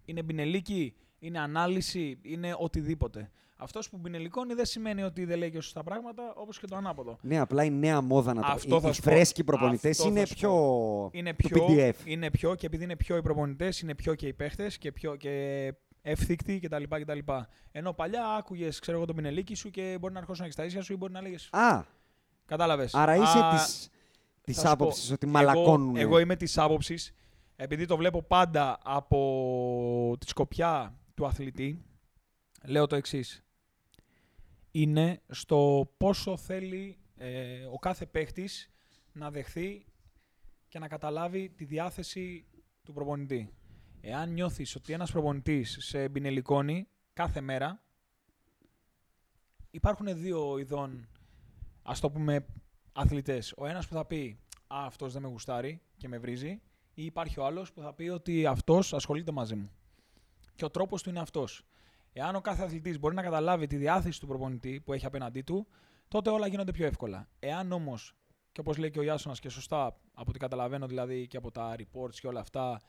Είναι μπινελίκι, είναι ανάλυση, είναι οτιδήποτε. Αυτός που μπινελικώνει δεν σημαίνει ότι δεν λέει και σωστά πράγματα, όπως και το ανάποδο.
Ναι, απλά η νέα μόδα να το
Αυτό
Οι,
θα
οι
σου πω.
φρέσκοι προπονητές
Αυτό
είναι
θα σου
πιο.
Είναι
του
πιο,
PDF.
είναι πιο και επειδή είναι πιο οι προπονητές, είναι πιο και οι παίχτες και πιο και εύθυκτοι κτλ. κτλ. Ενώ παλιά άκουγες, ξέρω εγώ, τον πινελίκι σου και μπορεί να ερχόσουν και στα ίσια σου ή μπορεί να λέγε.
Α,
Κατάλαβες.
άρα είσαι τη της
θα σου πω,
άποψης ότι
εγώ-
μαλακώνουν.
Εγώ, είμαι της άποψης, επειδή το βλέπω πάντα από τη σκοπιά του αθλητή, λέω το εξής. Είναι στο πόσο θέλει ε, ο κάθε παίχτης να δεχθεί και να καταλάβει τη διάθεση του προπονητή. Εάν νιώθεις ότι ένας προπονητής σε μπινελικώνει κάθε μέρα, υπάρχουν δύο ειδών, ας το πούμε, αθλητές. Ο ένας που θα πει Α, αυτός δεν με γουστάρει και με βρίζει, ή υπάρχει ο άλλος που θα πει ότι αυτός ασχολείται μαζί μου. Και ο τρόπος του είναι αυτός. Εάν ο κάθε αθλητής μπορεί να καταλάβει τη διάθεση του προπονητή που έχει απέναντί του, τότε όλα γίνονται πιο εύκολα. Εάν όμως, και όπως λέει και ο Ιάσονα και σωστά, από ό,τι καταλαβαίνω δηλαδή και από τα reports και όλα αυτά,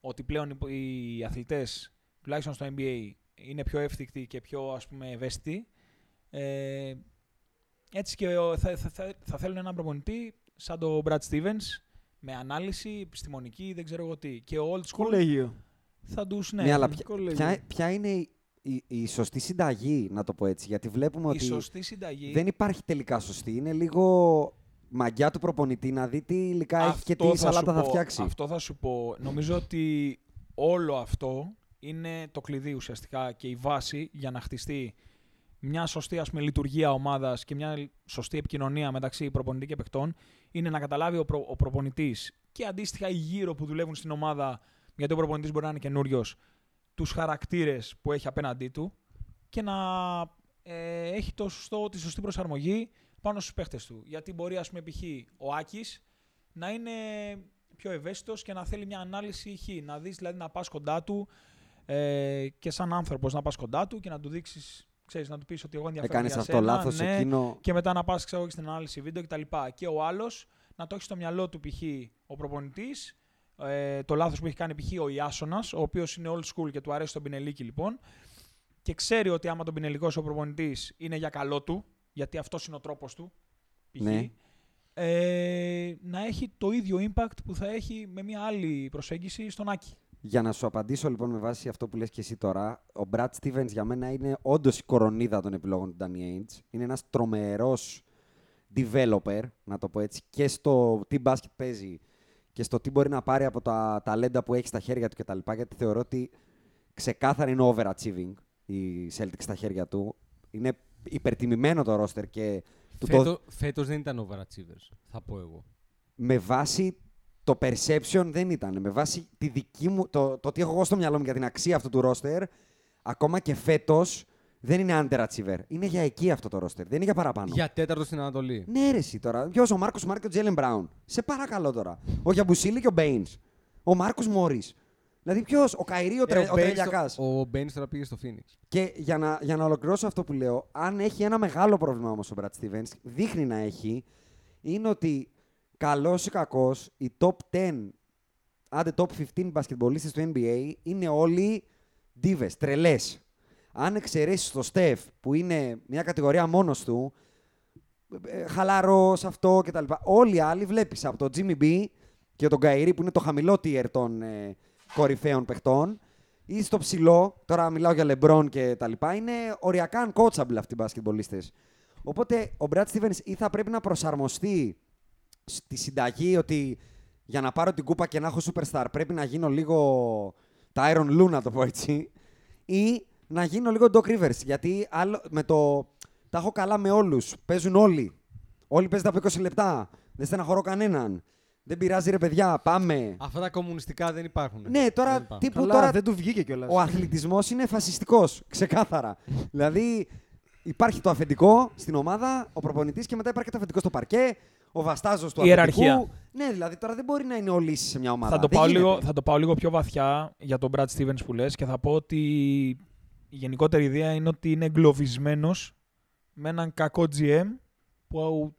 ότι πλέον οι- οι αθλητές, τουλάχιστον στο NBA, είναι πιο εύθυκτοι και πιο ας πούμε ευαίσθητοι. Ε, έτσι και ο- θα, θα, θα, θα θέλουν έναν προπονητή σαν τον Brad Stevens, με ανάλυση, επιστημονική, δεν ξέρω εγώ τι. Και ο old school
Κολέγιο.
θα τους, ναι,
Ναι, αλλά
θα-
ποια,
κολέγιο.
ποια, ποια είναι η, η, η σωστή συνταγή, να το πω έτσι. Γιατί βλέπουμε
η
ότι
σωστή συνταγή...
δεν υπάρχει τελικά σωστή. Είναι λίγο μαγιά του προπονητή να δει τι υλικά έχει και
Αυτό
τι
θα
σαλάτα
σου
θα
πω,
φτιάξει.
Αυτό θα σου πω. Νομίζω ότι όλο αυτό είναι το κλειδί ουσιαστικά και η βάση για να χτιστεί μια σωστή ας πούμε, λειτουργία ομάδας και μια σωστή επικοινωνία μεταξύ προπονητή και παιχτών είναι να καταλάβει ο, προ, ο προπονητής και αντίστοιχα οι γύρω που δουλεύουν στην ομάδα γιατί ο προπονητής μπορεί να είναι καινούριος, τους χαρακτήρες που έχει απέναντί του και να ε, έχει το σωστό, τη σωστή προσαρμογή πάνω στους παίχτες του. Γιατί μπορεί, ας πούμε, π.χ. ο Άκης να είναι πιο ευαίσθητος και να θέλει μια ανάλυση χ. Να δεις δηλαδή να πας κοντά του ε, και σαν άνθρωπος να πας κοντά του και να του δείξεις, ξέρεις, να του πεις ότι εγώ ενδιαφέρομαι
Έκανες
για
αυτό
σένα,
λάθος
ναι,
εκείνο.
και μετά να πας ξέρω, εγώ, στην ανάλυση βίντεο κτλ. Και ο άλλος να το έχει στο μυαλό του π.χ. ο προπονητής, ε, το λάθος που έχει κάνει π.χ. ο Ιάσονας, ο οποίος είναι old school και του αρέσει τον Πινελίκη λοιπόν, και ξέρει ότι άμα τον Πινελικός ο προπονητής είναι για καλό του, γιατί αυτός είναι ο τρόπος του, π.χ.
Ναι.
Ε, να έχει το ίδιο impact που θα έχει με μια άλλη προσέγγιση στον Άκη.
Για να σου απαντήσω λοιπόν με βάση αυτό που λες και εσύ τώρα, ο Brad Stevens για μένα είναι όντως η κορονίδα των επιλογών του Danny Ainge. Είναι ένας τρομερός developer, να το πω έτσι, και στο τι μπάσκετ παίζει και στο τι μπορεί να πάρει από τα ταλέντα που έχει στα χέρια του κτλ. Γιατί θεωρώ ότι ξεκάθαρα είναι overachieving η Celtics στα χέρια του. Είναι υπερτιμημένο το roster και του το,
Φέτο, φέτος δεν ήταν overachievers, θα πω εγώ.
με βάση το perception δεν ήταν. Με βάση τη δική μου, το, το τι έχω εγώ στο μυαλό μου για την αξία αυτού του roster, ακόμα και φέτος δεν είναι underachiever. Είναι για εκεί αυτό το roster. Δεν είναι για παραπάνω.
Για τέταρτο στην Ανατολή.
Ναι, ρε, εσύ τώρα. Ποιος, ο Μάρκους Σμαρτ και ο Τζέιλεν Μπράουν. Σε παρακαλώ τώρα. Ο Γιαμπουσέλε και ο Μπέινς. Ο Marcus Morris. Δηλαδή ποιος, ο Kyrie, ο, τρε,
Ε,
ο
Baynes
Τρελιακάς.
το- Ο Baynes τώρα πήγε στο Phoenix.
Και για να, για να ολοκληρώσω αυτό που λέω, αν έχει ένα μεγάλο πρόβλημα όμως ο Brad Stevens, δείχνει να έχει, είναι ότι καλός ή κακός, οι top 10, άντε top 15 μπασκετμπολίστες του NBA είναι όλοι divas, τρελές. Αν εξαιρέσεις το Steph, που είναι μια κατηγορία μόνος του, ε, χαλαρός αυτό κτλ. Όλοι οι άλλοι βλέπεις από τον Jimmy B και τον Καϊρή που είναι το χαμηλό tier των ε, κορυφαίων παιχτών ή στο ψηλό, τώρα μιλάω για LeBron και τα λοιπά, είναι οριακά uncoachable αυτοί οι μπασκετμπολίστες. Οπότε ο Brad Stevens ή θα πρέπει να προσαρμοστεί στη συνταγή ότι για να πάρω την κούπα και να έχω superstar πρέπει να γίνω λίγο Tyron Lue, να το πω έτσι, ή να γίνω λίγο Doc Rivers. Γιατί άλλο, με το, τα έχω καλά με όλους. Παίζουν όλοι. Όλοι παίζουν από 20 λεπτά. Δεν στεναχωρώ κανέναν. Δεν πειράζει ρε παιδιά, πάμε.
Αυτά τα κομμουνιστικά δεν υπάρχουν.
Ναι,
Δεν
τώρα
υπάρχουν.
τύπου
Καλά,
τώρα
δεν του βγήκε κιόλας.
ο αθλητισμός είναι φασιστικός. Ξεκάθαρα. δηλαδή υπάρχει το αφεντικό στην ομάδα, ο προπονητής και μετά υπάρχει και το αφεντικό στο παρκέ, ο βαστάζος του
Ιεραρχία.
αφεντικού. Ναι, δηλαδή τώρα δεν μπορεί να είναι όλοι ίσοι σε μια ομάδα.
Θα το,
Δεν
πάω
γίνεται.
λίγο, θα το πάω λίγο πιο βαθιά για τον Brad Stevens που λες και θα πω ότι η γενικότερη ιδέα είναι ότι είναι εγκλωβισμένος με έναν κακό GM που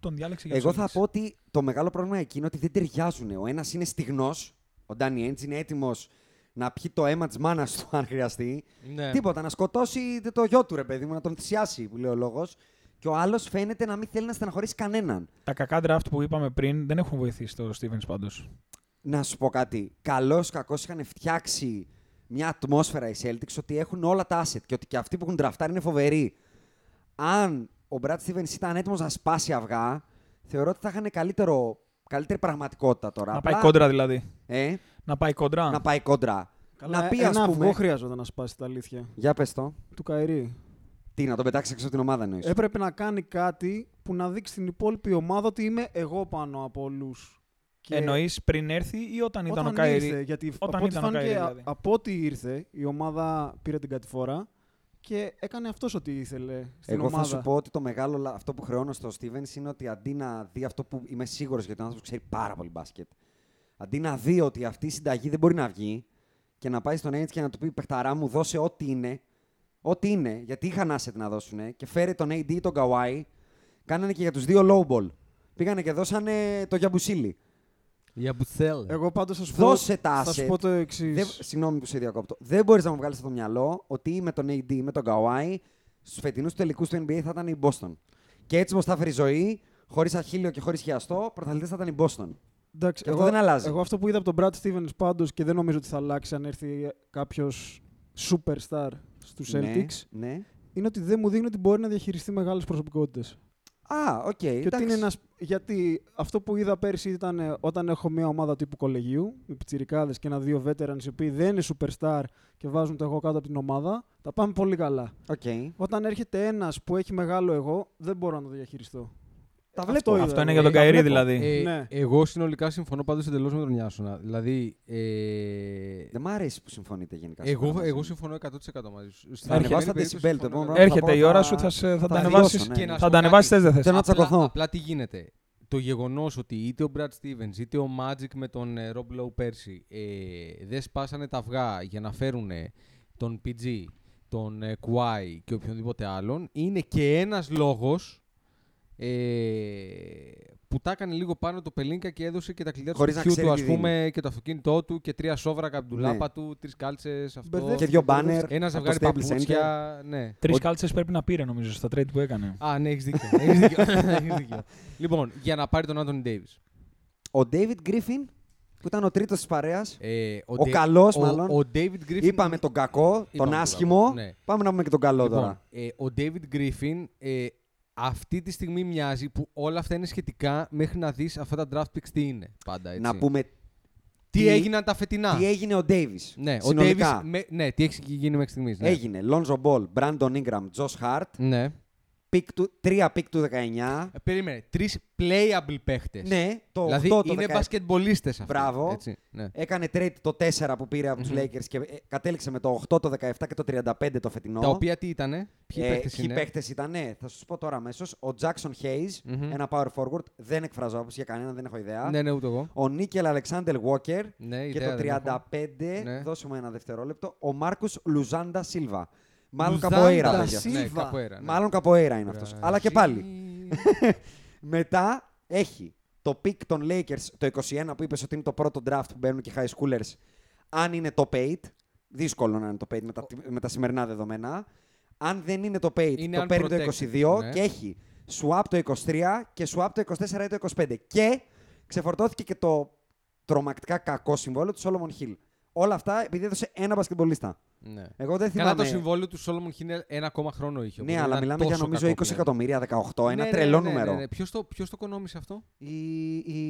τον διάλεξε για
Εγώ
τους
θα
Celtics.
πω ότι το μεγάλο πρόβλημα εκεί είναι ότι δεν ταιριάζουν. Ο ένας είναι στιγνός, ο Ντάνι Έντζ είναι έτοιμος να πιει το αίμα της μάνας του αν χρειαστεί.
Ναι.
Τίποτα, να σκοτώσει το γιο του ρε παιδί μου, να τον θυσιάσει που λέει ο λόγος. Και ο άλλος φαίνεται να μην θέλει να στεναχωρήσει κανέναν.
Τα κακά draft που είπαμε πριν δεν έχουν βοηθήσει το Stevens πάντως.
Να σου πω κάτι. Καλώ κακός είχαν φτιάξει μια ατμόσφαιρα οι Celtics ότι έχουν όλα τα asset και ότι και αυτοί που έχουν τραφτάρει είναι φοβεροί. Αν ο Brad Stevens ήταν έτοιμος να σπάσει αυγά, θεωρώ ότι θα είχαν καλύτερο, καλύτερη πραγματικότητα τώρα.
Να
Απλά-
πάει κόντρα δηλαδή.
Ε,
Να πάει κόντρα.
να πάει κόντρα.
Καλά,
να πει,
ένα
ας πούμε.
αυγό χρειάζονταν να σπάσει τα αλήθεια.
Για πες το.
Του Καϊρή.
Τι, να τον πετάξεις έξω από την ομάδα εννοείς;
Έπρεπε να κάνει κάτι που να δείξει στην υπόλοιπη ομάδα ότι είμαι εγώ πάνω από όλους Και
Εννοείς πριν έρθει ή όταν ήταν ο
όταν ήρθε,
Κάιρι.
γιατί
όταν
από ό,τι
ήταν ο
φάνηκε,
Kyrie,
α-
δηλαδή.
από ό,τι ήρθε, η ομάδα πήρε την κατηφορά και έκανε αυτός ό,τι ήθελε στην
Εγώ
ομάδα.
θα σου πω ότι το μεγάλο λα- αυτό που χρεώνω στο Stevens είναι ότι αντί να δει αυτό που είμαι σίγουρος γιατί ο άνθρωπο ξέρει πάρα πολύ μπάσκετ. Αντί να δει ότι αυτή η συνταγή δεν μπορεί να βγει και να πάει στον Ainge και να του πει Πεχταρά μου, δώσε ό,τι είναι. Ό,τι είναι, γιατί είχαν asset να δώσουν και φέρε τον AD ή τον Kawhi. Κάνανε και για τους δύο low ball. Πήγανε και δώσανε το Γιαμπουσίλη.
Για Μπουτσέλ.
Εγώ πάντως θα σου πω,
Δώσε τα
θα σου
asset.
πω το εξής.
Δεν, συγγνώμη που σε διακόπτω. Δεν μπορείς να μου βγάλεις από το μυαλό ότι ή με τον AD ή με τον Kawhi στους φετινούς τελικούς του NBA θα ήταν η Boston. Και έτσι όπως θα έφερε η ζωή, χωρίς αχίλιο και χωρίς χιαστό, πρωταθλητέ θα ήταν η Boston.
Εντάξει,
Και αυτό δεν αλλάζει.
Εγώ αυτό που είδα από τον Brad Stevens πάντως και δεν νομίζω ότι θα αλλάξει αν έρθει κάποιος superstar στους Celtics,
Ναι, ναι.
είναι ότι δεν μου δείχνει ότι μπορεί να διαχειριστεί μεγάλες προσωπικότητες.
Α, οκ.
Και ότι
εντάξει.
είναι ένας, γιατί αυτό που είδα πέρσι ήταν ε, όταν έχω μια ομάδα τύπου κολεγίου, με πιτσιρικάδες και ένα-δύο veterans οι οποίοι δεν είναι superstar και βάζουν το εγώ κάτω από την ομάδα, τα πάμε πολύ καλά.
Οκ.
Όταν έρχεται ένας που έχει μεγάλο εγώ, δεν μπορώ να το διαχειριστώ.
Τα
Αυτό
βλέπω.
είδα
Αυτό είναι
εγώ.
για τον
Τα
Kyrie
βλέπω.
δηλαδή.
Ε,
Ναι.
Εγώ συνολικά συμφωνώ πάντως εντελώς με τον Ιάσονα. Δηλαδή, ε,
Δεν μ' αρέσει που συμφωνείτε γενικά.
εγώ,
σήμερα μαζί
εγώ
μου.
συμφωνώ 100% μαζί σου. Στην
Θα ανεβάσω τα
προκειμένη
decibel,
περίπτωση
το
συμφωνώ
επόμενο
100%.
Έρχεται η ώρα
θα-
σου, θα, σε- θα
θα
τα
δηλώσω,
ανεβάσεις.
ναι,
Και
ναι.
να σου
Θα
πω
τα ανεβάσει
κάτι.
θε δεν θες.
Θέλω να
Απλά,
τσακωθώ.
απλά τι γίνεται. Το γεγονός ότι είτε ο Brad Stevens είτε ο Magic με τον ε, Rob Lowe πέρσι ε, δεν σπάσανε τα αυγά για να φέρουν τον PG, τον ε, Kawhi και οποιονδήποτε άλλον είναι και ένας λόγος ε, που τα έκανε λίγο πάνω το Πελίνκα και έδωσε και τα κλειδιά του
Χωρίς να
σπιτιού
ξέρει
του,
τι
ας πούμε, και το αυτοκίνητό του και τρία σόβρακα από την
Ναι.
ντουλάπα του, τρεις κάλτσες, αυτό.
Μπερδεύτηκε.
Και δύο μπάνερ.
Ένα
από
ζευγάρι
το Staples
παπούτσια. Ναι.
Τρεις
Ο-
κάλτσες πρέπει να πήρε νομίζω στα trade που έκανε.
Α, ναι, έχεις δίκιο. έχεις δίκιο. έχεις δίκιο. λοιπόν, για να πάρει τον Άντωνι Ντέιβις.
Ο David Griffin, που ήταν ο τρίτος της παρέας.
Ε,
Ο
Ντέ-
καλός,
ο-
μάλλον.
Ο David Griffin.
Είπαμε τον κακό,
Είπαμε
τον
τον
άσχημο.
κακό, ναι.
Πάμε να πούμε και τον καλό
Λοιπόν,
τώρα.
ε, ο David Griffin ε, αυτή τη στιγμή μοιάζει που όλα αυτά είναι σχετικά μέχρι να δεις αυτά τα draft picks τι είναι πάντα, έτσι.
Να πούμε
τι,
τι-
έγιναν τα φετινά.
τι έγινε ο Davis.
ναι, ο
συνολικά.
Davis, με- ναι, τι έχει γίνει μέχρι στιγμής. Ναι.
Έγινε Lonzo Ball, Brandon Ingram, Josh Hart,
Ναι.
Pick του, τρία pick του 19.
Ε, περίμενε, τρεις playable παίχτες.
Ναι, το
δηλαδή
8 το
είναι
17.
μπασκετμπολίστες αυτοί.
Μπράβο.
Έτσι, ναι.
Έκανε trade το 4 που πήρε από τους
Μμμ.
Lakers και ε, κατέληξε με το 8, το 17 και το 35 το φετινό.
Τα οποία τι ήτανε, ποιοι
Ε,
παίχτες
ποιοι
είναι;
παίχτες ήταν, ναι, θα σου πω τώρα αμέσως. Ο Jackson Hayes,
Μμμ.
ένα power forward, δεν εκφράζω άποψη για κανέναν, δεν έχω ιδέα.
Ναι, ναι, ούτε εγώ.
Ο Νίκελ Αλεξάνδρ Walker
Ναι,
και
ιδέα
το
δεν έχω.
35,
Ναι.
δώσε μου ένα δευτερόλεπτο, ο Μάρκους Λουζάντα Σίλβα. Μάλλον
Λουζάντα
καποέιρα,
Silva.
παιδιά.
Ναι,
Silva.
καποέρα, ναι.
Μάλλον καποέιρα είναι αυτός. Αλλά και πάλι. Μετά έχει το pick των Lakers το 21 που είπες ότι είναι το πρώτο draft που μπαίνουν και high schoolers. Αν είναι το 8, δύσκολο να είναι το 8 με τα, με τα σημερινά δεδομένα. Αν δεν είναι το 8,
Είναι
το παίρνει το
unprotected,
22
ναι.
και έχει swap το 23 και swap το 24 ή το 25. Και ξεφορτώθηκε και το τρομακτικά κακό συμβόλαιο του Solomon Hill. Όλα αυτά επειδή έδωσε ένα μπασκετμπολίστα.
Ναι.
Εγώ δεν
Καλά
θυμάμαι.
το συμβόλαιο του Solomon Hill ένα ακόμα χρόνο είχε.
Ναι,
οπότε
αλλά
ήταν
μιλάμε για
τόσο
νομίζω
κακό
20
πλέον.
εκατομμύρια, 18, ένα
Ναι, ναι,
τρελό
ναι, ναι,
νούμερο.
ναι. Ποιος, το, ποιος το οικονόμησε αυτό;
Η, η,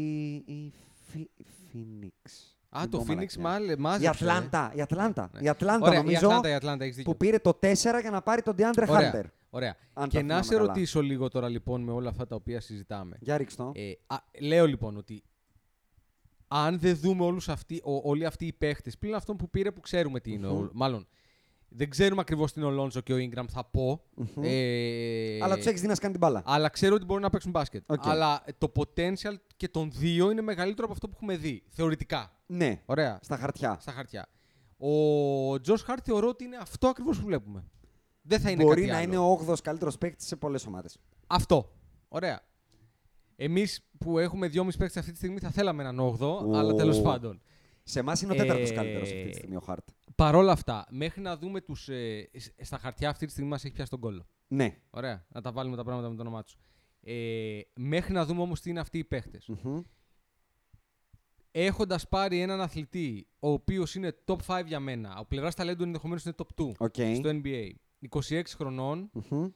η Φι- Phoenix.
Α,
Δεν
το
πω
Phoenix
μαλακιά.
μάλε,
Η
μάζεψε.
Ατλάντα. Η Ατλάντα.
Ναι.
Η Ατλάντα
Ωραία, η
νομίζω
Ατλάντα, η Ατλάντα, έχεις δίκιο.
που πήρε το 4 για να πάρει τον DeAndre
Ωραία.
Hunter.
Ωραία.
Αν
και
τα
να
θυμάμαι
σε
καλά.
ρωτήσω λίγο τώρα λοιπόν με όλα αυτά τα οποία συζητάμε.
Για ρίξτο.
Ε, α, λέω λοιπόν ότι αν δεν δούμε όλους αυτοί, ο, όλοι αυτοί οι παίχτες, πλην αυτόν που πήρε που ξέρουμε τι είναι,
Μμμ.
ο- μάλλον δεν ξέρουμε ακριβώς τι είναι ο Lonzo και ο Ingram θα πω.
Μμμ.
Ε,
Αλλά τους έχεις δει να σκάνει την μπάλα.
αλλά ξέρω ότι μπορούν να παίξουν μπάσκετ.
Οκ.
Αλλά το potential και των δύο είναι μεγαλύτερο από αυτό που έχουμε δει. Θεωρητικά.
Ναι,
Ωραία.
στα χαρτιά.
Στα χαρτιά. Ο Josh Hart θεωρώ ότι είναι αυτό ακριβώς που βλέπουμε. Δεν θα είναι
Μπορεί
κάτι
να
άλλο.
είναι ο 8ος καλύτερος παίκτης σε πολλές ομάδες.
Αυτό. Ωραία. Εμείς που έχουμε δυόμιση παίκτες αυτή τη στιγμή θα θέλαμε έναν 8ο, αλλά
Ω.
τέλος πάντων.
Σε εμάς είναι ο τέταρτος
Ε,
καλύτερος αυτή τη στιγμή ο Hart.
Παρ' όλα αυτά, μέχρι να δούμε τους. Ε, σ- στα χαρτιά αυτή τη στιγμή μας έχει πιάσει τον κώλο.
Ναι.
Ωραία. Να τα βάλουμε τα πράγματα με το όνομά τους. Ε, μέχρι να δούμε όμως τι είναι αυτοί οι παίχτες.
Μμμ.
Έχοντας πάρει έναν αθλητή, ο οποίος είναι top 5 για μένα, από πλευράς ταλέντου ενδεχομένως είναι top 2
Οκ.
στο NBA, 26 χρονών,
Μμμ.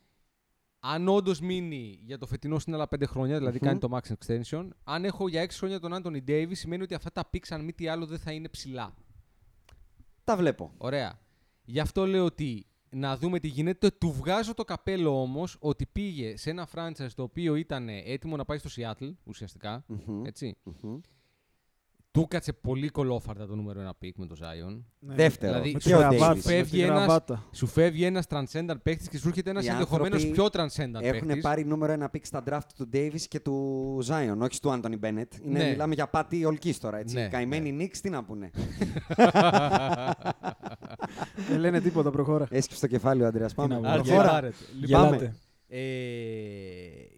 Αν όντως μείνει για το φετινό συν άλλα 5 χρόνια, δηλαδή
Μμμ.
κάνει το max extension, αν έχω για 6 χρόνια τον Anthony Davis, σημαίνει ότι αυτά τα picks, αν μη τι άλλο, δεν θα είναι ψηλά.
Τα βλέπω.
Ωραία. Γι' αυτό λέω ότι να δούμε τι γίνεται. Του βγάζω το καπέλο όμως ότι πήγε σε ένα franchise το οποίο ήταν έτοιμο να πάει στο Seattle, ουσιαστικά.
Μμμ.
Έτσι.
Μμμ.
Του κάτσε πολύ κωλόφαρδα το νούμερο ένα pick με το Zion.
Ναι.
Δεύτερο.
Δηλαδή,
Με
και
τη
ο
γραβάτα,
Davis.
με
Φεύγει
τη
ένας-
γραβάτα.
Σου φεύγει ένας transcendent παίχτης και σου έρχεται ένας
Οι
ενδεχομένως
άνθρωποι
πιο transcendent
Έχουν
παίχτης.
πάρει νούμερο ένα pick στα draft του Davis και του Zion, όχι του Anthony Bennett. Είναι,
Ναι.
Μιλάμε για πάτη ολκής τώρα, έτσι.
Ναι,
Καημένοι Knicks, τι να πούνε.
Δεν λένε τίποτα, προχώρα.
Έσκυψε το κεφάλι ο Αντρέας. Πάμε.
να
Άκη,
Προχώρα.
Προχώρα.
πάρετε.
Γελάτε.
Ε,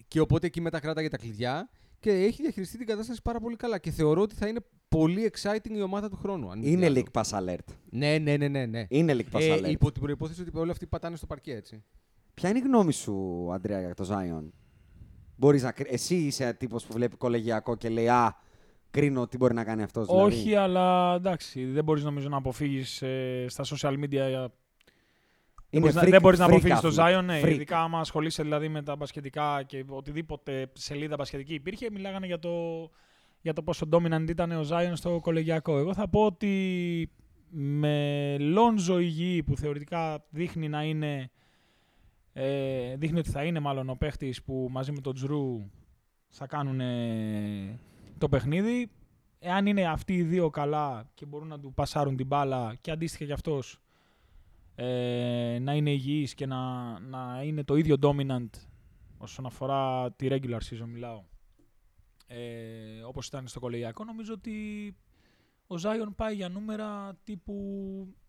και οπότε εκεί μετά κράταγε τα κλειδιά και έχει διαχειριστεί την κατάσταση πάρα πολύ καλά. Και θεωρώ ότι θα είναι πολύ exciting η ομάδα του χρόνου. αν μη τι
Είναι
άλλο.
league pass alert.
Ναι, ναι, ναι, ναι. ναι.
Είναι league pass
Ε,
alert.
υπό την προπόθεση ότι όλοι αυτοί πατάνε στο παρκέ, έτσι.
Ποια είναι η γνώμη σου, Αντρέα, για το Zion; Μπορείς να... κρι- Εσύ είσαι τύπος που βλέπει κολεγιακό και λέει «Α, κρίνω τι μπορεί να κάνει αυτός». δηλαδή».
Όχι, αλλά εντάξει, δεν μπορείς νομίζω να αποφύγεις ε, στα social media. Δεν
Είναι
μπορείς, να-
freak-
δεν μπορείς να
freak
αποφύγεις το
athlete.
Zion, ναι,
Freak.
ειδικά άμα ασχολείσαι δηλαδή με τα μπασκετικά και οτιδήποτε σελίδα μπασκετική υπήρχε, μιλάγανε για το, για το πόσο dominant ήταν ο Zion στο κολεγιακό. Εγώ θα πω ότι με Λόνζο υγιή που θεωρητικά δείχνει να είναι ε, δείχνει ότι θα είναι μάλλον ο παίχτης που μαζί με τον Τζρου θα κάνουν ε, το παιχνίδι. Εάν είναι αυτοί οι δύο καλά και μπορούν να του πασάρουν την μπάλα και αντίστοιχα κι αυτός ε, να είναι υγιής και να, να είναι το ίδιο dominant όσον αφορά τη regular season μιλάω ε, όπως ήταν στο κολεγιακό νομίζω ότι ο Zion πάει για νούμερα τύπου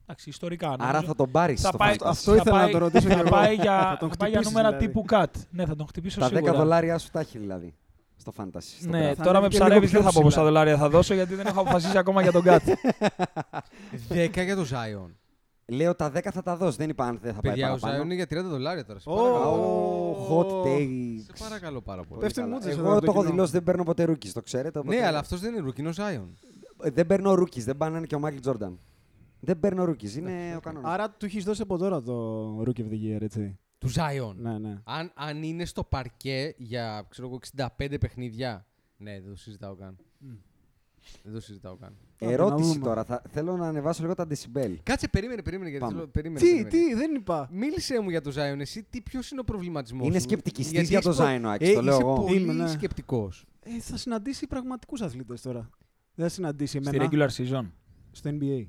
εντάξει, ιστορικά
Άρα
νομίζω.
θα τον πάρεις
θα
στο
πάει,
fantasy.
Αυτό
θα
ήθελα να
πάει-
το ρωτήσω
θα
κι εγώ.
πάει
Θα
για,
τον
θα πάει για
χτυπήσεις
νούμερα
δηλαδή.
τύπου cut. Ναι, θα τον χτυπήσω
Τα 10
σίγουρα.
δολάρια σου τα έχει δηλαδή στο fantasy. στο
Ναι,
draft.
Θα
τώρα
ανέβει
με
και λίγο
ψαρεύεις
πιο
δεν θα πω
ψηλά.
πόσα δολάρια θα δώσω γιατί δεν έχω αποφασίσει ακόμα για τον cut.
10 για το Zion.
Λέω τα 10 θα τα δώσει, δεν είπα αν δεν θα πάει
Παιδιά, ο
παραπάνω.
Zion είναι για 30 δολάρια τώρα. Σε
Ω,
παρακαλώ.
Oh, hot takes.
Σε παρακαλώ πάρα πολύ.
Πέφτει
Καλά.
μούτσες εδώ
Εγώ
από
το
το
έχω
κοινό.
δηλώσει, δεν παίρνω ποτέ rookies, το ξέρετε. οπότε-
Ναι, αλλά αυτός δεν είναι rookie, είναι ο Zion.
Ε, Δεν παίρνω rookies, δεν πάνε και ο Michael Jordan. Δεν παίρνω rookies, είναι ο κανόνας.
Άρα του έχεις δώσει από τώρα το Rookie of the Year, έτσι.
Του Zion.
Ναι, ναι.
Αν, αν είναι στο παρκέ για ξέρω εγώ, 65 παιχνίδια. Ναι, δεν το συζητάω καν. Δεν το συζητάω καν.
να
Ερώτηση
δούμε.
τώρα, θα, θέλω να ανεβάσω λίγο τα decibel.
Κάτσε, περίμενε, περίμενε. Γιατί
Πάμε.
θέλω- περίμενε,
Τι,
περίμενε.
τι, δεν είπα.
Μίλησε μου για το Zion, εσύ τι, ποιος είναι ο προβληματισμός
Είναι
σου;
σκεπτικιστής
Γιατί
για το
έχεις προ-
Zion ο Άκης,
ε,
το λέω
είσαι
εγώ.
πολύ
Είμαι, ναι.
σκεπτικός.
Ε, θα συναντήσει πραγματικούς αθλητές τώρα. Δεν θα συναντήσει
Στη
εμένα
regular season.
στο NBA.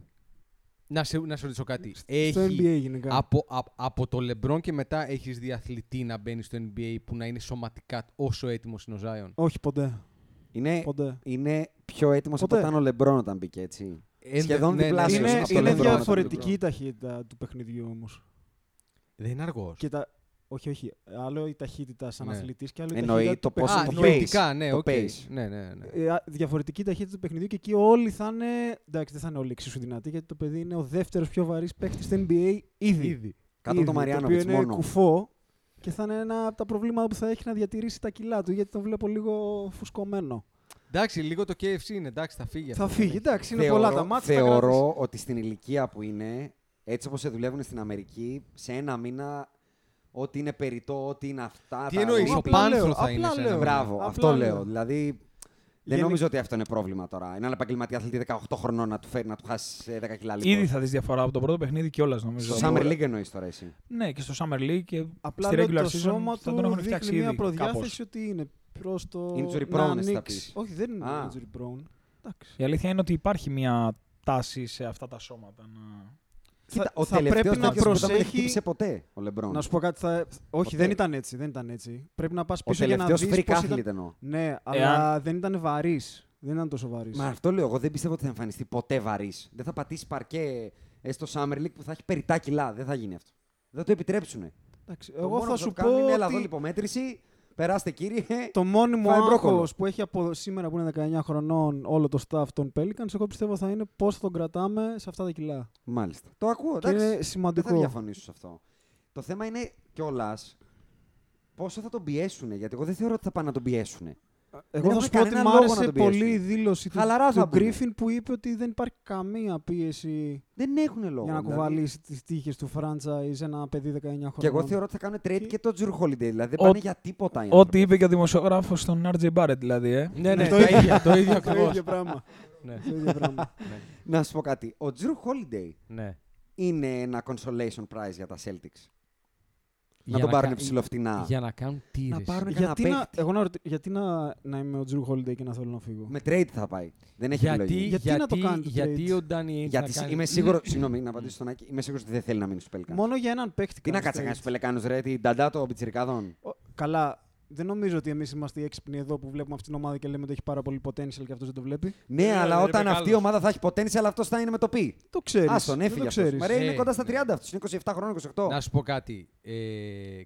Να σε, να σε ρωτήσω κάτι.
Στο
Έχει,
NBA γενικά.
από, από, από το LeBron και μετά έχεις δει αθλητή να μπαίνει στο NBA που να είναι σωματικά όσο έτοιμος είναι ο Zion;
Όχι ποτέ.
Είναι,
ποτέ.
είναι πιο έτοιμος από
Ποτέ.
όταν ο Λεμπρόν όταν μπήκε έτσι.
Ε,
Σχεδόν
ναι, ναι,
διπλάσιος
ναι,
Είναι,
από το
είναι
LeBron,
διαφορετική η ταχύτητα του παιχνιδιού όμως.
Δεν είναι αργός.
Και τα... Όχι, όχι. Άλλο η ταχύτητα σαν
Ναι.
αθλητής και άλλο η
Εννοεί
ταχύτητα
το
του
πόσο
Α,
το
παιχνιδιού.
νοητικά, ναι,
το
οκ.
pace.
Ναι, ναι, ναι.
Ε, α, διαφορετική ταχύτητα του παιχνιδιού και εκεί όλοι θα είναι. Εντάξει, δεν θα είναι όλοι εξίσου δυνατοί γιατί το παιδί είναι ο δεύτερος πιο βαρύς παίκτης στο NBA ήδη.
Ήδη.
Κάτω
Ήδη,
το
Το
Μαριάνοβιτς
οποίο είναι
μόνο.
κουφό και θα είναι ένα από τα προβλήματα που θα έχει να διατηρήσει τα κιλά του γιατί τον βλέπω λίγο φουσκωμένο.
Εντάξει, λίγο το KFC είναι, εντάξει, θα φύγει.
Θα
αυτό.
φύγει, εντάξει, είναι
Θεωρώ-
πολλά τα μάτια. θα
Θεωρώ
κρατήσει.
ότι στην ηλικία που είναι, έτσι όπως σε δουλεύουν στην Αμερική, σε ένα μήνα, ό,τι είναι περιττό, ό,τι είναι αυτά...
Τι
τα
εννοείς,
ρούμπι-
ο
Απλά
Πάνθρο
λέω,
θα
απλά
είναι σε ένα
λέω.
Μπράβο,
Απλά
αυτό
λέω.
λέω. Δηλαδή, δεν
Γενι-
νομίζω ότι αυτό είναι πρόβλημα τώρα. Έναν επαγγελματία αθλητή 18 χρονών να του φέρει να του χάσει ε, 10 κιλά λίγο.
Ήδη θα δεις διαφορά από το πρώτο παιχνίδι κιόλας νομίζω.
Στο Summer League εννοείς τώρα εσύ.
Ναι, και στο Summer League και
Απλά
στη
λέω
regular
το
season
σώμα
θα τον
του
έχουν
δείχνει
φτιάξει
μια
ήδη
προδιάθεση
κάπως.
ότι είναι προς το
Injury
να
prone, εσύ θα
ανοίξει.
πεις.
Όχι, δεν είναι
Α.
injury prone. Εντάξει.
Η αλήθεια είναι ότι υπάρχει μια τάση σε αυτά τα σώματα να...
Κοίτα, ο
θα
τελευταίος
πρέπει να
τέτοιος που δεν με
προσέχει-
χτύπησε ποτέ ο Λεμπρόν.
Να σου πω κάτι. Θα... Όχι,
Ποτέ.
δεν ήταν έτσι. Δεν ήταν έτσι. Πρέπει να πας
Ο
πίσω για να
τελευταίος
δεις
freak
πώς
athlete
ήταν...
εννοώ.
Ναι, αλλά δεν ήταν βαρύς. Δεν ήταν τόσο βαρύς.
Μα αυτό λέω. Εγώ δεν πιστεύω ότι θα εμφανιστεί ποτέ βαρύς. Δεν θα πατήσει παρκέ ε, στο Summer League που θα έχει περιτά κιλά. Δεν θα γίνει αυτό. Δεν θα το επιτρέψουν.
Εντάξει, εγώ θα σου πω
Είναι, έλα εδώ
ότι
λιπομέτρηση. Περάστε κύριε.
το μόνιμο
Φάει μπρόκολο.
άγχος που έχει από σήμερα που είναι 19 χρονών όλο το staff των Pelicans, εγώ πιστεύω θα είναι πώς θα τον κρατάμε σε αυτά τα κιλά.
Μάλιστα. Το ακούω.
Και
εντάξει.
είναι
Δεν θα
σημαντικό.
διαφωνήσω σε αυτό. Το θέμα είναι κιόλας πόσο θα τον πιέσουν. Γιατί εγώ δεν θεωρώ ότι θα πάνε να τον πιέσουν.
Εγώ θα
έχουν
σου πω ότι
κανένα
μου
λόγο να
άρεσε
τον πιέσουν.
πολύ η δήλωση του,
Χαλαρά θα
του
μπουνε.
Griffin που είπε ότι δεν υπάρχει καμία πίεση
Δεν έχουν λόγο.
για να
δηλαδή.
κουβαλήσει τις τύχες του franchise ένα παιδί 19 χρονών.
Και εγώ θεωρώ ότι θα κάνουν trade
Και-
και το Drew Holiday. Δηλαδή δεν
Ό-
πάνε για τίποτα. οι
Ό,τι
άνθρωποι.
είπε και ο δημοσιογράφος στον RJ Barrett δηλαδή, ε.
Ναι, ναι,
το
το
ίδιο.
ίδιο, το ίδιο
το
ακριβώς.
ίδιο πράγμα.
Ναι.
το ίδιο πράγμα.
Να σου πω κάτι. Ο Drew Holiday
Ναι.
είναι ένα consolation prize για τα Celtics. Να τον πάρουν
κα-
ψηλοφτινά.
Για να κάνουν τύρες.
Να πάρουν κανένα
Γιατί, να,
παίκτη.
εγώ να, ρωτη- γιατί να, να είμαι ο Τζρου Holiday και να θέλω να φύγω;
Με trade θα πάει. Δεν έχει
γιατί,
επιλογή.
Γιατί
γιατί,
να το κάνει το
γιατί
trade?
ο Ντάνι Ainge
Γιατί
να κάνει...
είμαι σίγουρο. Συγγνώμη, να απαντήσω στον Άκη. Είμαι σίγουρος ότι δεν θέλει να μείνει στους Pelicans.
Μόνο για έναν παίκτη.
Τι να
κάνεις
κάτσει να κάνεις
trade.
στους Πελεκάνου, ρε, την νταντά των πιτσιρικάδων.
Ο- Καλά. Δεν νομίζω ότι εμείς είμαστε οι έξυπνοι εδώ που βλέπουμε αυτήν την ομάδα και λέμε ότι έχει πάρα πολύ potential και αυτός δεν το βλέπει.
Ναι,
Ε,
αλλά
δεν
όταν
είπε
αυτή η
καλός.
ομάδα θα έχει potential, αυτό θα είναι με το πι.
Το ξέρεις.
Άστον, έφυγε
το
αυτό.
ξέρεις.
Μα ρε, είναι
Ε,
κοντά στα
ναι.
30 αυτός. Είναι 27 χρόνων, 28.
Να σου πω κάτι. Ε,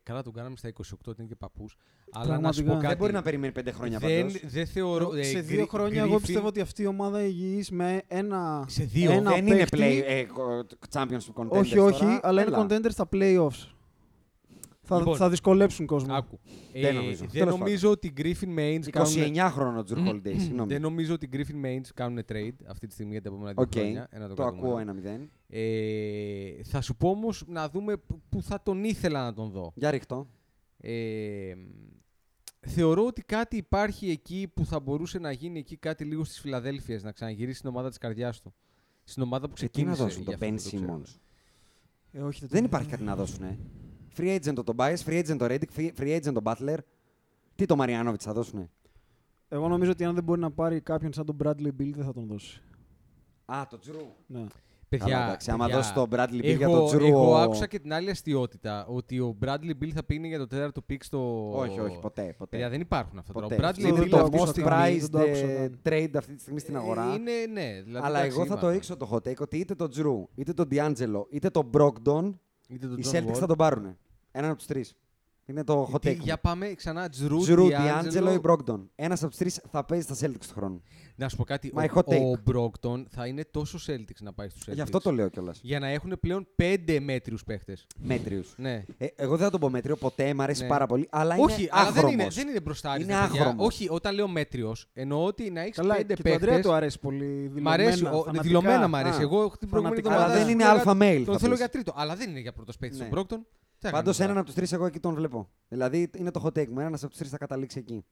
καλά τον κάναμε στα 28, ότι είναι και παππούς. Αλλά να σου
Πραγματικά.
πω κάτι.
Δεν μπορεί να περιμένει 5 χρόνια
δεν,
πάντως.
δεν θεωρώ. ε,
σε
Γκρι-
δύο χρόνια, εγώ
Griffin-
πιστεύω ότι αυτή η ομάδα υγιής με ένα.
Σε δύο.
ένα
Δεν είναι
παίκτη-
play, ε, championship contenders
όχι, όχι,
τώρα.
αλλά είναι
Έλα.
contender στα playoffs. Θα,
Λοιπόν.
θα δυσκολέψουν κόσμο.
Άκου.
Δεν
Ε,
νομίζω.
δεν
Τέλος
νομίζω ότι οι Griffin με Ainge κάνουν.
29 χρόνων ο Τζουρ Holiday, συγγνώμη.
Δεν νομίζω ότι οι Griffin με Ainge κάνουν trade αυτή τη στιγμή για τα επόμενα δύο
Οκ,
χρόνια. Ένα
το
κρατούμε.
ακούω 1-0.
Ε, θα σου πω όμως να δούμε π- που θα τον ήθελα να τον δω.
Για ρίξ' το.
Ε, θεωρώ ότι κάτι υπάρχει εκεί που θα μπορούσε να γίνει εκεί κάτι λίγο στις Φιλαδέλφειες, να ξαναγυρίσει στην ομάδα της καρδιάς του. Στην ομάδα που
Εκεί να
ξεκίνησε.
δώσουν
για
τον
αυτό
Ben
που το ξέρω.
Simmons;
Ε, όχι,
Δεν υπάρχει κάτι να δώσουν. Free agent το Tobias, free agent το Reddick, free- free agent το Butler. Τι το Marjanovic θα δώσουν.
Εγώ νομίζω ότι αν δεν μπορεί να πάρει κάποιον σαν τον Bradley Beal δεν θα τον δώσει.
Α, το Jrue.
Ναι.
Παιδιά,
Καλά, εντάξει, άμα
παιδιά,
δώσει τον Bradley Beal
εγώ,
για τον Jrue.
Εγώ
ο-
άκουσα και την άλλη αστειότητα ότι ο Bradley Beal θα πήγαινε για το τέταρτο pick στο.
Όχι, όχι, ποτέ. ποτέ.
Παιδιά, δεν υπάρχουν αυτά τώρα. Ο
Ποτέ.
Bradley
Αυτό δεν
Beal
το
το
αυτή τη
άκουσα
most
καν.
στιγμή-
Δεν το
prized
άκουσα
ε,
καν.
trade αυτή τη στιγμή στην
Ε,
αγορά.
Είναι, ναι. Δηλαδή,
Αλλά
εντάξει,
εγώ θα το
είπαμε.
ρίξω το hot take ότι είτε τον Jrue, είτε τον D'Angelo, είτε τον Brogdon,
Είτε τον
οι
John
Celtics
Wall.
θα τον πάρουν. Έναν από τους τρεις. Είναι το hot
Τι,
take.
Για πάμε ξανά. Τζρου,
Τζρου,
D'Angelo.
D'Angelo ή Brogdon. Ένας από του τρεις θα παίζει στα Celtics του χρόνου.
Να σου πω κάτι.
My
ο,
hot take.
ο Brockton θα είναι τόσο Celtics να πάει στους Celtics.
Γι' αυτό το λέω κιόλας.
Για να έχουν πλέον πέντε μέτριους παίχτες.
Μέτριους.
Ναι.
Ε, εγώ δεν θα τον πω μέτριο, ποτέ, μου αρέσει
Ναι.
πάρα πολύ. Αλλά
Όχι,
είναι
αλλά δεν είναι,
άχρωμος.
δεν είναι μπροστά.
Είναι άχρωμος.
Όχι, όταν λέω μέτριος, εννοώ ότι να έχεις
Καλά,
πέντε
και το Αντρέα
παίχτε.
του αρέσει πολύ. Δηλωμένα,
Μ' αρέσει. ο-
φανατικά.
Δηλωμένα μ' αρέσει.
Α,
Εγώ την προηγούμενη
φανατικά.
εβδομάδα
Αλλά δεν
τον
είναι
έλεγα-
alpha male.
Τον
θα
θέλω
πεις.
για τρίτο. Αλλά δεν είναι για πρώτος παίκτης
Ναι.
ο Μπρόκτον.
Πάντως έναν από τους τρεις εγώ εκεί τον βλέπω. Δηλαδή είναι το hot take μου. Ένα από τους τρεις θα καταλήξει εκεί.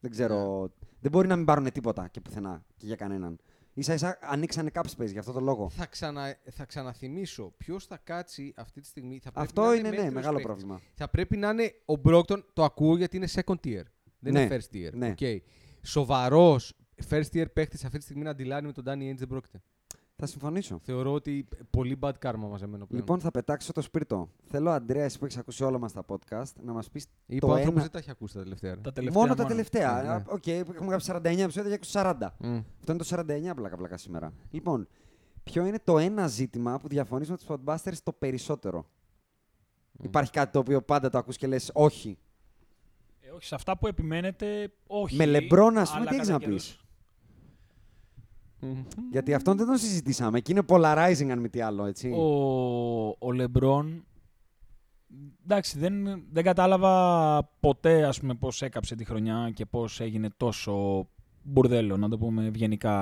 Δεν ξέρω.
Ναι.
Δεν μπορεί να μην πάρουν τίποτα και πουθενά και για κανέναν. σα ίσα ανοίξανε cap space για αυτό το λόγο.
Θα, ξανα, θα ξαναθυμίσω ποιος θα κάτσει αυτή τη στιγμή. Θα πρέπει
Αυτό
να
είναι ναι,
μέτριος
μεγάλο
παίκτης.
πρόβλημα.
Θα πρέπει να είναι ο Μπρόκτον, το ακούω γιατί είναι second tier. Δεν
Ναι,
είναι first tier.
ναι.
Okay. Σοβαρός first tier παίχτη αυτή τη στιγμή να αντιλάνει με τον Danny Ainge δεν πρόκειται.
Θα συμφωνήσω.
Θεωρώ ότι πολύ bad karma μαζεμένο πλέον.
Λοιπόν, θα πετάξω το σπίρτο. Θέλω, Αντρέα, εσύ που έχεις ακούσει όλα μας τα podcast, να μας πεις
Είπε
το
ο άνθρωπος
ένα-
δεν τα έχει ακούσει τα τελευταία. ρε.
Τα τελευταία
μόνο τα
μόνο.
τελευταία.
Ναι,
Α,
ναι.
Οκ, έχουμε γράψει 49 επεισόδια για 40.
Μμ.
Αυτό είναι το 49 πλάκα-πλάκα σήμερα. Λοιπόν, ποιο είναι το ένα ζήτημα που διαφωνείς με τους Podbusters το περισσότερο; Υπάρχει κάτι το οποίο πάντα το ακούς και λες όχι.
Ε, όχι, σε αυτά που επιμένετε, όχι.
Με Λεμπρόν, ας πούμε,
αλλά
τι έχεις
κατά
να
καιρούς.
Πεις;
Μμ.
Γιατί αυτόν δεν τον συζητήσαμε και είναι polarizing αν μη τι άλλο, έτσι.
Ο, ο Λεμπρόν, εντάξει, δεν, δεν κατάλαβα ποτέ, ας πούμε, πώς έκαψε τη χρονιά και πώς έγινε τόσο μπουρδέλο, να το πούμε ευγενικά.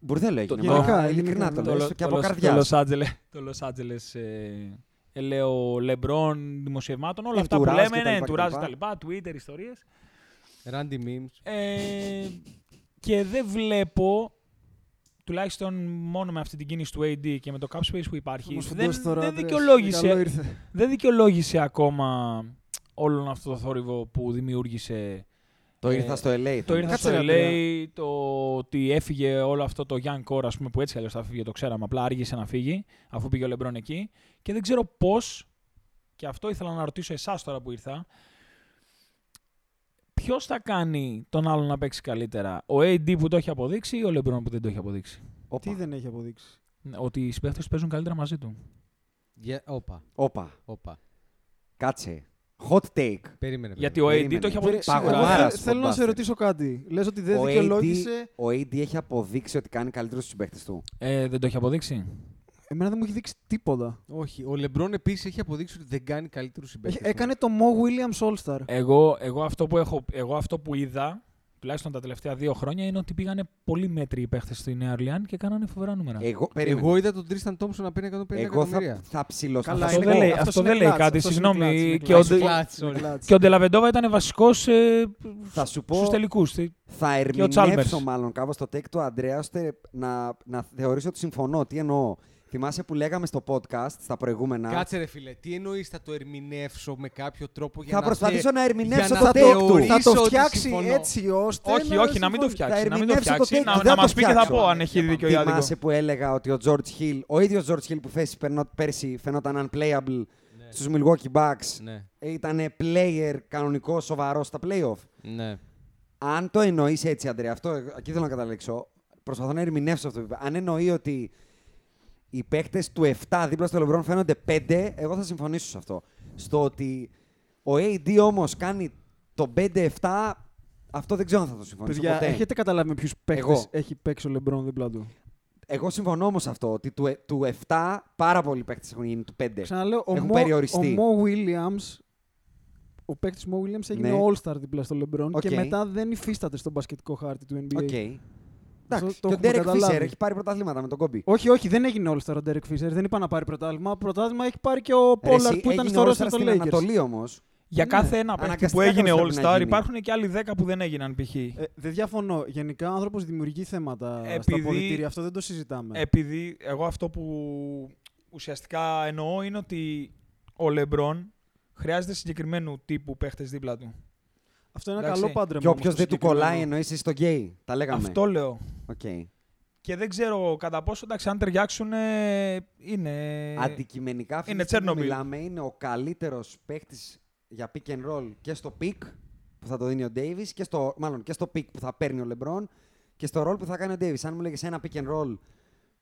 Μπουρδέλο έγινε.
γενικά,
μα,
γενικά,
ειλικρινά το
το-
λες και από
Λος-
καρδιάς.
Το Los Angeles, το Los Angeles ε, ε, λέω Λεμπρόν δημοσιευμάτων, όλα αυτά που
Entourage
λέμε,
και τα
ναι,
λοιπά και
entourage
τα
τα λοιπά, Twitter, ιστορίες.
Randy memes.
Ε, και δεν βλέπω, τουλάχιστον μόνο με αυτή την κίνηση του AD και με το cap space που υπάρχει,
Όμως
δεν,
φουντώσει τώρα,
δεν,
Αντρέας.
δικαιολόγησε,
Καλό ήρθε.
δεν δικαιολόγησε ακόμα όλον αυτό το θόρυβο που δημιούργησε
Το
Ε,
ήρθα στο LA.
το
θα
ήρθα
πεις.
στο
ρε,
LA, το ότι έφυγε όλο αυτό το young core, ας πούμε, που έτσι κι αλλιώς θα φύγει, το ξέραμε, απλά άργησε να φύγει, αφού πήγε ο Λεμπρόν εκεί. Και δεν ξέρω πώς, και αυτό ήθελα να ρωτήσω εσάς τώρα που ήρθα, ποιος θα κάνει τον άλλον να παίξει καλύτερα, ο AD που το έχει αποδείξει ή ο Λεμπρόν που δεν το έχει αποδείξει;
Όπα.
Τι δεν έχει αποδείξει;
Ότι οι συμπαίχτες παίζουν καλύτερα μαζί του.
Για- Όπα,
Όπα.
όπα.
Κάτσε. Hot take.
Περίμενε.
Γιατί ο AD
Περίμενε.
το έχει
Βρε,
αποδείξει
παγωμάρα.
σίγουρα.
Άρα,
Εγώ θε- θέλω να σε
Podbusters.
ρωτήσω κάτι. Λες ότι δεν
Ο
δικαιολόγησε.
AD, ο AD έχει αποδείξει ότι κάνει καλύτερο στους συμπαίχτες του.
Ε, δεν το έχει αποδείξει;
Εμένα δεν μου έχει δείξει τίποτα.
Όχι, ο Λεμπρόν επίσης έχει αποδείξει ότι δεν κάνει καλύτερους
Έχει-
συμπαίκτες.
Έκανε το Mo Williams All-Star.
Εγώ, εγώ, αυτό που έχω, εγώ αυτό που είδα, τουλάχιστον τα τελευταία δύο χρόνια, είναι ότι πήγανε πολύ μέτριοι οι παίχτες στη Νέα Ορλιάν και κάνανε φοβερά νούμερα.
Εγώ, περίμενε.
Εγώ είδα τον Τρίσταν Τόμψον να παίρνει 150
Εγώ
εκατομμύρια.
θα, θα ψηλώσω.
Καλά,
θα
αυτό
σου
δεν
πω-
λέει-
αυτός
αυτό
είναι
δεν λέει
κλατς,
κάτι,
αυτός είναι
συγγνώμη,
κλατς, είναι
και ο
κλατς.
Ντε-
Κλατς,
Είναι
sorry.
κλατς.
Και ο Ντελαβεντόβα ήταν βασικός ε,
Θα σου πω,
στους τελικούς.
θα
Και ο Chalmers.
ερμηνεύσω μάλλον κάπως το take του Αντρέα ώστε να, να θεωρήσω ότι συμφωνώ. Τι εννοώ; Θυμάσαι που λέγαμε στο podcast στα προηγούμενα;
Κάτσε ρε φίλε, τι εννοείς θα το ερμηνεύσω με κάποιο τρόπο για
Θα
να
προσπαθήσω
θε-
να ερμηνεύσω
για
το
να
take του.
θεωρήσω
Θα το
ότι
φτιάξει
συμφωνώ.
έτσι ώστε.
Όχι, όχι, να μην το
συμφωνήσει.
φτιάξει.
Θα
Να μην το
ερμηνεύσω το
φτιάξει.
take,
Να,
δεν
να
θα
μας
το
πει και θα
φτιάξω.
πω αν έχει δίκιο ή άδικο.
Θυμάσαι που έλεγα ότι ο George Hill, ο ίδιος George Hill που θέσει πέρσι φαινόταν unplayable στους Milwaukee Bucks,
Ναι,
ήταν player κανονικός σοβαρός στα playoff.
ναι.
Αν το εννοείς έτσι, Αντρέα, αυτό ε, εκεί θέλω να καταλήξω. Προσπαθώ να ερμηνεύσω αυτό που είπα. Αν εννοεί ότι οι παίκτες του 7 δίπλα στο LeBron φαίνονται 5, εγώ θα συμφωνήσω σε αυτό. Στο ότι ο AD όμως κάνει το 5-7, αυτό δεν ξέρω αν θα το συμφωνήσω
Παιδιά,
ποτέ.
έχετε καταλάβει με ποιους παίκτες
Εγώ.
έχει παίξει ο Λεμπρόν δίπλα του;
Εγώ συμφωνώ όμως σε αυτό, ότι του, ε- του 7 πάρα πολλοί παίκτες έχουν γίνει του 5.
Ξαναλέω, ο
Έχουν
Mo,
περιοριστεί.
ο Mo Williams, ο παίκτης Mo Williams έγινε
Ναι.
All-Star δίπλα στο LeBron
Οκ.
και μετά δεν υφίσταται στον μπασκετικό χάρτη του NBA.
Οκ.
Αυτό
Εντάξει.
το
Και ο
έχουμε
Derek
καταλάβει.
Fisher έχει πάρει πρωταθλήματα με τον Kobe.
Όχι, όχι, δεν έγινε All-Star ο Derek Fisher. Δεν είπα να πάρει πρωτάθλημα. Πρωτάθλημα έχει πάρει και ο
Ρε, εσύ,
Pollard που ήταν
έγινε
στο
All-Star
roster των
στην
Lakers.
Ανατολή όμως.
Για
Ναι.
κάθε ένα παίκτη που
Αναγκαστικά
έγινε
κάπως πρέπει να
All-Star
γίνει.
υπάρχουν και άλλοι 10 που δεν έγιναν π.χ.
Ε, δεν διαφωνώ. Γενικά ο άνθρωπος δημιουργεί θέματα στα
Επειδή-
αποδητήρια. Αυτό δεν το συζητάμε.
Επειδή εγώ αυτό που ουσιαστικά εννοώ είναι ότι ο Λεμπρόν χρειάζεται συγκεκριμένου τύπου παίχτες δίπλα του.
Αυτό είναι ένα
εντάξει.
καλό πάντρεμα.
Και
όμως,
όποιος
το
δεν του
συγκεκριμένο.
κολλάει, εννοείς εσύ στο γκέι. Τα λέγαμε.
Αυτό λέω.
Οκ.
Και δεν ξέρω κατά πόσο εντάξει, αν ταιριάξουν ε, είναι.
Αντικειμενικά αυτή
είναι
τη στιγμή που
Τσέρνομπιλ.
μιλάμε είναι ο καλύτερος παίχτη για pick and roll και στο pick που θα το δίνει ο Davis και στο, μάλλον και στο pick που θα παίρνει ο LeBron και στο roll που θα κάνει ο Davis. Αν μου λέγες ένα pick and roll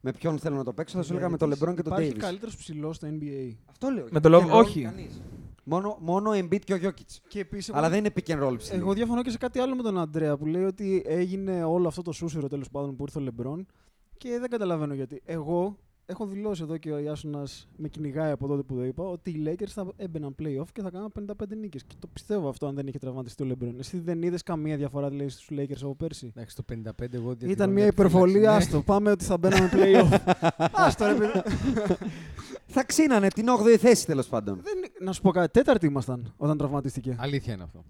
με ποιον θέλω να το παίξω, θα σου έλεγα με τον LeBron και τον
Υπάρχει
Davis.
καλύτερος ψηλός στο NBA.
Αυτό λέω.
Με το
Pick
Love-
and roll
όχι.
κανείς. Μόνο, μόνο ο Embiid και ο Jokic.
Και επίσης,
Αλλά δεν είναι pick and roll ψηλή.
Εγώ διαφωνώ και σε κάτι άλλο με τον Αντρέα που λέει ότι έγινε όλο αυτό το σούσουρο τέλος πάντων που ήρθε ο Λεμπρόν και δεν καταλαβαίνω γιατί. Εγώ έχω δηλώσει εδώ και ο Ιάσονας με κυνηγάει από τότε που το είπα ότι οι Lakers θα έμπαιναν playoff και θα κάναν 55 νίκες. Και το πιστεύω αυτό αν δεν είχε τραυματιστεί ο Λεμπρόν. Εσύ δεν είδες καμία διαφορά δηλαδή στους Lakers από πέρσι;
Εντάξει, το 55 εγώ διατηρώ
Ήταν
μια
μια υπερβολή,
επιφύλαξη, ναι.
άστο. Πάμε ότι θα μπαίναμε playoff. άστο ρε παιδί.
Θα ξύνανε την 8η θέση τέλος πάντων.
Δεν- Να σου πω κάτι, τέταρτη ήμασταν όταν τραυματίστηκε.
Αλήθεια είναι αυτό.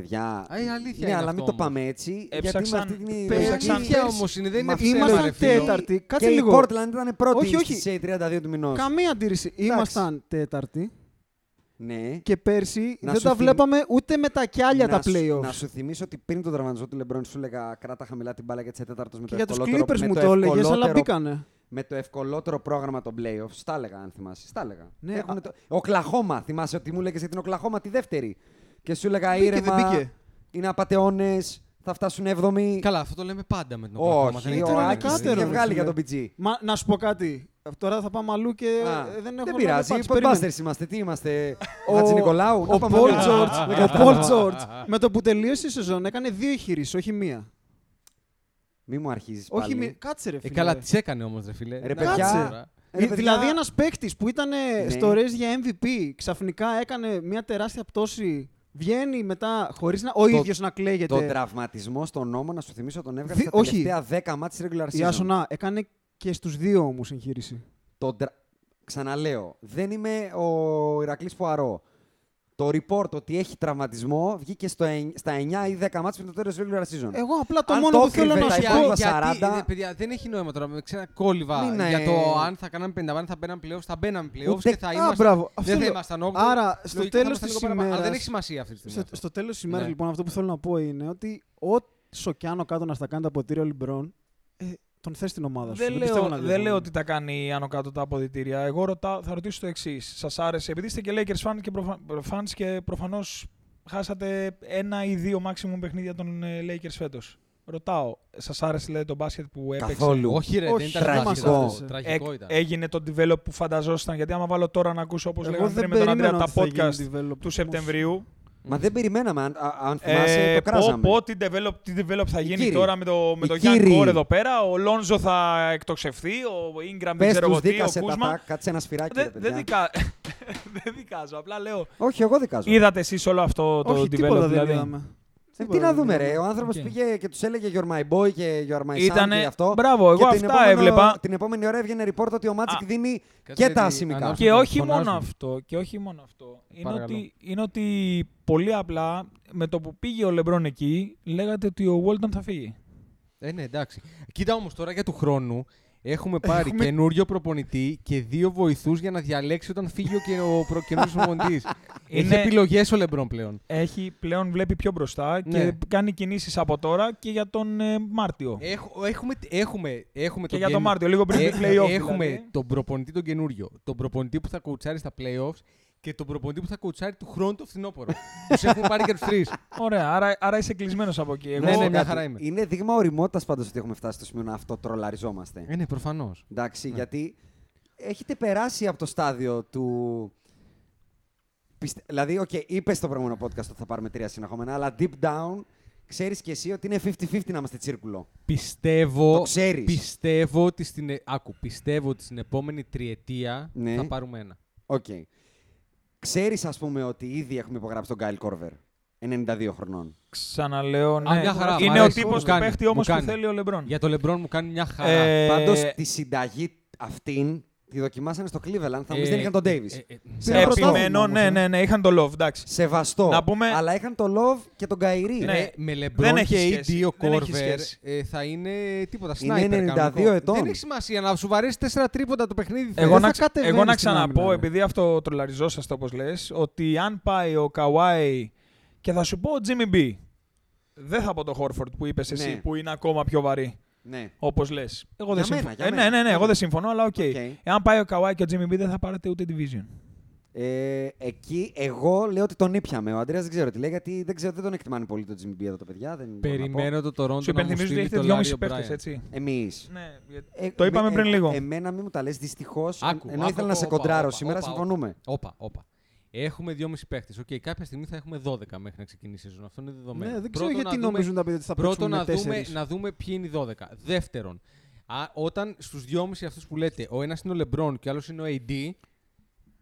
Παιδιά.
Α, η αλήθεια
ναι,
είναι
αλλά
αυτό
μην το
όμως.
πάμε έτσι. γιατί με
Έψαξαν-
αυτή την
Πες,
ιδέα-
έψαξαν
Αλήθεια
πέρσι.
όμως είναι, δεν είναι
Μα
ψέμα,
ήμασταν
ρε φίλε.
τέταρτη. Κάτσε
και
λίγο.
η Portland ήταν πρώτη
Όχι, όχι.
στις 32 του μηνός.
Καμία αντίρρηση. Ήμασταν τέταρτη
Ναι.
και πέρσι
Να
δεν
σου
τα
θυμ-
βλέπαμε ούτε με τα κιάλια τα
να, σου,
playoffs.
να σου θυμίσω ότι πριν τον τραυματισμό του Λεμπρόν σου έλεγα κράτα χαμηλά την μπάλα γιατί είσαι τέταρτος με
Και
το
για τους
ευκολότερο,
Clippers
με
μου
το
το έλεγες, αλλά
ευκολότερο-
μπήκανε.
με το ευκολότερο πρόγραμμα των playoffs. Στα έλεγα, αν θυμάσαι. Στα έλεγα.
Ναι,
Έχουνε
α-
το... Οκλαχώμα, θυμάσαι ότι μου έλεγε για την Οκλαχώμα τη δεύτερη; Και σου έλεγα
Μπήκε,
ήρεμα,
δεν μπήκε.
είναι απαταιώνε, θα φτάσουν 7η.
Καλά, αυτό το λέμε πάντα με τον Οκλαχώμα. δεν
Όχι,
έχει
ο
τρελαίνει.
Άκης
κάτερο,
είχε
ρε
βγάλει
φίλε.
για τον PG.
Μα να σου πω κάτι. Τώρα θα πάμε αλλού και
Α,
ε, δεν έχω
δεν
να
πειράζει.
με πάτε. Περίμενε.
Podbusters είμαστε. Τι είμαστε,
Ο-
Χατζη Νικολάου.
Ο
Να πάμε
Paul
αλλού.
George, ο Paul George με το που τελείωσε η σεζόν έκανε δύο εγχειρήσεις, όχι μία.
Μη μου αρχίζεις.
Όχι μία. Κάτσε ρε
Ε,
φίλε.
καλά, τις έκανε όμως, ρε φίλε.
Ρε,
Εντάξει,
παιδιά,
τώρα.
Ρε, παιδιά,
Δηλαδή ένας παίκτης που ήταν
Ναι.
στο race για MVP ξαφνικά έκανε μια τεράστια πτώση. Βγαίνει μετά χωρίς να, ο
Το-
ίδιος να κλαίγεται.
Τον τραυματισμό στον νόμο, να σου θυμίσω, τον έβγαλε
Δι-
στα
όχι.
τελευταία 10 μάτς regular
Η
season.
Άσονα έκανε και στους δύο όμως εγχείρηση.
Τον τρα- Ξαναλέω, δεν είμαι ο Ηρακλής Ποαρό. Το report ότι έχει τραυματισμό βγήκε στο, εν- στα 9 ή 10 μάτς πριν το τέλος regular season.
Εγώ απλά το
Αν
μόνο
το
που θέλω
έκρυβε
να
τα
σου πω.
υπόλοιπα
γιατί,
40.
ε, παιδιά, δεν έχει νόημα τώρα. Με ξένα κόλληβα
Μην,
για
ε,
το αν θα κάναμε 50 θα μπαίναν playoffs, θα μπαίναν playoffs
Ούτε-
και θα
Α,
ήμασταν.
μπράβο. Αυτό
Δεν θα
λέω.
ήμασταν 8.
Άρα, στο
Λογικά θα
τέλος
ήμασταν
της
λίγο παραπάνω. Αλλά δεν
ημέρας-
έχει σημασία αυτή τη στιγμή.
Στο,
αυτό.
στο τέλος της ημέρας,
Ναι.
λοιπόν, αυτό που θέλω να πω είναι ότι όσο κι άνω κάτω να στα κάνει τα ποτήρια ο Λιμπρόν, ε, τον θες στην ομάδα σου.
Δεν,
πιστεύω
λέω,
να
δεν
διαφωνώ.
λέω ότι τα κάνει άνω κάτω τα αποδητήρια. Εγώ ρωτάω, θα ρωτήσω το εξής. Σας άρεσε, επειδή είστε και Lakers fans και, προφα... fans και προφανώς χάσατε ένα ή δύο maximum παιχνίδια των ε, Lakers φέτος. Ρωτάω, σας άρεσε δηλαδή, το μπάσκετ που έπαιξε;
Καθόλου.
Όχι, ρε,
Όχι,
δεν ήταν
τραγικό.
τραγικό.
Ε,
Τραγικό
Ε,
ήταν.
έγινε το develop που φανταζόσασταν. Γιατί άμα βάλω τώρα να ακούσω όπως
Εγώ
λέγαμε
δεν
πριν με τον Αντρέα
περίμενα
τα
ότι θα
podcast
γίνει develop
του
όμως.
Σεπτεμβρίου.
Μα δεν περιμέναμε, αν, α- αν θυμάσαι,
Ε,
το
πω,
κράζαμε.
πω, τι develop, τι develop θα
Οι
γίνει
κύριοι.
τώρα με το, με
Οι
το Young
κύριοι.
Core εδώ πέρα. Ο Λόνζο θα εκτοξευθεί, ο Ingram δεν
Πες
ξέρω εγώ
τους
τι, ο
δίκασε τα
Κούσμα.
τάκ, κάτσε ένα σφυράκι, ρε
Δεν,
παιδιά.
δεν, δικα... δεν δικάζω, απλά λέω.
Όχι, εγώ δικάζω.
Είδατε εσείς όλο αυτό το
Όχι,
develop
τίποτα δεν
δηλαδή.
είδαμε.
Ε,
Τίποτα
τι να
δεν
δούμε,
είδαμε.
ρε. Ο άνθρωπος
Οκ.
πήγε και τους έλεγε You're my boy και You're my son
Ήτανε-
και αυτό.
Μπράβο, εγώ
και την
αυτά
επόμενο-
έβλεπα.
Την επόμενη ώρα έβγαινε report ότι ο Magic
Α,
δίνει
Κάτσε,
και τα
γιατί
ασημικά.
ανάρθουν
Και
και
όχι
φωνάζουν.
μόνο αυτό. Και όχι μόνο αυτό. Είναι
Παρακαλώ.
ότι, είναι ότι πολύ απλά με το που πήγε ο Λεμπρόν εκεί, λέγατε ότι ο Walton θα φύγει.
Ε, ναι, εντάξει. Κοίτα όμως τώρα για του χρόνου. Έχουμε πάρει
Έχουμε-
καινούριο προπονητή και δύο βοηθούς για να διαλέξει όταν φύγει ο, και- ο προ- καινούριο προπονητή. Έχει
Είναι-
επιλογές ο Λεμπρόν πλέον.
Έχει πλέον βλέπει πιο μπροστά
Ναι.
και κάνει κινήσεις από τώρα και για τον ε, Μάρτιο.
Έχ- έχουμε, έχουμε, έχουμε
και
τον
για τον
καινου-
Μάρτιο, λίγο πριν
Ε,
το play-off.
Έχουμε
δηλαδή.
τον προπονητή τον καινούριο, τον προπονητή που θα κουτσάρει στα playoffs και τον προπονητή που θα κουτσάρει του χρόνου το φθινόπωρο. τους έχουμε πάρει και τους τρεις.
Ωραία, άρα, άρα είσαι κλεισμένος από εκεί. Εγώ,
Ναι, ναι, μια
Κάτι.
χαρά είμαι.
Είναι δείγμα οριμότητας πάντως ότι έχουμε φτάσει στο σημείο να αυτοτρολαριζόμαστε.
Ε, ναι, προφανώς.
Εντάξει, γιατί έχετε περάσει από το στάδιο του. Πιστε... Δηλαδή, οκ, είπες στο προηγούμενο podcast ότι θα πάρουμε τρία συνεχόμενα, αλλά deep down ξέρεις κι εσύ ότι είναι 50-50 να είμαστε τσίρκουλο.
Πιστεύω,
Το ξέρεις.
πιστεύω ότι στην, ε- άκου, πιστεύω ότι στην επόμενη τριετία
Ναι.
θα πάρουμε ένα.
Οκ. Ξέρεις, ας πούμε, ότι ήδη έχουμε υπογράψει τον Κάιλ Κόρβερ. 92 χρονών.
Ξαναλέω,
Α,
ναι.
μια χαρά, μ'
είναι ο
αρέσει,
τύπος
μου
του
κάνει,
παίχτη
μου
όμως που
κάνει.
θέλει ο Λεμπρόν.
Για το Λεμπρόν μου κάνει μια χαρά.
Ε,
Πάντως τη συνταγή αυτήν τη δοκιμάσανε στο Cleveland. Θα μου
Ε,
δεν είχαν τον
ε,
Davis.
ε, ε,
Πήρε πρωτάθλημα
Επιμένω,
όμως,
ναι,
ε.
ναι, ναι, είχαν το Love, εντάξει.
Σεβαστό.
Να πούμε-
Αλλά είχαν το Love και τον Κάιρι.
Ναι.
Ρε, με
Δεν
LeBron
έχει
και
σχέση.
AD ο
Δεν έχει
Κόρβερ
σχέση.
ε, θα είναι τίποτα.
Είναι
Σνάιπερ
92
κανονικό.
ετών.
Δεν έχει σημασία να σου βαρέσει τέσσερα τρίποντα το παιχνίδι.
Εγώ
δεν
να,
θα
ξα-
κατεβαίνεις
εγώ να
στην άμυνα,
ξαναπώ,
ρε.
επειδή αυτό τρολαριζόσαστε όπως λες, ότι αν πάει ο Καουάι και θα σου πω ο Jimmy B, δεν θα πω το Χόρφορντ που είπες εσύ,
Ναι.
που είναι ακόμα πιο βαρύ,
Ναι.
όπως λες. Εγώ δεν
Για μένα,
συμφωνώ.
για
Ε,
μένα.
ναι, ναι, ναι, εγώ
Ναι.
δεν συμφωνώ, αλλά οκ.
Οκ.
Εάν πάει ο Καουάι και ο Jimmy B δεν θα πάρετε ούτε division.
Ε, εκεί εγώ λέω ότι τον ήπιαμε. Ο Αντρέας δεν ξέρω τι λέει, γιατί δεν, ξέρω, δεν τον εκτιμάνε πολύ το Jimmy B εδώ τα παιδιά. Δεν μπορώ να πω.
Περιμένω το Toronto
Σου
να μου
υπενθυμίζω ότι
στείλει
έχετε
το
δυόμιση
Larry
παίχτες,
O'Brien.
έτσι.
Εμείς.
Ναι, γιατί-
Ε,
Το είπαμε πριν λίγο.
Εμένα μην μου τα λες. Δυστυχώς.
Άκου,
Ενώ
άκου,
ήθελα να σε
όπα,
κοντράρω
όπα,
σήμερα,
όπα,
συμφωνούμε.
Όπα, όπα. Έχουμε δυόμιση παίχτες. Οκ, κάποια στιγμή θα έχουμε 12 μέχρι να ξεκινήσει η σεζόν. Αυτό είναι δεδομένο.
Ναι, δεν ξέρω
Πρώτον,
γιατί
να δούμε-
νομίζουν τα παιδιά ότι θα
Πρώτον,
παίξουν
να
με
δούμε,
τέσσερις.
να δούμε ποιοι είναι οι 12. Δεύτερον, α, όταν στους 2,5 αυτούς που λέτε, ο ένας είναι ο Λεμπρόν και ο άλλος είναι ο AD,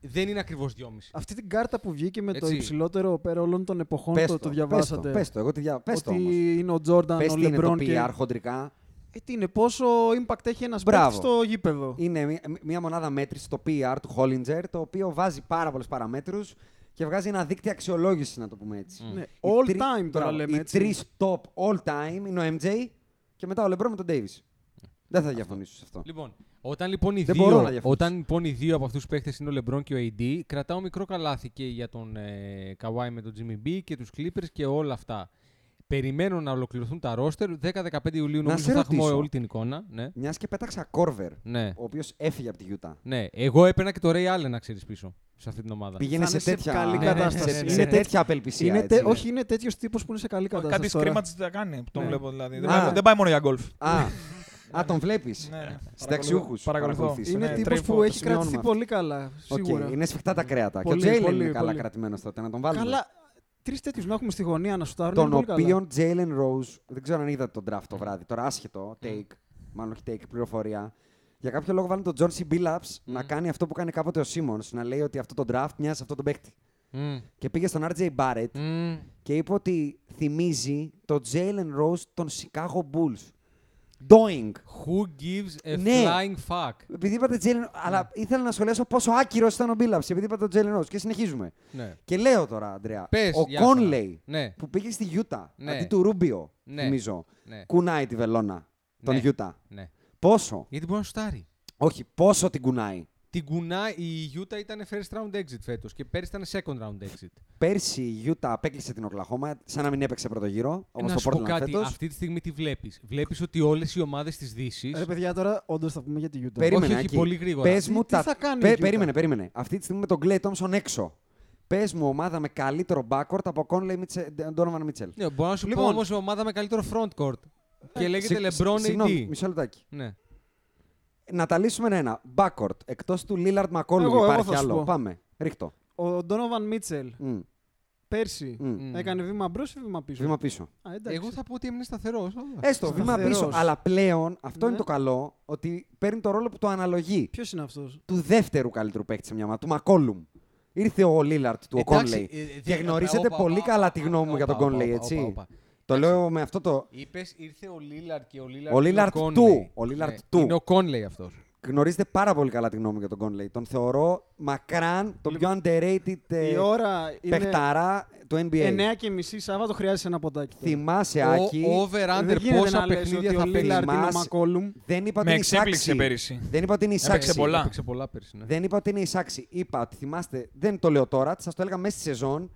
δεν είναι ακριβώς 2,5.
Αυτή την κάρτα που βγήκε με το
Έτσι.
υψηλότερο PER όλων των εποχών,
Πες
το,
το,
το
πες
διαβάσατε.
το, πες το, εγώ τη δια... πες το
ότι
όμως.
είναι ο Τζόρνταν,
Πες
ο
τι είναι το
Λεμπρόν και...
PER χοντρικά.
Ε, τι είναι, πόσο impact έχει ένας
Μπράβο.
παίκτης στο γήπεδο;
Είναι μια, μια μονάδα μέτρηση, το PR του Hollinger, το οποίο βάζει πάρα πολλούς παραμέτρους και βγάζει ένα δίκτυο αξιολόγησης, να το πούμε έτσι.
Ναι,
Οι
all
τρει-
time τώρα
μπράβο,
λέμε
Οι
έτσι.
τρεις top all time είναι ο MJ και μετά ο LeBron με τον Davis. Δεν θα διαφωνήσω σε αυτό.
Λοιπόν, όταν λοιπόν, οι
Δεν μπορώ να
δύο,
διαφωνήσω.
όταν λοιπόν οι δύο από αυτούς τους παίχτε είναι ο LeBron και ο AD, κρατάω μικρό καλάθι και για τον ε, Kawhi με τον Jimmy B και τους Clippers και όλα αυτά. Περιμένω να ολοκληρωθούν τα roster. 10-15 Ιουλίου
Να
νομίζω
σε
θα έχουμε
ρωτήσω.
όλη την εικόνα. Ναι.
Μιας και πέταξα Κόρβερ,
Ναι.
ο οποίος έφυγε από τη Utah.
ναι. Εγώ έπαιρνα και το Ray Allen να ξέρεις πίσω σε αυτή την ομάδα.
Πήγαινε
Θα
σε
είναι σε
τέτοια,
καλή
ναι, ναι,
κατάσταση.
σε-
Είναι
σε
τέτοια-
τέτοια απελπισία.
Είναι
έτσι,
τε-
ναι.
όχι, είναι τέτοιος τύπος που είναι σε καλή κατάσταση.
Κάτι
τώρα.
scrimmages θα κάνει, τον
Ναι.
βλέπω δηλαδή. Δεν
Α.
πάει, δεν πάει μόνο για γκολφ.
Α, α, τον βλέπεις.
Ναι.
Συνταξιούχου.
Παρακολουθώ.
Είναι
Ναι,
τύπος
τρέχω,
που
το
έχει
σημειώνουμε
κρατηθεί
αυτό.
πολύ καλά. Σίγουρα.
είναι σφιχτά τα κρέατα.
Πολύ,
και ο Τζέιλεν
πολύ,
είναι καλά
πολύ.
κρατημένος τότε, να τον βάλουμε.
Καλά, τρεις τέτοιους να έχουμε στη γωνία να σουτάρουν.
τον
είναι πολύ καλά.
οποίον Jalen Rose, δεν ξέρω αν είδατε τον draft το βράδυ, τώρα άσχετο, take, μάλλον όχι take, πληροφορία. Για κάποιο λόγο βάλουν τον John C. Billups να κάνει αυτό που κάνει κάποτε ο Simmons, να λέει ότι αυτό το draft μοιάζει σε αυτό τον παίκτη.
Μμ.
Και πήγε στον RJ Barrett
Μμ.
και είπε ότι θυμίζει τον Jalen Rose των Chicago Bulls. Doing.
Who gives a
Ναι.
flying fuck;
Επειδή είπατε Jalen, αλλά ήθελα να σχολιάσω πόσο άκυρος ήταν ο Billups, επειδή είπατε τον Jalen Rose και συνεχίζουμε.
Ναι.
Και λέω τώρα, Αντρέα,
Πες,
ο
για σένα.
Conley
Ναι.
που πήγε στη Utah
Ναι.
αντί του Ρούμπιο,
Ναι.
θυμίζω,
Ναι.
κουνάει τη βελόνα, τον
Ναι.
Utah.
ναι.
Πόσο,
Γιατί μπορεί να σουτάρει.
όχι, πόσο την κουνάει.
Την κουνά, η Utah ήταν first round exit φέτος και πέρυσι ήταν second round exit.
Πέρσι η Utah απέκλεισε την Οκλαχώμα, σαν να μην έπαιξε πρώτο γύρο, όπω
να
το
σου πω
Portland
κάτι,
φέτος.
αυτή τη στιγμή τι βλέπεις; Βλέπεις ότι όλες οι ομάδες της Δύση.
Ρε παιδιά, τώρα όντως θα πούμε για τη Utah.
Περίμενε,
όχι, όχι,
Άκη.
πολύ γρήγορα.
Πες μου
Τι- τι
τα...
θα κάνει
Πε-
η Utah?
περίμενε, περίμενε. Αυτή τη στιγμή με τον Clay Thompson έξω. Πες μου ομάδα με καλύτερο backcourt από Conley Mitchell- Donovan Mitchell.
Ναι, μπορώ να σου
Λοιπόν.
πω όμως ομάδα με καλύτερο front court. Και λέγεται
Συγ-
LeBron
Συγγνώμη,
AD.
μισό λεπτάκι.
Ναι.
Να τα λύσουμε ένα. Backcourt. Εκτός του Lillard McCollum
Εγώ- εγώ
υπάρχει
θα σου
άλλο.
πω.
Πάμε. Ρίχτω.
Ο Ντόνοβαν Μίτσελ
Μμ,
πέρσι
μμ.
Μμ.
έκανε βήμα μπρος ή βήμα πίσω;
Βήμα πίσω.
Α, εντάξει.
Εγώ θα πω ότι έμεινε σταθερός.
Έστω, βήμα
Σταθερός.
πίσω. Αλλά πλέον αυτό
Ναι.
είναι το καλό, ότι παίρνει το ρόλο που το αναλογεί.
Ποιος είναι αυτός;
Του δεύτερου καλύτερου παίκτη σε μια ομάδα, του Μακόλουμ. Ήρθε ο Λίλαρτ του, ο Κόνλεϊ.
ε,
Και γνωρίζετε πολύ καλά τη γνώμη μου για τον Conley, έτσι. Το λέω με αυτό το.
Είπες ήρθε ο Λίλαρντ και ο Λίλαρντ.
Ο Lillard του. Ο Lillard του.
Είναι ο Conley αυτός.
γνωρίζετε πάρα πολύ καλά τη γνώμη μου για τον Conley. Τον θεωρώ μακράν τον πιο underrated ε,
Η ώρα είναι
παιχταρά του NBA.
9 και μισή Σάββατο, χρειάζεσαι ένα ποτάκι. τώρα.
Θυμάσαι,
Ο-
Άκη,
over
Δεν
under
γίνεται
πόσα
να λες
παιχνίδια
ότι
θα
ο
παίξει.
Lillard είναι ο
Θυμάσαι-
Μακόλουμ;
δεν είπα ότι
Με
είναι
εξέπληξε
εισάξι.
πέρυσι.
Δεν είπα ότι είναι
Έπαιξε
εισάξι.
πολλά.
Έπαιξε πολλά πέρσι. Ναι.
Δεν είπα ότι είναι εισάξι. Είπα ότι θυμάστε, δεν το λέω τώρα, σας το έλεγα μέσα στη σεζόν.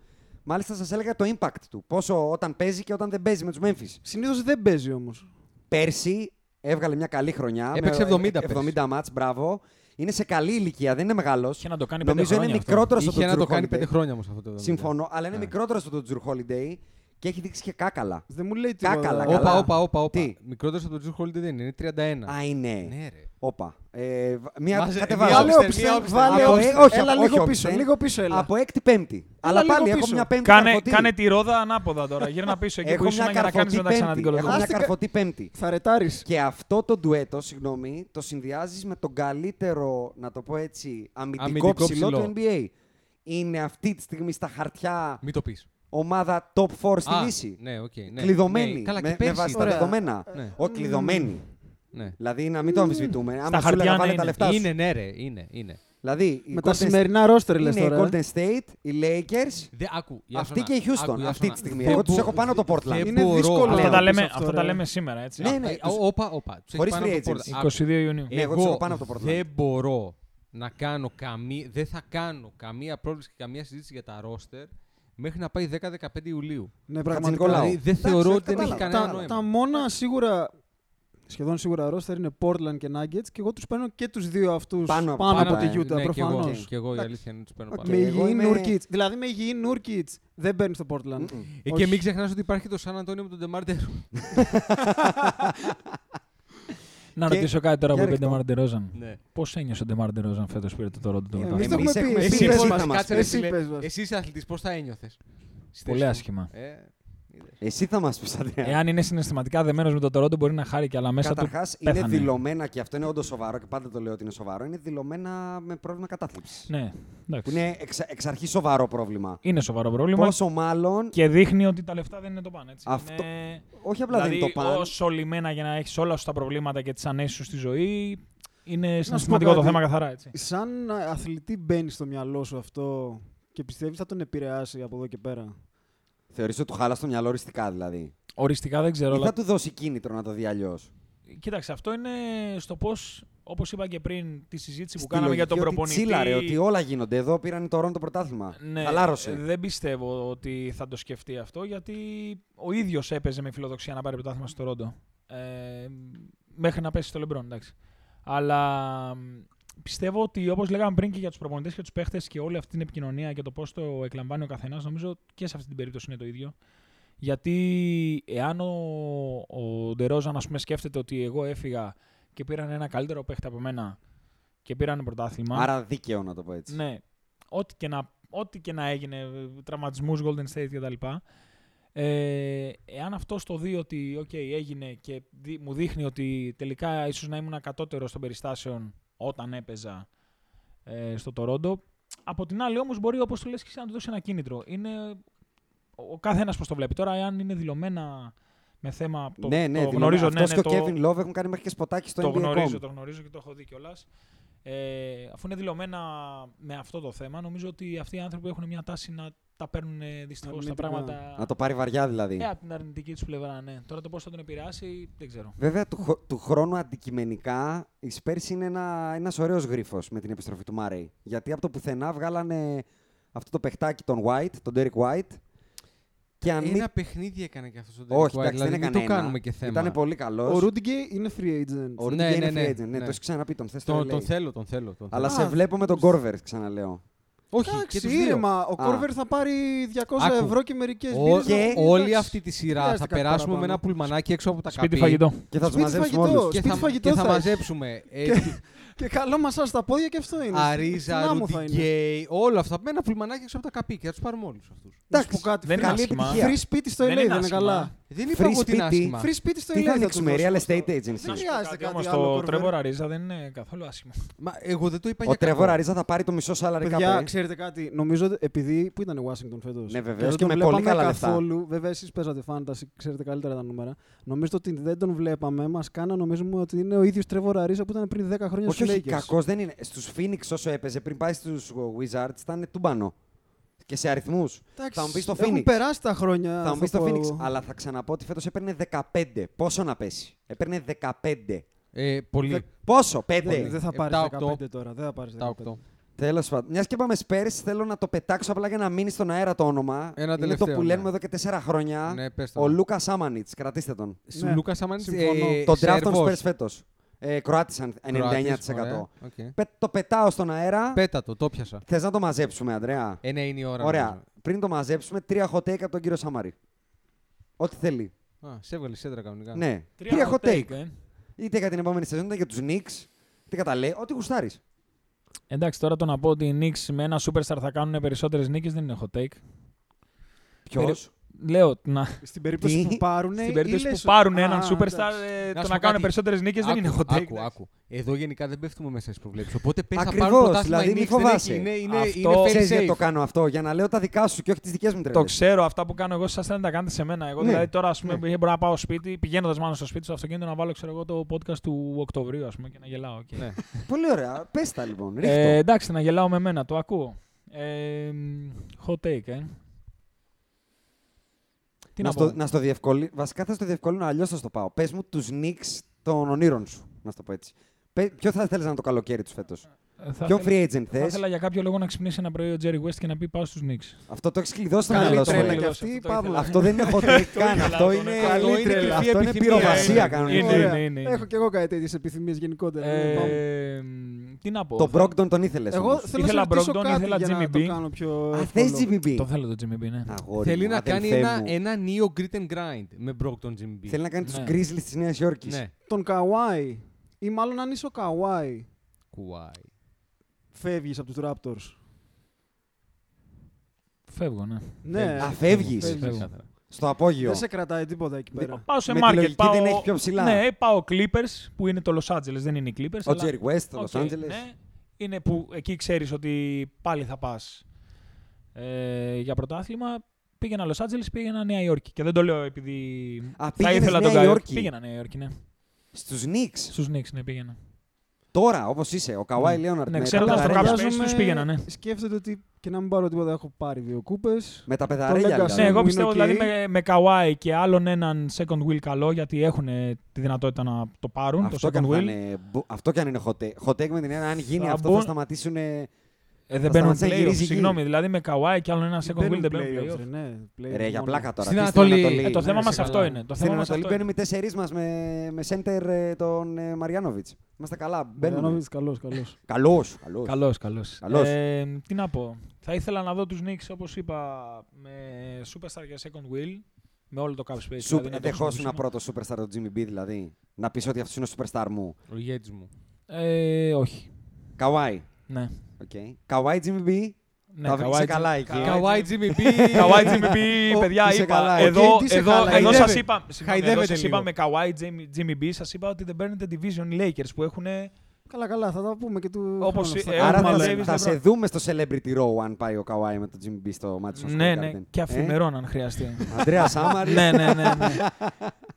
Μάλιστα σας έλεγα το impact του. Πόσο όταν παίζει και όταν δεν παίζει με τους Memphis.
Συνήθως δεν παίζει όμως.
Πέρσι έβγαλε μια καλή χρονιά.
Έπαιξε
με
70 πέρσι.
70 μάτς, μπράβο. Είναι σε καλή ηλικία, δεν είναι μεγάλος.
Είχε να το κάνει πέντε
Νομίζω είναι
χρόνια αυτό.
μικρότερο από
Είχε
τον
να το
Drew
κάνει
Holiday.
πέντε χρόνια όμως αυτό το 70.
Συμφωνώ, αλλά είναι
Ναι.
μικρότερο από τον Drew Holiday και έχει δείξει και κάκαλα.
Δεν μου λέει
Κάκαλα,
τίποτα.
καλά.
Όπα, όπα, όπα. όπα.
Τι;
Μικρότερος από τον Τζου Χόλιντε δεν είναι, είναι 31.
Α, είναι.
Ναι, ρε.
Όπα. Ε, β- μία
Μάζε-
κατεβάζω.
μία
Βάλε
Όπισθεν,
όπισθεν,
μία όπισθεν.
βάλε
Από-
όπισθεν.
ε, όχι,
Έλα
από-
λίγο
όχι
πίσω,
όπισθεν.
λίγο πίσω έλα.
Από έκτη πέμπτη. Αλλά
λίγο
πάλι έχω
πίσω.
μια πέμπτη
Κάνε,
καρφωτή.
κάνε τη ρόδα ανάποδα τώρα. Γύρνα πίσω εκεί που
Έχω
ήσουν
μια
για να κάνεις
καρφωτή
μετά ξανά την
πέμπτη. Έχω
κολοκοτρώνη.
μια
Άστηκα-
καρφωτή πέμπτη.
Θα ρετάρεις.
Και αυτό το ντουέτο, συγγνώμη, το συνδυάζεις με τον καλύτερο, να το πω έτσι, αμυντικό,
Αμυντικό
ψηλό
ψηλό.
του NBA. Είναι αυτή τη στιγμή στα χαρτιά
Μην το πεις.
Ομάδα top 4 στη
Α,
Δύση.
Ναι, οκ. ναι.
Κλειδωμένη.
Ναι, καλά,
με,
και
με
πέρσι
βάση τα
ήταν.
Ωραία.
δεδομένα.
Ναι.
Όχι, κλειδωμένη.
Ναι.
Δηλαδή να μην το αμφισβητούμε. Άμα σου
χαρτιά
έλεγα
ναι,
βάλε τα
είναι.
λεφτά σου.
Είναι, ναι, ρε. Είναι, είναι.
Δηλαδή, οι
Με τα
Golden-
σημερινά ρόστερ λες
είναι οι
τώρα. ε.
Golden State, οι Lakers,
Δε, άκου, η
αυτή
Άσονα,
και η Houston.
άκου, η
αυτή
Άσονα.
τη στιγμή.
Δεν
Εγώ τους
μπο-
έχω πάνω το Portland.
δεν
Είναι
μπορώ,
δύσκολο
αλλά-
να
Αυτά
το
τα
πεις
λέμε,
αυτό,
αυτά τα
ρε.
λέμε σήμερα, έτσι.
Ναι, ναι,
Α,
τους-
Όπα, όπα. Τους έχει
Χωρίς
πάνω
free
από το
agents.
Portland. Άκου.
22 Ιουνίου.
Ναι, εγώ τους έχω πάνω από το Portland.
δεν μπορώ να κάνω καμία, δεν θα κάνω καμία πρόβληση και καμία συζήτηση για τα ρόστερ μέχρι να πάει 10-15 Ιουλίου.
Ναι,
Νικολάου.
πραγματικά.
Δηλαδή δεν
Εντάξει,
θεωρώ
όχι,
ότι δεν έχει
κατάλαβα.
κανένα
Τα,
νόημα.
τα μόνα σίγουρα, σχεδόν σίγουρα ρόστερ είναι Portland και Nuggets και εγώ τους παίρνω και τους δύο αυτούς
Πάνω-
πάνω,
πάνω,
από
ε,
τη Utah
ναι, και εγώ,
προφανώς.
και εγώ η
Εντάξει.
αλήθεια είναι ότι τους παίρνω
Οκ.
πάνω.
Με
εγώ
υγιή
είμαι-
Nurkic. Δηλαδή με υγιή Nurkic δεν παίρνει στο Portland.
Μμμ.
Ε,
όχι.
και μην ξεχνάς ότι υπάρχει το Σαν Αντώνιο με τον Ντεμάρτερ.
Να
Και-
ρωτήσω κάτι τώρα
και
που είπε
ρίχτω.
Ντεμάρ Ντερόζαν.
Ναι.
Πώς ένιωσε ο Ντεμάρ Ντερόζαν φέτος πήρε το Toronto το
Εμείς
πρωτάθλημα.
το
Εμείς
έχουμε πει.
έχουμε
Εσύ
πει,
πες
εσύ
μας.
θα μας
κάτσε, ρε,
Εσύ
φίλε.
πες μας.
Εσύ είσαι αθλητής, πώς θα ένιωθες; στη
Πολύ
θέση μου.
άσχημα.
Ε, είδες.
Εσύ θα μας πεις, Αντρέα.
Εάν είναι συναισθηματικά δεμένος με το Toronto, μπορεί να χάρει και αλλά μέσα του.
Καταρχάς, είναι
πέθανε.
δηλωμένα και αυτό είναι όντως σοβαρό και πάντα το λέω ότι είναι σοβαρό. Είναι δηλωμένα με πρόβλημα κατάθλιψης.
Ναι,
Που
εντάξει.
είναι εξ, εξ αρχής σοβαρό πρόβλημα.
Είναι σοβαρό πρόβλημα
Πόσο μάλλον.
και δείχνει ότι τα λεφτά δεν είναι το παν. Έτσι.
Αυτό-
Είναι...
Όχι απλά
δηλαδή,
δεν είναι το παν.
όσο λιμένα για να έχεις όλα σου τα προβλήματα και τις ανέσεις σου στη ζωή, είναι
πω
συναισθηματικό το
κάτι.
θέμα καθαρά. Έτσι.
Σαν αθλητή μπαίνει στο μυαλό σου αυτό και πιστεύεις θα τον επηρεάσει από εδώ και πέρα;
Θεωρείς ότι του χάλα στο μυαλό οριστικά δηλαδή;
Οριστικά δεν ξέρω.
Ή
αλλά...
θα του δώσει κίνητρο να το δει αλλιώς;
Κοίταξε, αυτό είναι στο πώς, όπως είπα και πριν, τη συζήτηση που
Στη
κάναμε για τον
λογική
προπονητή.
Ότι τσίλαρε, ότι όλα γίνονται. Εδώ πήραν το Toronto πρωτάθλημα.
Ναι,
Χαλάρωσε.
Δεν πιστεύω ότι θα το σκεφτεί αυτό γιατί ο ίδιος έπαιζε με φιλοδοξία να πάρει πρωτάθλημα στο Ρόντο. Ε, μέχρι να πέσει στο Λεμπρόν, εντάξει. Αλλά μ, πιστεύω ότι όπως λέγαμε πριν και για τους προπονητές και τους παίχτες και όλη αυτή την επικοινωνία και το πώς το εκλαμβάνει ο καθένας, νομίζω και σε αυτή την περίπτωση είναι το ίδιο. Γιατί εάν ο, ο Ντερόζαν ας πούμε, σκέφτεται ότι εγώ έφυγα και πήραν ένα καλύτερο παίχτη από μένα και πήραν πρωτάθλημα.
Άρα δίκαιο να το πω έτσι.
Ναι. Ό,τι και να, ό,τι και να έγινε, τραυματισμούς Golden State κτλ. Ε, εάν αυτό το δει ότι okay, έγινε και δι- μου δείχνει ότι τελικά ίσως να ήμουν κατώτερο των περιστάσεων όταν έπαιζα ε, στο Τορόντο, από την άλλη όμως μπορεί όπως το λες και εσύ να του δώσει ένα κίνητρο. Είναι ο, ο κάθε ένας πώς το βλέπει. Τώρα εάν είναι δηλωμένα με θέμα... Το,
ναι, ναι,
το
δηλωμένα.
γνωρίζω, ναι,
Αυτός
ναι,
και ο
το-
Kevin Love έχουν κάνει μέχρι και σποτάκι στο
το
NBA.
γνωρίζω, το γνωρίζω και το έχω δει κιόλας. Ε, αφού είναι δηλωμένα με αυτό το θέμα, νομίζω ότι αυτοί οι άνθρωποι έχουν μια τάση να τα παίρνουν δυστυχώς τα
Αρνητικά.
πράγματα.
Να το πάρει βαριά δηλαδή.
Ε, από την αρνητική τους πλευρά, ναι. Τώρα το πώς θα τον επηρεάσει, δεν ξέρω.
Βέβαια, του, χο- του χρόνου αντικειμενικά η Spurs είναι ένα, ένας ωραίος γρίφος με την επιστροφή του Μάρεϊ. Γιατί από το πουθενά βγάλανε αυτό το παιχτάκι τον White, τον Derek White. Και αν μην...
Ένα παιχνίδι έκανε και αυτός το
Όχι,
Derek White,
εντάξει, δεν
δηλαδή
έκανε
μην το
ένα.
κάνουμε και θέμα.
Ήταν πολύ καλός.
Ο Ρούντιγκε είναι free agent.
Ο Rudiger
Ναι,
είναι
ναι, ναι,
free agent. Ναι,
ναι.
το έχεις ξαναπεί, τον θες στο
Τον,
LA.
τον θέλω, τον θέλω. Τον
Αλλά
θέλω.
σε βλέπω με τον Corver, ξαναλέω.
Όχι, και
Εντάξει,
τους δύο.
ήρεμα. Ο
Α.
Κόρβερ θα πάρει 200
Άκου.
ευρώ και μερικές
Ο-
μπύρες.
και-
Εντάξει.
όλη αυτή τη σειρά
χρειάζεται
θα
κάτι
περάσουμε με
παραπάνω.
ένα πουλμανάκι έξω από τα
Σπίτι
καπί
φαγητό.
Και θα τους
Σπίτι
μαζέψουμε
φαγητό.
όλους.
και
Σπίτι
θα,
φαγητό
και θα
θα έχει.
μαζέψουμε ε,
Και- Και καλό μασά στα πόδια και αυτό είναι.
Αρίζα,
Στην άμμο θα είναι.
Ρουντιγκέι, όλα αυτά. Με ένα πουλμανάκι έξω από τα καπί και θα τους πάρουμε όλους αυτούς.
Να σου πω κάτι.
Δεν
free-
είναι
καλή
άσχημα.
επιτυχία.
Free σπίτι στο LA
Δεν
δεν
είναι
είναι
άσχημα.
καλά.
Δεν είπα
Free
εγώ ότι είναι
σπίτι.
άσχημα.
Free σπίτι στο
Τι
LA
θα
θα
ανοίξουμε,
του
real
δώσουμε
estate
στο-
agency;
Δεν
Να σου πω
χρειάζεται
κάτι
κάτι
όμως,
άλλο.
το
κορυφαίο.
Τρέβορ Αρίζα δεν είναι καθόλου άσχημο.
Μα εγώ δεν το είπα
Ο
για
Τρεβόρ
κακό.
Αρίζα θα πάρει το μισό salary cap.
Παιδιά,
ε.
ξέρετε κάτι. Νομίζω ότι επειδή. Πού ήταν η Washington φέτος;
Ναι, βεβαίως, και με πολύ καλά λεφτά.
καθόλου. Βέβαια, εσείς παίζατε fantasy, ξέρετε καλύτερα τα νούμερα. Νομίζω ότι δεν τον βλέπαμε. Μας κάνα νομίζουμε ότι είναι ο ίδιος Τρέβορ Αρίζα που ήταν πριν 10 χρόνια
Όχι,
στους
όχι,
Lakers.
κακός δεν είναι. Στους Phoenix όσο έπαιζε πριν πάει στους Wizards ήταν τούμπανο. Και σε αριθμούς.
Εντάξει,
Θα μου πεις το
Έχουν
Phoenix.
περάσει τα χρόνια.
Θα μου πεις
θα
το
πω
Phoenix.
εγώ.
Αλλά θα ξαναπώ ότι φέτος έπαιρνε 15. Πόσο να πέσει; Έπαιρνε 15.
Ε, πολύ.
Πόσο, 5.
Δεν δεν θα πάρεις
7-8.
15 τώρα. Δεν θα πάρεις
Τα
15.
8.
Τέλος πάντων. Μιας και πάμε Spurs, θέλω να το πετάξω απλά για να μείνει στον αέρα το όνομα.
Ένα
Είναι το
τελευταίο,
που
ναι.
λένε εδώ και 4 χρόνια.
Ναι, πες το.
Ο Λούκας Σάμανιτς. Κρατήστε τον.
Σου
Ναι,
Λούκα Σαμάνιτς.
συμφωνώ.
Ε,
τον draft των
Σέρβος.
Spurs φέτος. Ε, Κροάτης 99%.
Κροάτης, ωραία, οκ.
Πε- το πετάω στον αέρα.
Πέτα το, το πιάσα.
Θες να το μαζέψουμε, Ανδρέα;
Ε, ναι, είναι η ώρα.
Ωραία.
νομίζω.
Πριν το μαζέψουμε, τρία hot take από τον κύριο Σαμαρή. Ό,τι θέλει.
Α, σε έβγαλε σέντρα κανονικά.
Ναι.
Τρία
hot take.
ε.
Είτε για την επόμενη σεζόν, είτε για τους Knicks. Είτε κατά λέει, ό,τι γουστάρεις.
Εντάξει, τώρα το να πω ότι οι Knicks με ένα superstar θα κάνουν περισσότερες νίκες δεν είναι hot take.
Ποιος;
Περι- Λέω να,
Στην περίπτωση
Τι;
που πάρουν.
στην περίπτωση που πάρουν έναν superstar, ε,
Να
το
σου
να
πω
κάνουν
κάτι.
περισσότερες νίκες δεν είναι hot take.
Άκου, άκου. Εδώ γενικά δεν πέφτουμε μέσα στις προβλέψεις. Οπότε πες θα
Ακριβώς,
πάρουν πρωτάθλημα
δηλαδή
οι
μη
Knicks, δεν
φοβάσαι.
έχει- Είναι, είναι,
Αυτό-
είναι fair
Ξέρεις γιατί
safe.
το κάνω αυτό, για να λέω τα δικά σου και όχι τις δικές μου τρέλε.
Το ξέρω, αυτά που κάνω εγώ σας δεν τα κάνετε σε μένα. Εγώ
Ναι.
δηλαδή τώρα, ας πούμε, μπορώ να πάω σπίτι, πηγαίνοντας μάλλον στο σπίτι στο αυτοκίνητο να βάλω ξέρω εγώ, το podcast του Οκτωβρίου ας πούμε, και να γελάω. Και...
Ναι.
Πολύ ωραία. Πες τα λοιπόν. Ρίχτω.
Ε, εντάξει, να γελάω με μένα, το ακούω. Ε, hot take, ε. Τι
να,
να,
στο,
πω;
να στο διευκολύνω. Βασικά θα στο διευκολύνω, αλλιώς θα στο πάω. Πες μου τους Knicks των ονείρων σου. Να στο πω έτσι. Πε- ποιο θα θέλεις να είναι το καλοκαίρι τους φέτος;
Ε, θα
Ποιο
ήθελα-
free agent
Θα
θες;
ήθελα για κάποιο λόγο να ξυπνήσει ένα πρωί ο Jerry West και να πει πάω στους Knicks.
Αυτό το έχεις κλειδώσει στο
Καλή
μυαλό σου.
τρέλα
ε.
κι
Αυτό
αυτή,
το
Παύλο.
ήθελα.
Αυτό δεν είναι hot take καν.
ήθελα,
Αυτό
το
είναι,
ήθελα.
Αυτό είναι κρυφή
αυτό είναι
επιθυμία.
πυροβασία
Είναι,
κανονικά.
είναι,
Ωραία.
είναι, είναι.
Έχω και εγώ κάτι τέτοιες επιθυμίες γενικότερα. Ε, πάμε.
Ε, τι να πω.
Το
θα-
Brogdon τον ήθελες.
Εγώ θέλω
Ήθελα
να σε ρωτήσω
Brogdon,
κάτι
ήθελα
για να
Jimmy
το
B.
κάνω πιο
Α, θες
εύκολο.
GBB.
Το θέλω το Jimmy B, ναι.
Αγόρι
Θέλει
μου,
να κάνει
αδελφέ
ένα,
μου.
ένα νέο grit and grind με Brogdon Jimmy B.
Θέλει να κάνει τους
Ναι.
Grizzlies της Νέας Υόρκης.
Ναι.
Τον Καουάι. Ή μάλλον αν είσαι ο Kawhi,
Kawhi.
Φεύγεις από τους Raptors.
Φεύγω, ναι.
Ναι.
Α, φεύγεις.
φεύγεις.
Φεύγω.
Στο απόγειο.
Δεν σε κρατάει τίποτα εκεί πέρα.
Πάω σε
Με τη
market.
λογική
πάω...
δεν έχει πιο ψηλά.
Ναι, πάω Clippers που είναι το Los Angeles, δεν είναι οι Clippers.
Ο
αλλά-
Jerry West, το
OK,
Los Angeles.
Ναι, είναι που εκεί ξέρεις ότι πάλι θα πας ε, για πρωτάθλημα. Πήγαινα Los Angeles, πήγαινα Νέα Υόρκη. Και δεν το λέω επειδή
Α,
θα
πήγαινες
ήθελα
Νέα
τον Καϊ-
Υόρκη.
Πήγαινα Νέα Υόρκη, ναι.
Στους Knicks.
Στους Knicks, ναι, πήγαινα.
Τώρα, όπως είσαι, ο Καουάι
Ναι.
Λέοναρντ.
Ναι,
με,
ξέροντας
τα
το
πεδαρέλια.
Cap Space τους πήγαινα, ναι.
Σκέφτεται ότι και να μην πάρω τίποτα, έχω πάρει δύο κούπες.
με τα
Το
πεδαρέλια.
Legacy.
δηλαδή.
Ναι, εγώ
μου
πιστεύω
είναι οκ.
δηλαδή με, με Kawhi και άλλον έναν second wheel καλό γιατί έχουν τη δυνατότητα να το πάρουν
Αυτό,
το
κι αν
second
θα
wheel.
είναι, μπο- αυτό κι αν είναι hot take. Hot take με την έννοια, αν γίνει
Θα
αυτό,
μπουν-
θα σταματήσουν.
Ε, δεν μπαίνουν
σταματήσει να
playoffs.
γυρίζει γη.
Συγγνώμη, δηλαδή με Kawhi και άλλον ένα second wheel δεν μπαίνουν
playoffs,
playoffs.
ρε, ναι, playoffs
Ρε, για
μόνο.
πλάκα τώρα.
Στην
τι
Ανατολή.
Ε, το θέμα
Ναι,
μας
σε
αυτό
καλά.
είναι. Το
Στην
θέμα μας
Ανατολή
αυτό είναι.
μπαίνουμε οι τέσσερις μας με, με center ε, τον ε, Μαριάνοβιτς. Είμαστε καλά. Μπαίνουμε.
Μπαίνουμε. Καλός, καλός.
Καλός. Καλός.
Καλός, καλός.
Καλός.
Ε, τι να πω. Θα ήθελα να δω τους Knicks, όπως είπα, με superstar για second wheel. Με όλο το cap space.
Σου
δηλαδή, να το
δεχόσουν
χρησιμοποιήσουμε.
πρώτο superstar το Jimmy B δηλαδή. Να πεις ότι αυτός είναι ο superstar μου.
Ο ηγέτης μου.
Ε, όχι.
Καουάι.
Ναι.
Okay. Καουάι Jimmy B.
ναι
Τα βρήκες
Kawhi-
καλά εκεί.
Kawhi-
Kawhi Jimmy B.
Kawhi Jimmy B,
Ω,
παιδιά,
είσαι
είπα.
καλά.
Εδώ,
Οκ, τι είσαι
εδώ,
καλά.
εδώ
Χαϊδεύε.
σας είπα, συγγνώμη, εδώ
Χαϊδεύετε
σας είπα
λίγο.
με Kawhi Jimmy, Jimmy B, σας είπα ότι δεν παίρνετε division οι Lakers που έχουν
Καλά, καλά, θα τα πούμε και του.
Όπως,
χρόνου.
ε,
Στα-
Άρα
έχουμε
θα,
Davis,
θα
LeBron.
σε δούμε στο Celebrity Row αν πάει ο Καουάι με το Jimmy B στο Madison Square
Ναι, ναι,
Garden.
και
Ε;
αφημερών αν χρειαστεί.
Ανδρέα Σάμαρη.
ναι, ναι, ναι, ναι.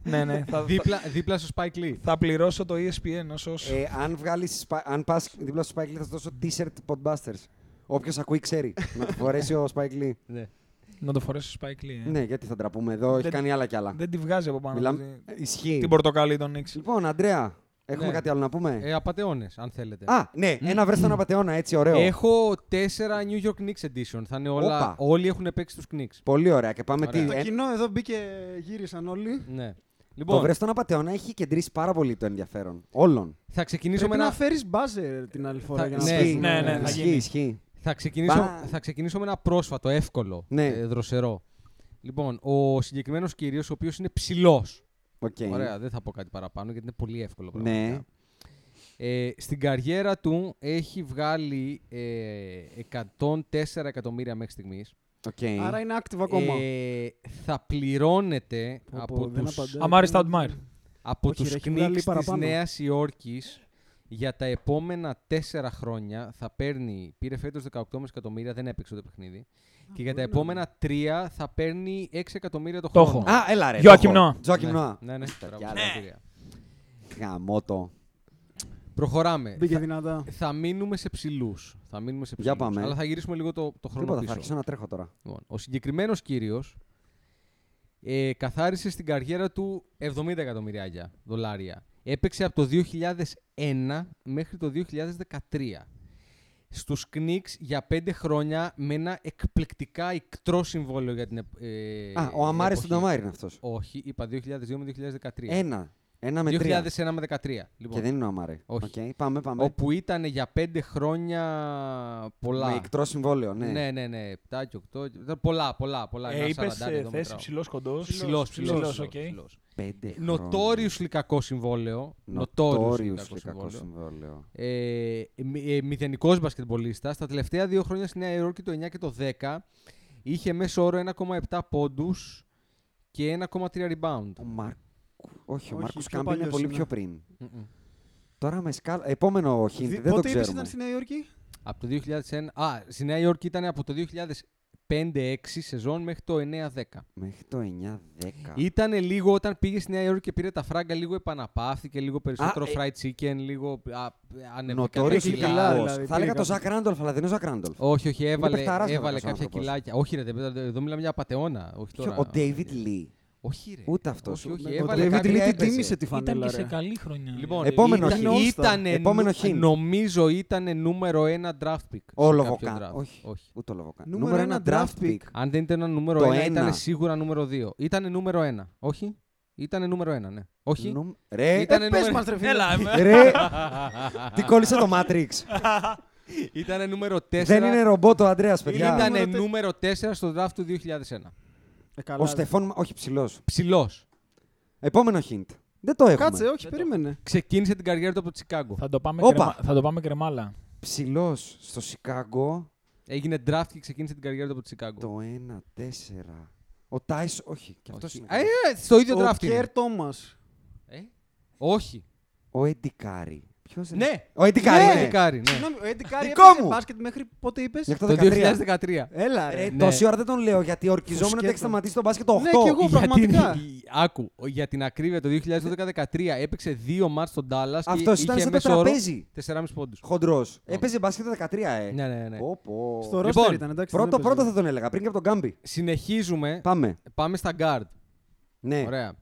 ναι, ναι. Θα, θα,
Δίπλα, δίπλα στο Spike Lee.
θα πληρώσω το E ESPN όσος...
Ε, αν, βγάλεις, Spi- αν πας δίπλα στο Spike Lee θα σου δώσω t-shirt Podbusters. Όποιος ακούει ξέρει. να το φορέσει ο Spike Lee.
Ναι.
Να το φορέσω Spike Lee. ε.
ναι, γιατί θα ντραπούμε εδώ. Έχει
Δεν-
κάνει άλλα κι άλλα.
Δεν τη βγάζει από πάνω.
Μιλάμε-
του, τη-
Ισχύει.
Την πορτοκαλί των Knicks.
Λοιπόν, Αντρέα, έχουμε
Ναι.
κάτι άλλο να πούμε;
Ε, απατεώνες, αν θέλετε.
Α, ναι, ένα βρες τον απαταιώνα, έτσι, ωραίο.
Έχω τέσσερα New York Knicks edition. Θα είναι όλα,
Όπα.
όλοι έχουν παίξει τους Knicks.
Πολύ ωραία. Και πάμε
Ωραία.
τι.
Το
ε,
κοινό εδώ μπήκε, γύρισαν όλοι.
Ναι.
το
Λοιπόν,
βρες τον απαταιώνα έχει κεντρήσει πάρα πολύ το ενδιαφέρον. Όλων.
θα ξεκινήσω
Πρέπει
με
να
ένα...
φέρεις μπάζερ την άλλη φορά
Θα-
για να
ναι,
παίζουμε.
ναι, ναι, θα
ισχύει,
γίνει.
ισχύει.
Θα ξεκινήσω,
Πα-
θα ξεκινήσω με ένα πρόσφατο, εύκολο,
Ναι.
ε, δροσερό. Λοιπόν, ο συγκεκριμένος κύριο, ο οποίος είναι ψηλός.
Οκ.
Ωραία, δεν θα πω κάτι παραπάνω γιατί είναι πολύ εύκολο
Ναι.
πραγματικά. Ε, στην καριέρα του έχει βγάλει ε, 104 εκατομμύρια μέχρι στιγμής.
Οκ.
Άρα είναι active ακόμα.
Ε, θα πληρώνετε
Πω, πω,
από
δεν
τους,
απαντάει.
Amar'e Stoudemire.
από
Όχι,
τους
ρε, έχει βγάλει
Knicks της
παραπάνω.
Νέας Υόρκης για τα επόμενα τέσσερα χρόνια θα παίρνει, πήρε φέτος 18,5 εκατομμύρια, δεν έπαιξε το παιχνίδι. Και για τα επόμενα τρία θα παίρνει 6 εκατομμύρια το
Το
χρόνο.
έχω.
Α, έλα ρε.
Joachim
το έχω.
Noah.
Joachim Noah.
Ναι, ναι.
Στα
Μπράβο,
γυάλα.
συγχαρητήρια.
Γαμώτο.
Προχωράμε.
Μπήκε
Θα,
δυνατά.
θα μείνουμε σε ψηλούς. Θα μείνουμε σε
Για
ψηλούς.
πάμε.
Αλλά θα γυρίσουμε λίγο το, το χρόνο
Τίποτα, θα
πίσω.
αρχίσω να τρέχω τώρα.
Λοιπόν, ο συγκεκριμένος κύριος ε, καθάρισε στην καριέρα του 70 εκατομμυριάκια δολάρια. Έπαιξε από το 2001 μέχρι το 2013. Στους Knicks για 5 χρόνια με ένα εκπληκτικά ικτρό συμβόλαιο για την επ- ε,
Α, ο Αμάρε
εποχή.
του Νταμάρη είναι αυτός.
Όχι, είπα 2002 με 2013.
Ένα. Ένα με τρία.
2001 με 13. Λοιπόν,
Και δεν είναι ο Amar'e.
Όχι.
Οκ, Πάμε, πάμε.
όπου ήταν για 5 χρόνια πολλά.
Με χοντρό συμβόλαιο, ναι.
ναι, ναι, ναι. 7 και 8. Πολλά, πολλά. πολλά.
Ε,
Ένα
Είπες
40 εδώ
θέση
μετράω.
ψηλό κοντός.
Ψηλός, ψηλός,
οκ.
ψηλός.
Πέντε χρόνια.
Notorious κακό συμβόλαιο.
Notorious
Notorious
κακό
κακό συμβόλαιο.
συμβόλαιο.
Ε, μη- ε, μηδενικός μπασκετμπολίστας. Τα τελευταία δύο χρόνια στη Νέα Υόρκη, το 9 και το 10, είχε μέσο όρο 1,7 πόντους και 1,3 rebound.
Ο Μάρκ... Όχι, ο
Όχι,
Μάρκος
πιο
Κάμπ είναι
παλιός
πολύ
είναι.
πιο πριν.
Μμμ.
Τώρα με σκάλα. Επόμενο hint,
Δι-
δεν το
Πότε είπες
ξέρουμε.
ήταν στη Νέα Υόρκη;
Από το 2001. Α, στη Νέα Υόρκη ήταν από το 2005-6 σεζόν μέχρι το 9-10.
Μέχρι το 9-10.
Ήταν λίγο όταν πήγε στη Νέα Υόρκη και πήρε τα φράγκα, λίγο επαναπαύθηκε, λίγο περισσότερο
Α,
fried chicken, λίγο α, ανεβήκανε
Νοτόριο
τα
Έχει
κιλά.
κιλά,
χιλιάδος.
δηλαδή,
Θα έλεγα
πήρε
το Zach Randolph, αλλά δεν είναι ο Zach Randolph.
Όχι, όχι, έβαλε,
παιχταράς
έβαλε
μαλάκας ο
κάποια
άνθρωπος.
κιλάκια. Όχι, ρε, δεν- εδώ μιλάμε για απατεώνα. Όχι τώρα.
Ο David Lee.
Όχι, ρε.
Ούτε αυτός.
Όχι, όχι,
Ο
έβαλε
David
κάτι-
Lee την
έπαιζε.
τίμησε τη
Ήταν
φανέλα,
και σε
ρε.
καλή χρονιά.
Λοιπόν,
Επόμενο
ήταν,
hint.
ήταν,
Επόμενο hint.
νομίζω ήταν νούμερο ένα draft pick. σε
Ο
κάποιο
Olowokandi.
draft.
Όχι.
όχι.
Ούτε ο Olowokandi.
Νούμερο ένα draft pick.
Αν δεν ήταν νούμερο
Το
ένα,
ένα.
ήταν σίγουρα νούμερο δύο. Ήταν νούμερο ένα. Όχι. Ήταν νούμερο ένα, ναι. Όχι.
Νομ- Ρε,
Ήταν
Ε, πες
νούμερο...
μας, ρε φίλε.
Έλα, με.
ρε, τι κόλλησε το Matrix.
Ήταν νούμερο 4.
Δεν είναι ρομπότ ο Αντρέας, παιδιά.
Ήταν
Νούμερο τε-
νούμερο 4 στο draft του 2001.
Ε, καλά,
Ο
ρε.
Στεφόν, όχι ψηλός.
Ψηλός.
Επόμενο hint. Δεν το έχουμε.
Κάτσε, όχι, περίμενε.
Ξεκίνησε την καριέρα του από το Τσικάγκο.
Θα το πάμε,
Όπα.
κρεμα... θα το πάμε κρεμάλα.
Ψηλός στο Σικάγκο
Έγινε draft και ξεκίνησε την καριέρα του από το Τσικάγκο.
το 1-4. Ο Τάις, όχι. Και αυτός
Όχι.
είναι.
Ε, ε, στο ίδιο
Ο
draft είναι.
Κέρ Thomas.
Ε, Όχι.
Ο Eddy Curry. Ποιος είναι;
Ναι.
Ο Eddy Curry.
Ναι,
ναι.
Eddy Curry, ναι.
Συγγνώμη, ο Eddy Curry
Δικό
έπαιζε
μου.
μπάσκετ μέχρι πότε είπες;
Μέχρι
Το
το 2013.
2013.
Έλα
Ρε,
ρε.
Ναι.
τόση ώρα δεν τον λέω γιατί ορκιζόμουν ότι
σκέτο.
έχει σταματήσει τον μπάσκετ το 8.
Ναι, κι εγώ. πραγματικά.
την- άκου, για την ακρίβεια το 2012-2013 έπαιξε δύο μάτς στον Dallas και
Αυτός ήταν
είχε
σαν το
μέσο όρο
τραπέζι.
4,5 πόντους.
Χοντρός. Έπαιζε μπάσκετ το 13, ε.
Ναι, ναι, ναι.
Πω, πω.
Στο
Λοιπόν,
ρόστερ ήταν, εντάξει.
Πρώτο,
δεν έπαιζε.
πρώτο θα τον έλεγα, πριν και από τον Γκάμπι.
Συνεχίζουμε.
Πάμε.
Πάμε στα guard.
Ναι.
Ωραία.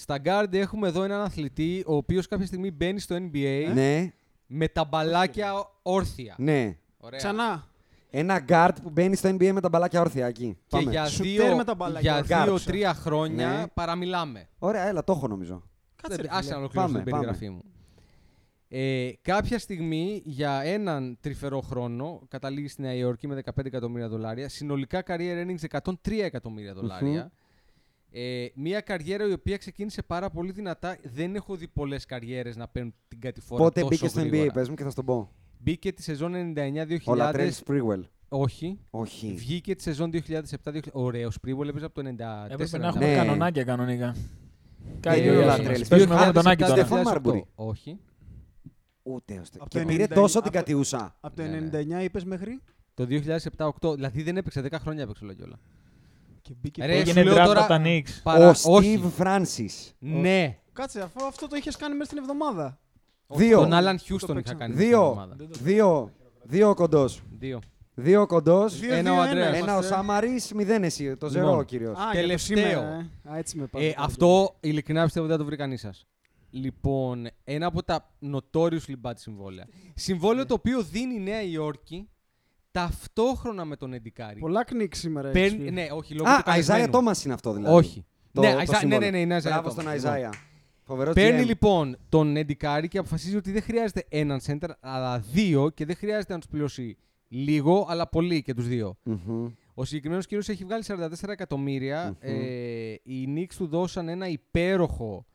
Στα guard έχουμε εδώ έναν αθλητή ο οποίος κάποια στιγμή μπαίνει στο NBA
Ναι,
με τα μπαλάκια όρθια.
ναι.
Ωραία.
Ξανά.
Ένα guard που μπαίνει στο NBA με τα μπαλάκια όρθια εκεί.
Και
Πάμε.
για
Σουτέρ
δύο,
με τα μπαλάκια
για
όρθια.
δύο-τρία χρόνια
Ναι.
παραμιλάμε.
Ωραία, έλα, το έχω νομίζω.
Κάτσε, ρε,
Άσε
φίλε.
να ολοκληρώσω
Πάμε,
την περιγραφή μου. Ε, κάποια στιγμή για έναν τρυφερό χρόνο καταλήγεις στη Νέα Υόρκη με 15 εκατομμύρια δολάρια. Συνολικά career earnings 103 εκατομμύρια δολάρια. Ε, μια καριέρα η οποία ξεκίνησε πάρα πολύ δυνατά. Δεν έχω δει πολλέ καριέρε να παίρνουν την κατηφορά
Πότε
τόσο
μπήκε στο NBA,
γρήγορα.
πες μου και θα σου το πω.
Μπήκε τη σεζόν 99-2000.
Ο Λατρέλ Σπρίγουελ.
Όχι.
Όχι.
Βγήκε τη σεζόν 2007-2000. Ωραίο Σπρίβολ έπαιζε από το 94.
Έπρεπε να έχουμε
Ναι.
κανονάκια κανονικά. Κάτι
είναι ο
ωραίο.
Λατρέλης.
Παίζουμε
Α,
μόνο τον Άκη τώρα.
Στεφάν Μάρμπουρι.
Όχι.
Ούτε ώστε.
Από
Και
το
πήρε
90
τόσο την
από-
κατιούσα.
Από το
Ναι, ναι.
99 είπες μέχρι.
Το 2007-2008. Δηλαδή δεν έπαιξε 10 χρόνια έπαιξε όλα και όλα.
Και μπήκε.
Ρε,
πρώτο.
σου
Έγινε
λέω
draft
τώρα-
από τα Knicks.
Παρα...
Ο
όχι.
Steve Francis.
Ναι.
Κάτσε, αφού αυτό το είχες κάνει μέσα στην εβδομάδα.
Δύο.
Τον Άλαν Χιούστον είχα
παίξαμε.
κάνει. στην
Δύο.
εβδομάδα.
Δύο. Δύο κοντός.
Δύο.
Δύο κοντός.
Δύο,
Ένα
δύο,
ο Αντρέας.
Ένα ο
είμαστε.
Σάμαρης, μηδέν εσύ. Το ζερό
Λοιπόν.
ο κύριος.
Α, για το
Τελευταίο.
σήμερα, ε. Α, έτσι με
Ε,
πάτε.
αυτό ειλικρινά πιστεύω δεν θα το βρει κανείς σας. Λοιπόν, ένα από τα notoriously bad συμβόλαια. Συμβόλαιο το οποίο δίνει η Νέα Υόρκη ταυτόχρονα με τον Εντικάρη.
Πολλά κνίκ σήμερα. έχεις
Παίρνει,
πει.
ναι, όχι, λόγω
Α,
του
Αϊζάια
καλεσμένου.
Τόμας είναι αυτό δηλαδή.
Όχι.
Το-
ναι,
το
Αϊζά- ναι,
σύμβολο.
ναι, ναι, είναι Αϊζάια
Μπράβο στον
Τόμας.
Αϊζάια. Φοβερός
Παίρνει
GM.
λοιπόν τον Εντικάρη και αποφασίζει ότι δεν χρειάζεται έναν center, αλλά δύο και δεν χρειάζεται να τους πληρώσει λίγο, αλλά πολύ και τους δύο.
Μμμ.
Ο συγκεκριμένος κύριος έχει βγάλει 44 εκατομμύρια.
Μμμ.
Ε, οι Knicks του δώσαν ένα υπέροχο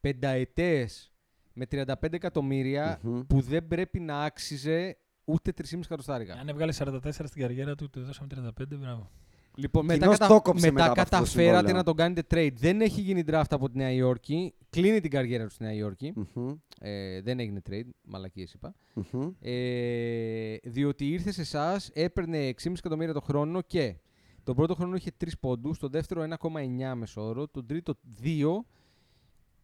πενταετές με 35 εκατομμύρια
Μμμ.
που δεν πρέπει να άξιζε ούτε 3,5 εκατοστάρικα.
Αν έβγαλε 44 στην καριέρα του, του δώσαμε 35, μπράβο.
Λοιπόν, μετά,
Κοινώς
κατα...
το κόψε
μετά
μετά από αυτό το
καταφέρατε
συμβόλαιο.
να τον κάνετε trade. Δεν έχει γίνει draft από τη Νέα Υόρκη. Κλείνει την καριέρα του στη Νέα Υόρκη.
Μμμ,
Ε, δεν έγινε trade, μαλακίες είπα.
μμμ.
Ε, διότι ήρθε σε εσάς, έπαιρνε 6,5 εκατομμύρια το χρόνο και τον πρώτο χρόνο είχε 3 πόντους, τον δεύτερο 1,9 μέσο όρο, τον τρίτο 2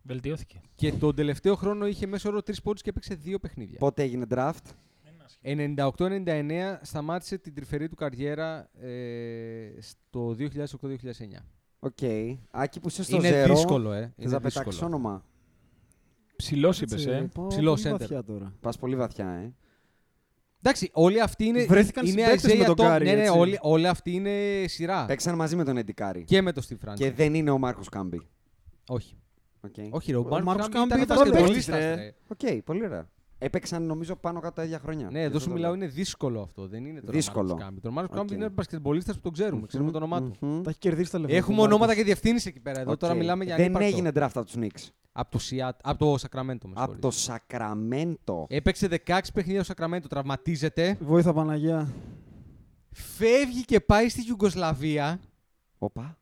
Βελτιώθηκε.
και τον τελευταίο χρόνο είχε μέσο όρο 3 πόντους και έπαιξε 2 παιχνίδια.
Πότε έγινε draft;
98-99 σταμάτησε την τρυφερή του καριέρα ε, στο 2008-2009.
Οκ. Άκη που είσαι στο
Είναι
ζέρο.
δύσκολο, ε.
Θες
Είναι
να πετάξεις
δύσκολο.
όνομα.
Ψηλός είπες,
Έτσι,
ε.
πάω
Ψηλός
πολύ
center.
βαθιά τώρα.
Πας πολύ βαθιά, ε.
Εντάξει, όλοι αυτοί είναι.
Βρέθηκαν
είναι
συμπαίκτες με
Isaiah
τον
Tom-
Curry,
Ναι, ναι,
έτσι.
όλοι, όλοι αυτοί είναι σειρά.
Παίξαν μαζί με τον Eddy Curry.
Και με το Steve Francis.
Και δεν είναι ο Marcus Camby.
Όχι.
Οκ.
Όχι, ρε, ο
Ο
Marcus
Marcus
Camby
Camby
ήταν
ήταν
μπασκετμπολίστας,
παίκτης, ρε.
ρε.
Οκ, πολύ ωραία. Έπαιξαν νομίζω πάνω κάτω τα ίδια χρόνια.
Ναι, εδώ σου μιλάω, είναι δύσκολο αυτό. Δεν είναι τώρα
Δύσκολο.
Marcus Camby. Τον Marcus
OK.
Camby είναι μπασκετμπολίστας που τον ξέρουμε. Ξέρουμε το όνομά του.
Μμμ.
Τα έχει κερδίσει τα λεφτά.
Έχουμε
του
ονόματα
Μάρκους.
και διευθύνσεις εκεί πέρα. Εδώ τώρα
Οκ.
μιλάμε για
Δεν
ανύπαρκτο.
έγινε draft από τους Knicks.
Από το, Seattle, από το Sacramento, με
Από
συγχωρείς.
το Σακραμέντο.
Έπαιξε 16 παιχνίδια στο Sacramento, τραυματίζεται.
Βόηθα Παναγιά.
Φεύγει και πάει στη Ιουγκοσλαβία
Όπα.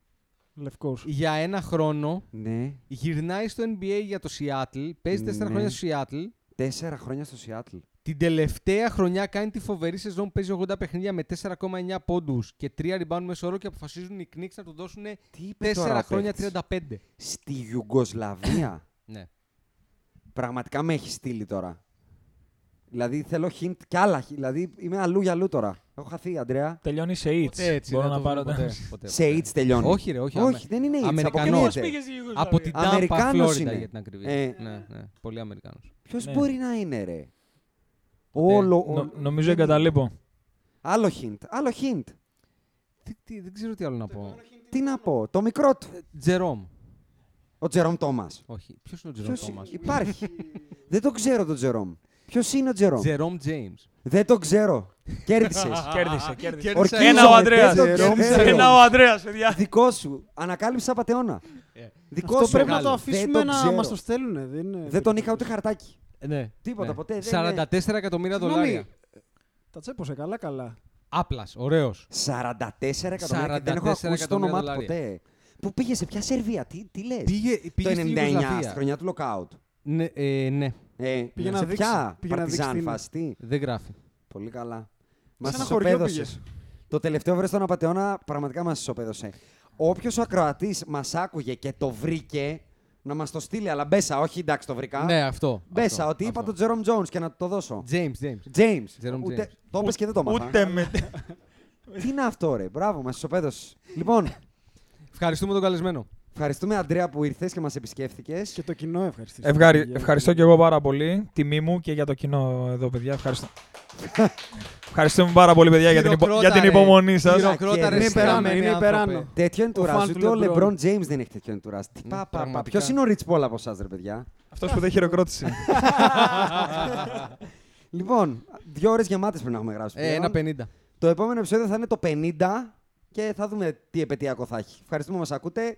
Λευκός.
για ένα χρόνο.
Ναι.
Γυρνάει στο NBA για το Seattle. Παίζει 4
Ναι.
χρόνια στο Seattle.
Τέσσερα χρόνια στο Σιάτλ.
Την τελευταία χρονιά κάνει τη φοβερή σεζόν. Παίζει 80 παιχνίδια με 4,9 πόντους και 3 rebound μέσο όρο και αποφασίζουν οι Knicks να του δώσουν
Τι είπε
4
τώρα ο
χρόνια
παίκτης;
35.
Στη Ιουγκοσλαβία;
Ναι.
Πραγματικά με έχει στείλει τώρα. Δηλαδή θέλω hint κι άλλα. hint. Δηλαδή είμαι αλλού για αλλού τώρα. Έχω χαθεί, Αντρέα.
Τελειώνει σε eats.
Ποτέ έτσι.
Μπορώ
δεν
να
το
πάρω.
δούμε
τα-
ποτέ, ποτέ,
Σε
ποτέ.
AIDS τελειώνει.
Όχι, ρε, όχι.
Όχι,
αμε-
δεν είναι AIDS.
Αμερικανός.
αποκλείεται.
Από την Tampa,
Αμερικάνος
Florida
είναι.
για την ακρίβεια.
Ε.
Ναι, ναι. Πολύ Αμερικάνος.
Ποιος
Ναι.
μπορεί να είναι, ρε;
Ποτέ.
Όλο.
Νο-
ο-
Νομίζω εγκαταλείπω.
Άλλο hint. Άλλο hint.
Δεν, τι- δεν ξέρω τι άλλο να πω.
Τι να πω. Το μικρό του.
Τζερόμ.
Ο Τζερόμ Τόμας.
Όχι. Ποιος είναι ο Τζερόμ
Ποιος
Τόμας;
υπάρχει; δεν το ξέρω τον Τζερόμ. Ποιος είναι ο Τζερόμ;
Τζερόμ Τζέιμς.
Δεν το ξέρω. Κέρδισε.
Κέρδισε, κέρδισε.
Κέρδισα
Ένα ο
Ορκίζομαι,
Ανδρέας.
δεν το ξέρω.
Ένα ο Ανδρέας, παιδιά.
Δικό σου. Ανακάλυψα πατεώνα. Δικό
Αυτό
σου.
πρέπει να
μεγάλο.
το
Δεν
αφήσουμε
το
να
ξέρω.
μας το στέλνουν. Δεν, είναι-
Δεν τον είχα ούτε χαρτάκι.
Ναι.
Τίποτα,
ναι.
ποτέ, δεν
44 εκατομμύρια
Συγγνώμη,
δολάρια.
Τα τσέπωσε καλά καλά.
Άπλας. Ωραίος.
44 εκατομμύρια και δεν έχω
44
ακούσει το
εκατομμύρια
όνομά του
δολάρια.
ποτέ. Πού πήγε, σε ποια Σερβία, τι, τι λες;
Πήγε,
το
πήγε στη
99,
Ιουγκοσλαβία.
στη χρονιά του lockout.
Ναι, ε, ναι,
Ε,
Πήγε να
σε
δείξει-
ποια
πήγε να δείξει
παρτιζάν
τι είναι.
φάση, τι;
δεν γράφει.
Πολύ καλά. Μας
ένα χωριό
ισοπαίδωσες.
πήγες.
Το τελευταίο βρες στον απαταιώνα πραγματικά μας ισοπαίδωσε. Όποιος ακροατής μας άκουγε και το βρήκε, να μας το στείλει, αλλά μπέσα, όχι εντάξει το βρήκα.
Ναι, αυτό.
Μπέσα, ότι είπα τον Τζέρομ Jones και να του το δώσω.
James, James.
James.
Jerome
Ούτε,
James.
το είπες και δεν το μάθα.
Ούτε με.
Τι είναι αυτό, ρε. Μπράβο, μας ισοπαίδωσες. λοιπόν,
Ευχαριστούμε τον καλεσμένο.
Ευχαριστούμε, Αντρέα, που ήρθες και μας επισκέφθηκες.
Και το κοινό ευχαριστήσω.
Ευχαρι... Ευχαριστώ και εγώ πάρα πολύ. Τιμή μου και για το κοινό εδώ, παιδιά. Ευχαριστώ. Ευχαριστούμε πάρα πολύ, παιδιά, για την, υπο...
Χειροκρότα,
για την
ρε.
υπομονή σας.
Χειροκρότα, ρε,
Είναι υπεράνω,
στραμμένοι
είναι
άνθρωπε.
υπεράνω.
Τέτοιο εντουράζ.
φαν του
Ούτε ο
LeBron.
LeBron James δεν έχει τέτοιο εντουράζ. Τι
Ναι,
πα, πα, πα.
πραγματικά.
Ποιος είναι ο Rich Paul από εσάς, ρε παιδιά;
Αυτός που δεν χειροκρότησε.
λοιπόν, δύο ώρες γεμάτες πρέπει να έχουμε γράψει.
Ε,
πλέον.
ένα 50.
Το επόμενο επεισόδιο θα είναι το 50 και θα δούμε τι επαιτειακό θα έχει. Ευχαριστούμε που μας ακούτε